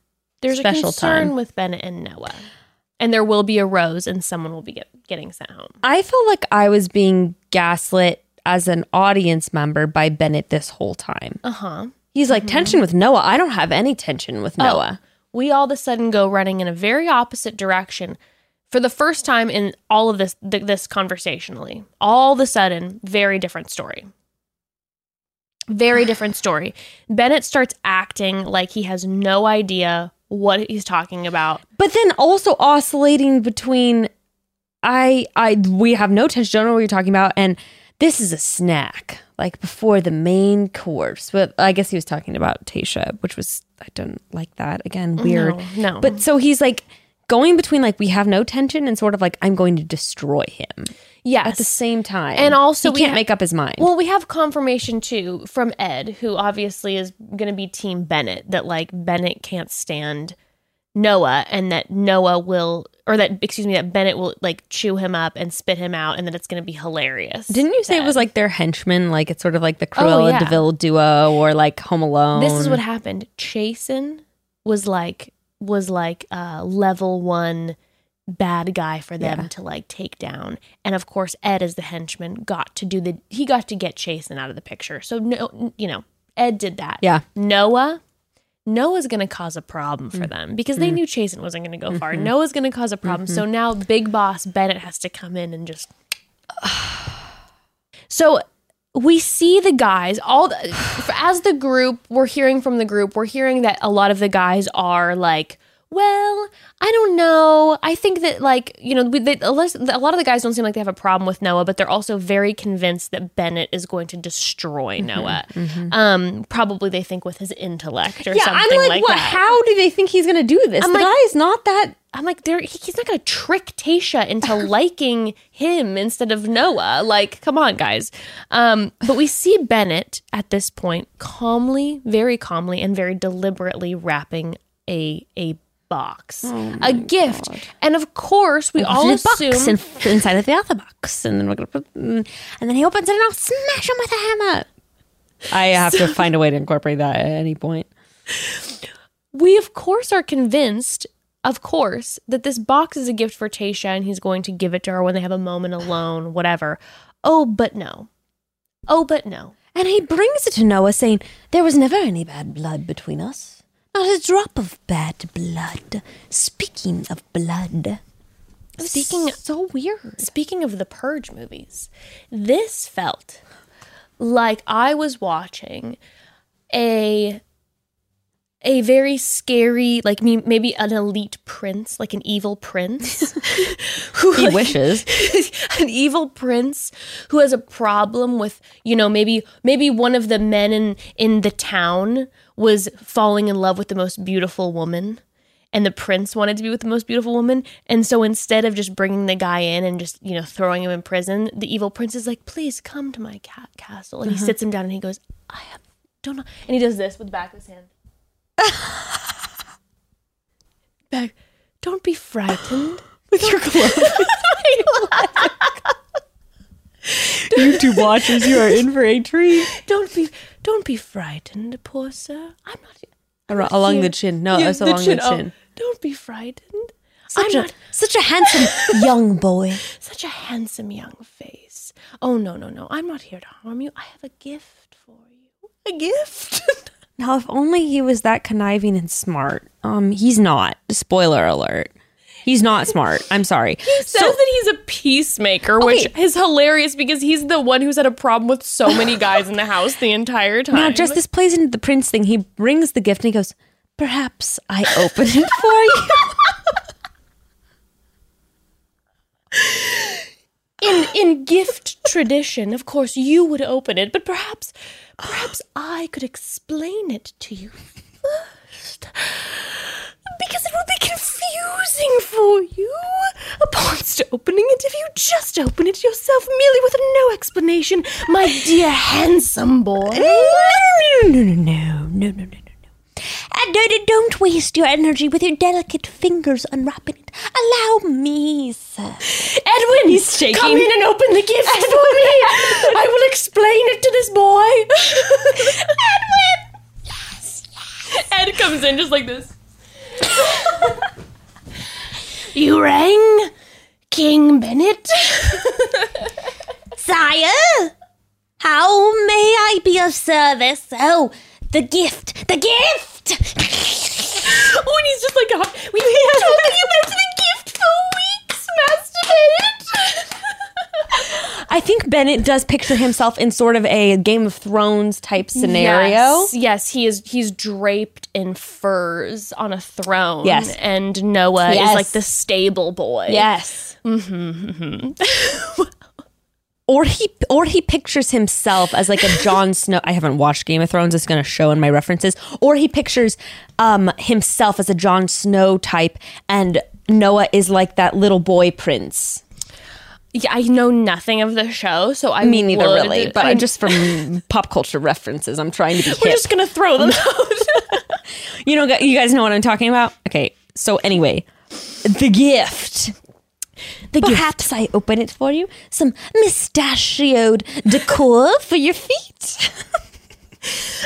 there's Special a concern time. with Bennett and Noah. And there will be a rose and someone will be get, getting sent home. I felt like I was being gaslit as an audience member by Bennett this whole time. Uh-huh. He's like tension with Noah. I don't have any tension with Noah. We all of a sudden go running in a very opposite direction for the first time in all of this th- this conversationally. All of a sudden, very different story. Very different story. Bennett starts acting like he has no idea what he's talking about. But then also oscillating between I I we have no tension, don't know what you're talking about, and this is a snack, like before the main course. But I guess he was talking about Tayshia, which was I don't like that. Again, weird. No, no. But so he's like going between like we have no tension and sort of like I'm going to destroy him Yes. at the same time. And also he we can't ha- make up his mind. Well, we have confirmation too from Ed, who obviously is going to be Team Bennett, that like Bennett can't stand Noah and that Noah will, or that, excuse me, that Bennett will like chew him up and spit him out and that it's going to be hilarious. Didn't you say it was like their henchmen? Like it's sort of like the Cruella Oh, yeah. Deville duo or like Home Alone. This is what happened. Chasen was like, was like uh, level one bad guy for them Yeah. to like take down. And of course, Ed as the henchman got to do the, he got to get Chasen out of the picture. So, no, you know, Ed did that. Yeah. Noah, Noah's going to cause a problem Mm. for them because they knew Chasen wasn't going to go far. Mm-hmm. Noah's going to cause a problem. So now Big Boss Bennett has to come in and just. [sighs] So we see the guys all the, [sighs] as the group we're hearing from the group we're hearing that a lot of the guys are like well i don't know i think that like you know they, a lot of the guys don't seem like they have a problem with noah but they're also very convinced that bennett is going to destroy Mm-hmm, noah um probably they think with his intellect or Yeah, something I'm like, like what? that How do they think he's going to do this? I'm the like- guy's not that. I'm like, there. He's not gonna trick Tayshia into [laughs] liking him instead of Noah. Like, come on, guys. Um, but we see Bennett at this point calmly, very calmly, and very deliberately wrapping a a box, a gift, and of course we all Put a box assume. in, inside of the other box, and then we're gonna put, mm, and then he opens it, and I'll smash him with a hammer. I have to find a way to incorporate that at any point. we of course are convinced of course that this box is a gift for Tayshia and he's going to give it to her when they have a moment alone whatever oh but no oh but no And he brings it to Noah, saying, There was never any bad blood between us. Not a drop of bad blood. Speaking of blood. speaking so weird. speaking of the purge movies this felt like I was watching a a very scary like me maybe an elite prince like an evil prince [laughs] who He like- wishes. [laughs] an evil prince who has a problem with you know maybe maybe one of the men in in the town was falling in love with the most beautiful woman and the prince wanted to be with the most beautiful woman. And so instead of just bringing the guy in and just you know throwing him in prison the evil prince is like please come to my cat castle. And he uh-huh. sits him down and he goes i have don't know and he does this with the back of his hand. [laughs] Back don't be frightened. [gasps] [laughs] With your glove. [laughs] YouTube watchers, you are in for a treat. Don't be don't be frightened, poor sir. I'm not Ar- along here. the chin. No, Yeah, it's along the chin. Oh, don't be frightened. Such I'm a, not such a handsome [laughs] young boy. such a handsome young face. Oh no, no, no. I'm not here to harm you. I have a gift for you. A gift? [laughs] Now, if only he was that conniving and smart. Um, he's not. Spoiler alert. He's not smart. I'm sorry. He says that he's a peacemaker, which is hilarious because he's the one who's had a problem with so many [laughs] guys in the house the entire time. Now, just this plays into the prince thing. He brings the gift and he goes, "Perhaps I open it for you." [laughs] in in gift tradition, of course, you would open it, but perhaps perhaps I could explain it to you first. Because it nothing for you. A Upon opening it, if you just open it yourself merely with no explanation, my dear handsome boy. No, no, no, no, no, no, no, no. And uh, don't waste your energy with your delicate fingers unwrapping it. Allow me, sir. Edwin, he's shaking. Come in and open the gift Edwin. for me. I will explain it to this boy. [laughs] Edwin. Yes, yes. Ed comes in just like this. [laughs] you rang, King Bennett. [laughs] Sire, how may I be of service? Oh, the gift, the gift! [laughs] oh, and he's just like, "Oh, we've [laughs] been talking about the gift for weeks, Master Bennett. I think Bennett does picture himself in sort of a Game of Thrones type scenario. Yes, yes, he is. He's draped in furs on a throne. Yes. and Noah Yes. is like the stable boy. Yes. Mm-hmm, mm-hmm, mm-hmm. or he or he pictures himself as like a Jon Snow. I haven't watched Game of Thrones. It's going to show in my references. Or he pictures um himself as a Jon Snow type, and Noah is like that little boy prince. Yeah, I know nothing of the show, so I Me neither, would- really. But I- I'm just from [laughs] pop culture references. I'm trying to be we're hip. just gonna throw them [laughs] out. [laughs] You know, you guys know what I'm talking about. Okay, so anyway, the gift. The Perhaps I open it for you. Some mustachioed decor for your feet.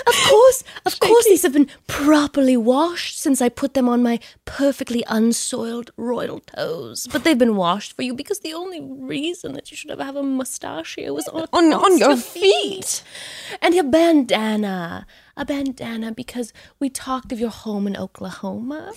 Of course, of course, these have been properly washed since I put them on my perfectly unsoiled royal toes. But they've been washed for you because the only reason that you should ever have a mustachio was on, On- on your feet. And your bandana. A bandana because we talked of your home in Oklahoma.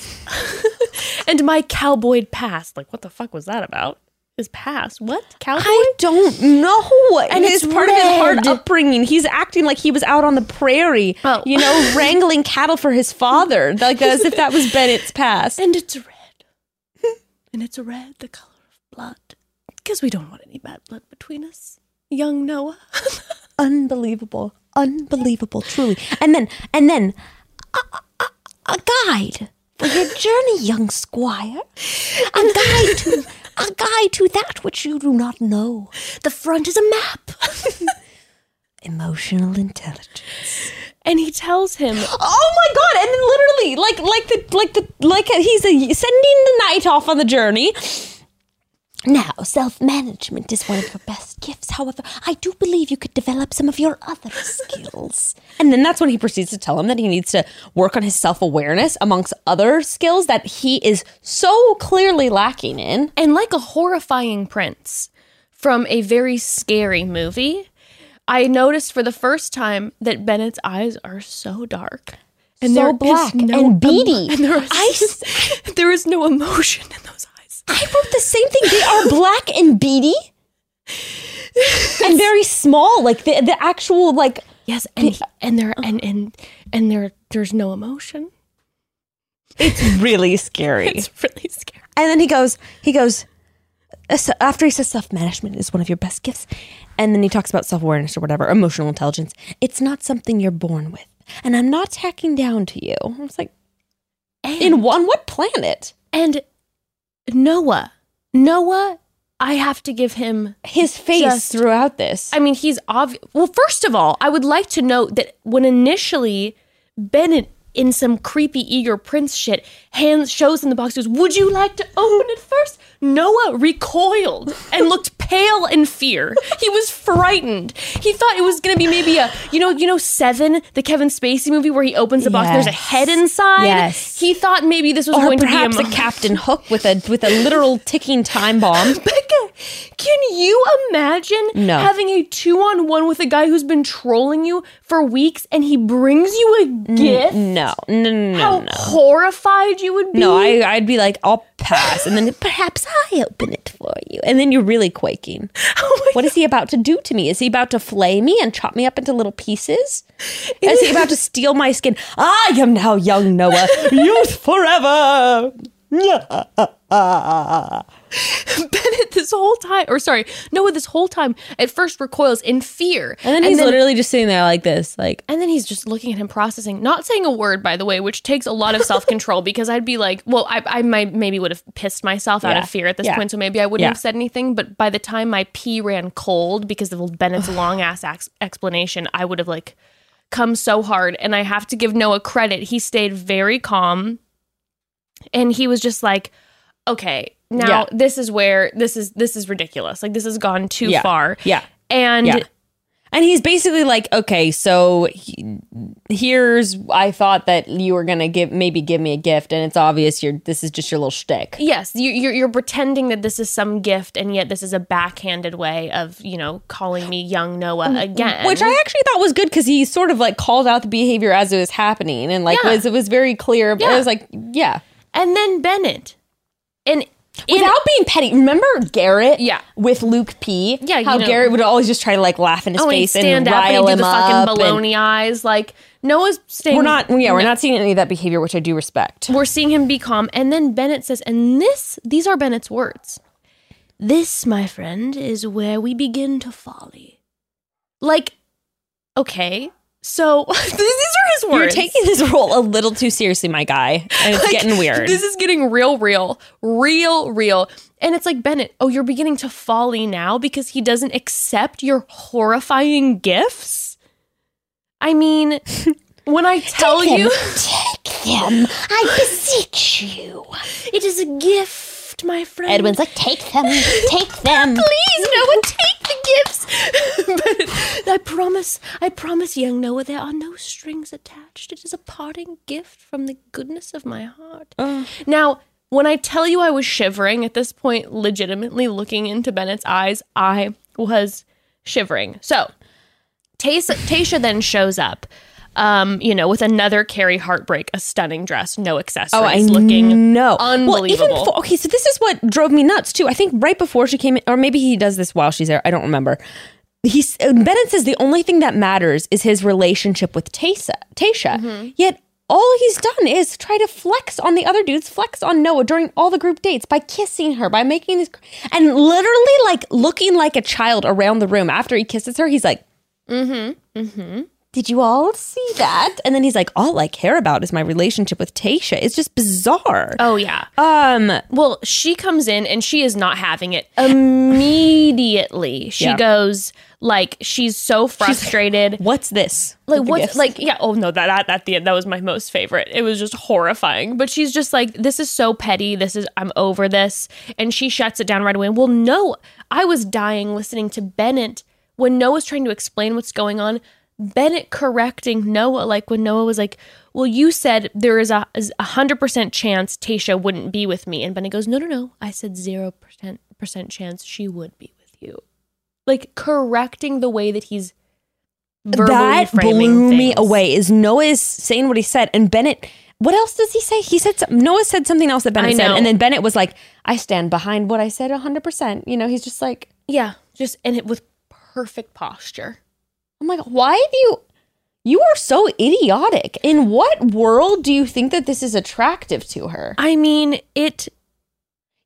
[laughs] and my cowboy past. Like, what the fuck was that about? His past? What? Cowboy? I don't know. And it's it's part of his hard red. upbringing. He's acting like he was out on the prairie, Oh. you know, [laughs] wrangling cattle for his father, like as if that was Bennett's past. And it's red. and it's red, the color of blood. Because we don't want any bad blood between us. Young Noah. [laughs] Unbelievable, unbelievable, truly. And then, and then, a, a, a guide for your journey, young squire. A guide to, a guide to that which you do not know. the front is a map. [laughs] Emotional intelligence. and he tells him, Oh my god! And then literally, like, like the, like the, like he's a, sending the knight off on the journey. Now, self management is one of your best gifts. However, I do believe you could develop some of your other [laughs] skills. and then that's when he proceeds to tell him that he needs to work on his self awareness amongst other skills that he is so clearly lacking in. and like a horrifying prince from a very scary movie, I noticed for the first time that Bennett's eyes are so dark. And So there is black no and beady. [laughs] and there is, I [laughs] there is no emotion in those eyes. I wrote the same thing. They are black and beady and very small. Like the, the actual, like, Yes, and and there and and and there there's no emotion. it's really scary. It's really scary. And then he goes, he goes, after he says self management is one of your best gifts, and then he talks about self awareness or whatever, emotional intelligence. It's not something you're born with, and I'm not tacking down to you. I was like, And, in one what planet? and Noah, Noah, I have to give him His face Just- throughout this. I mean, he's obvious. Well, first of all, I would like to note that when initially Bennett, in some creepy eager prince shit, hands shows him the box, goes, "Would you like to open it first? Noah recoiled and looked pale in fear. He was frightened. He thought it was going to be maybe a, you know, you know, Seven, the Kevin Spacey movie where he opens the box, and there's a head inside. Yes. He thought maybe this was or going perhaps to a be a, Captain Hook with a with a literal ticking time bomb. [laughs] Bekah, can you imagine No. having a two on one with a guy who's been trolling you for weeks and he brings you a gift? No, no, no, How no. horrified you would be. No, I, I'd be like, I'll pass, and then perhaps I open it for you, and then you're really quaking. [laughs] Oh What is he about to do to me? Is he about to flay me and chop me up into little pieces? Is he about to steal my skin? Ah, I am now young Noah, [laughs] youth forever. [laughs] Bennett this whole time, or sorry, Noah this whole time at first recoils in fear. And then he's literally just sitting there like this, like, And then he's just looking at him, processing, not saying a word, by the way, which takes a lot of self control [laughs] because I'd be like, well, I, I might maybe would have pissed myself out Yeah. of fear at this Yeah. point, so maybe I wouldn't Yeah. have said anything. But by the time my pee ran cold because of Bennett's long ass ex- explanation, I would have like come so hard. And I have to give Noah credit; he stayed very calm, and he was just like, okay. Now Yeah. this is where this is this is ridiculous. Like this has gone too Yeah. far. yeah. And Yeah. And he's basically like, okay, so he, here's I thought that you were gonna give maybe give me a gift, and it's obvious you're this is just your little shtick. Yes, you, you're you're pretending that this is some gift, and yet this is a backhanded way of you know calling me young Noah mm, again. Which I actually thought was good because he sort of like called out the behavior as it was happening, and like was it was very clear. But Yeah. it was like, yeah, and then Bennett, and in- without being petty. Remember Garrett? Yeah. with Luke P. Yeah, how know. Garrett would always just try to like laugh in his oh, face and stand up and rile he'd do him the up. fucking and- baloney eyes. Like Noah's staying. We're not, yeah, we're not seeing any of that behavior, which I do respect. We're seeing him be calm, and then Bennett says, and this these are Bennett's words. This, my friend, is where we begin to folly. Like, okay, so [laughs] these are his words. You're taking this role a little too seriously, my guy, and it's Like, getting weird. This is getting real, real, real, real. And it's like, Bennett, oh, you're beginning to folly now because he doesn't accept your horrifying gifts? I mean, [laughs] when I tell you take them, I beseech you. it is a gift, my friend. Edwin's like, take them, take them. [laughs] Please, Noah, take the gifts. [laughs] but I promise, I promise, young Noah, there are no strings attached. It is a parting gift from the goodness of my heart. Now, when I tell you I was shivering at this point, legitimately looking into Bennett's eyes, I was shivering. So, Tayshia, Tayshia then shows up. Um, you know, with another Carrie heartbreak, a stunning dress, no accessories, Oh, I looking know. unbelievable. Well, even before, okay, so this is what drove me nuts too. I think right before she came in, or maybe he does this while she's there. I don't remember. He's uh, Bennett says the only thing that matters is his relationship with Tayshia. Tayshia. Mm-hmm. Yet all he's done is try to flex on the other dudes, flex on Noah during all the group dates by kissing her, by making this, and literally like looking like a child around the room after he kisses her. He's like, mm-hmm, Mm-hmm. Did you all see that? And then he's like, all I care about is my relationship with Tayshia. It's just bizarre. Oh yeah. Um, Well, she comes in and she is not having it immediately. She Yeah. goes like she's so frustrated. what's this? like With the what's gifts. like yeah oh no that, that at the end that was my most favorite it was just horrifying but she's just like this is so petty this is i'm over this and she shuts it down right away well no i was dying listening to bennett when noah's trying to explain what's going on bennett correcting noah like when noah was like well you said there is a a hundred percent chance tayshia wouldn't be with me and bennett goes no no no i said zero percent percent chance she would be with you like correcting the way that he's that blew me away. Is Noah is saying what he said, and Bennett. What else does he say? He said some, Noah said something else that Bennett said, and then Bennett was like, "I stand behind what I said hundred percent." You know, he's just like, Yeah, just and it with perfect posture. I'm like, why do you? You are so idiotic. In what world do you think that this is attractive to her? I mean, it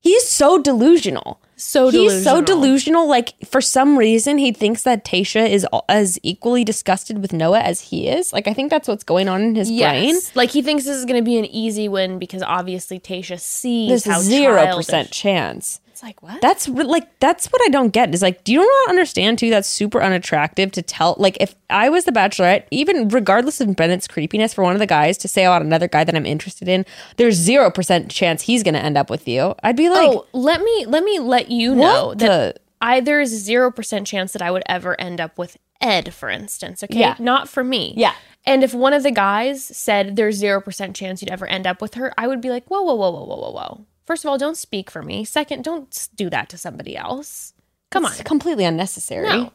He's so delusional. so He's so delusional. Like for some reason, he thinks that Tayshia is as equally disgusted with Noah as he is. Like I think that's what's going on in his brain. Like he thinks this is going to be an easy win because obviously Tayshia sees There's how zero percent chance. It's like what? That's re- like that's what I don't get. Is like, do you not understand too? That's super unattractive to tell. Like, if I was the Bachelorette, even regardless of Bennett's creepiness, for one of the guys to say about another guy that I'm interested in, there's zero percent chance he's going to end up with you. I'd be like, oh, let me let me let you know that the? I there's zero percent chance that I would ever end up with Ed, for instance. Okay, Yeah. not for me. Yeah. And if one of the guys said there's zero percent chance you'd ever end up with her, I would be like, whoa, whoa, whoa, whoa, whoa, whoa, whoa. First of all, don't speak for me. Second, don't do that to somebody else. Come on. It's completely unnecessary. No.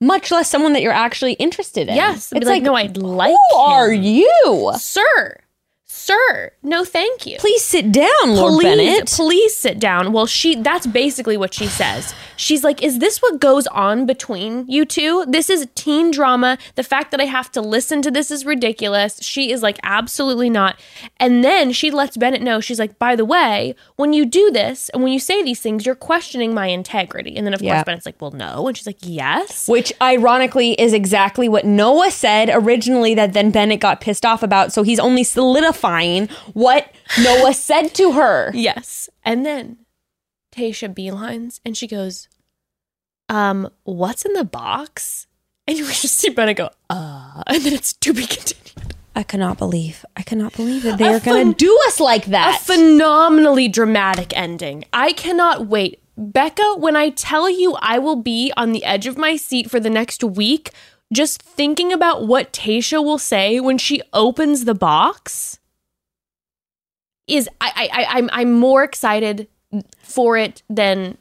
Much less someone that you're actually interested in. Yes. It's like, like, no, I'd like who are you? Sir, sir, no, thank you. Please sit down, Lord please, Bennett. please sit down. Well, she that's basically what she says. She's like, "Is this what goes on between you two? This is teen drama. The fact that I have to listen to this is ridiculous." She is like, "Absolutely not." And then she lets Bennett know. She's like, "By the way, when you do this and when you say these things, you're questioning my integrity." And then of Yeah. course Bennett's like, "Well, no." And she's like, "Yes." Which ironically is exactly what Noah said originally that then Bennett got pissed off about. So he's only solidifying what Noah said to her. [laughs] Yes. And then Tayshia beelines and she goes, um, what's in the box? And you just see Bennett go, uh, and then it's to be continued. I cannot believe. I cannot believe that they A are going to do us like that. A phenomenally dramatic ending. I cannot wait. Bekah, when I tell you I will be on the edge of my seat for the next week, just thinking about what Tayshia will say when she opens the box is I I, I I'm I'm more excited for it than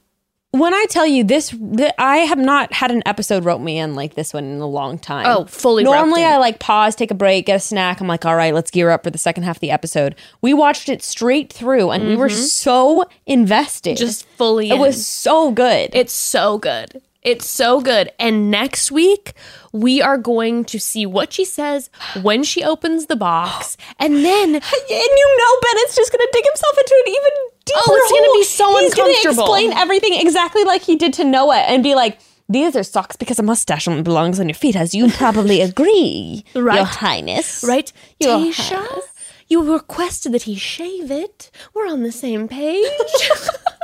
when I tell you this, th- I have not had an episode rope me in like this one in a long time. Oh, fully Normally. I like pause, take a break, get a snack. I'm like, all right, let's gear up for the second half of the episode. We watched it straight through, and we were so invested. Mm-hmm. just fully it in. was so good. It's so good. It's so good. And next week, we are going to see what she says when she opens the box. [gasps] And then [laughs] And you know Bennett's just gonna dig himself into an even deeper Oh, it's gonna be so uncomfortable. He's gonna explain everything exactly like he did to Noah and be like, "These are socks because a mustache only belongs on your feet, as you [laughs] probably agree, Right. Your Highness." right, Your Tayshia, Highness. you requested that he shave it. We're on the same page. [laughs]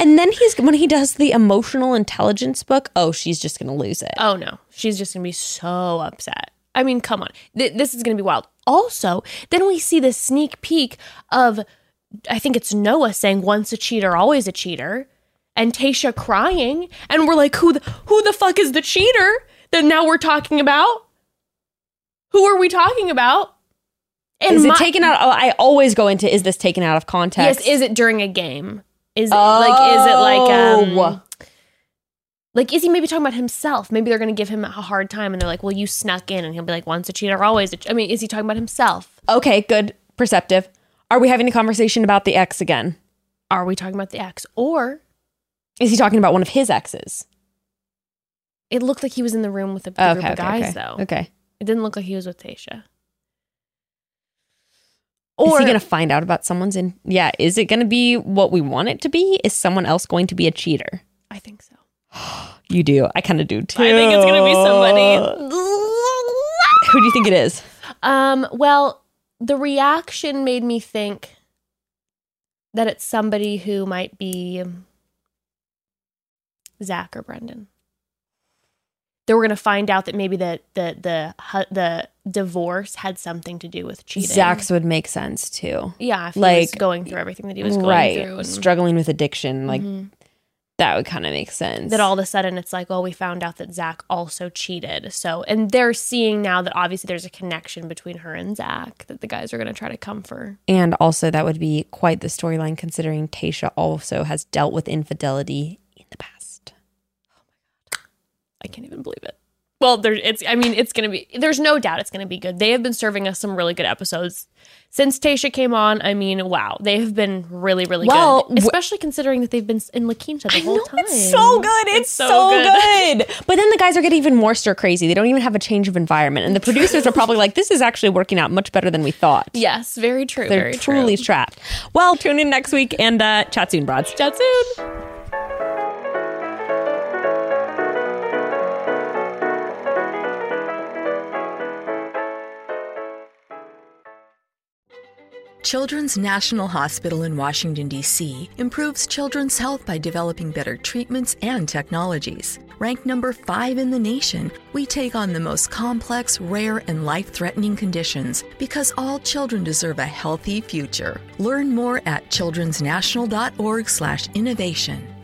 And then he's when he does the emotional intelligence book. Oh, she's just gonna lose it. oh no, she's just gonna be so upset. I mean, come on, Th- this is gonna be wild. Also, then we see this sneak peek of, I think it's Noah saying, "Once a cheater, always a cheater." and Tayshia crying, and we're like, who the who the fuck is the cheater that now we're talking about? Who are we talking about? And is it my- taken out? Oh, I always go into is this taken out of context? Yes, is it during a game? Is it like is it like Oh. um like is he maybe talking about himself? Maybe they're gonna give him a hard time, and they're like, "Well, you snuck in," and he'll be like, "Once a cheater, always." A ch-. I mean, is he talking about himself? okay, good, perceptive. Are we having a conversation about the ex again? Are we talking about the ex? Or Is he talking about one of his exes? it looked like he was in the room with a, the Okay, group of okay, guys, okay. though. Okay. It didn't look like he was with Tayshia. Is Or he going to find out about someone's in? Yeah. Is it going to be what we want it to be? Is someone else going to be a cheater? I think so. [gasps] You do. I kind of do too. I think it's gonna be somebody. Who do you think it is? Um, well, the reaction made me think that it's somebody who might be Zac or Brendan. That we're gonna find out that maybe the the the the divorce had something to do with cheating. Zac's would make sense too. yeah, if he was like- going through everything that he was going right. through, and Struggling with addiction. Like Mhm. that would kind of make sense. that all of a sudden it's like, oh, we found out that Zac also cheated. So, and they're seeing now that obviously there's a connection between her and Zac that the guys are gonna try to come for. And also, that would be quite the storyline considering Tayshia also has dealt with infidelity in the past. I can't even believe it. Well, there it's I mean, it's gonna be there's no doubt it's gonna be good. They have been serving us some really good episodes. Since Tayshia came on, I mean, wow, they have been really, really Well, good. Especially considering that they've been in La Quinta the whole time. It's so good. It's, so, good. But then the guys are getting even more stir crazy. They don't even have a change of environment. And the producers are probably like, this is actually working out much better than we thought. Yes, very true. They're very truly true. trapped. Well, tune in next week and uh, chat soon, broads. Chat soon. Children's National Hospital in Washington, D.C. improves children's health by developing better treatments and technologies. Ranked number five in the nation, we take on the most complex, rare, and life threatening conditions because all children deserve a healthy future. Learn more at childrensnational.org/innovation.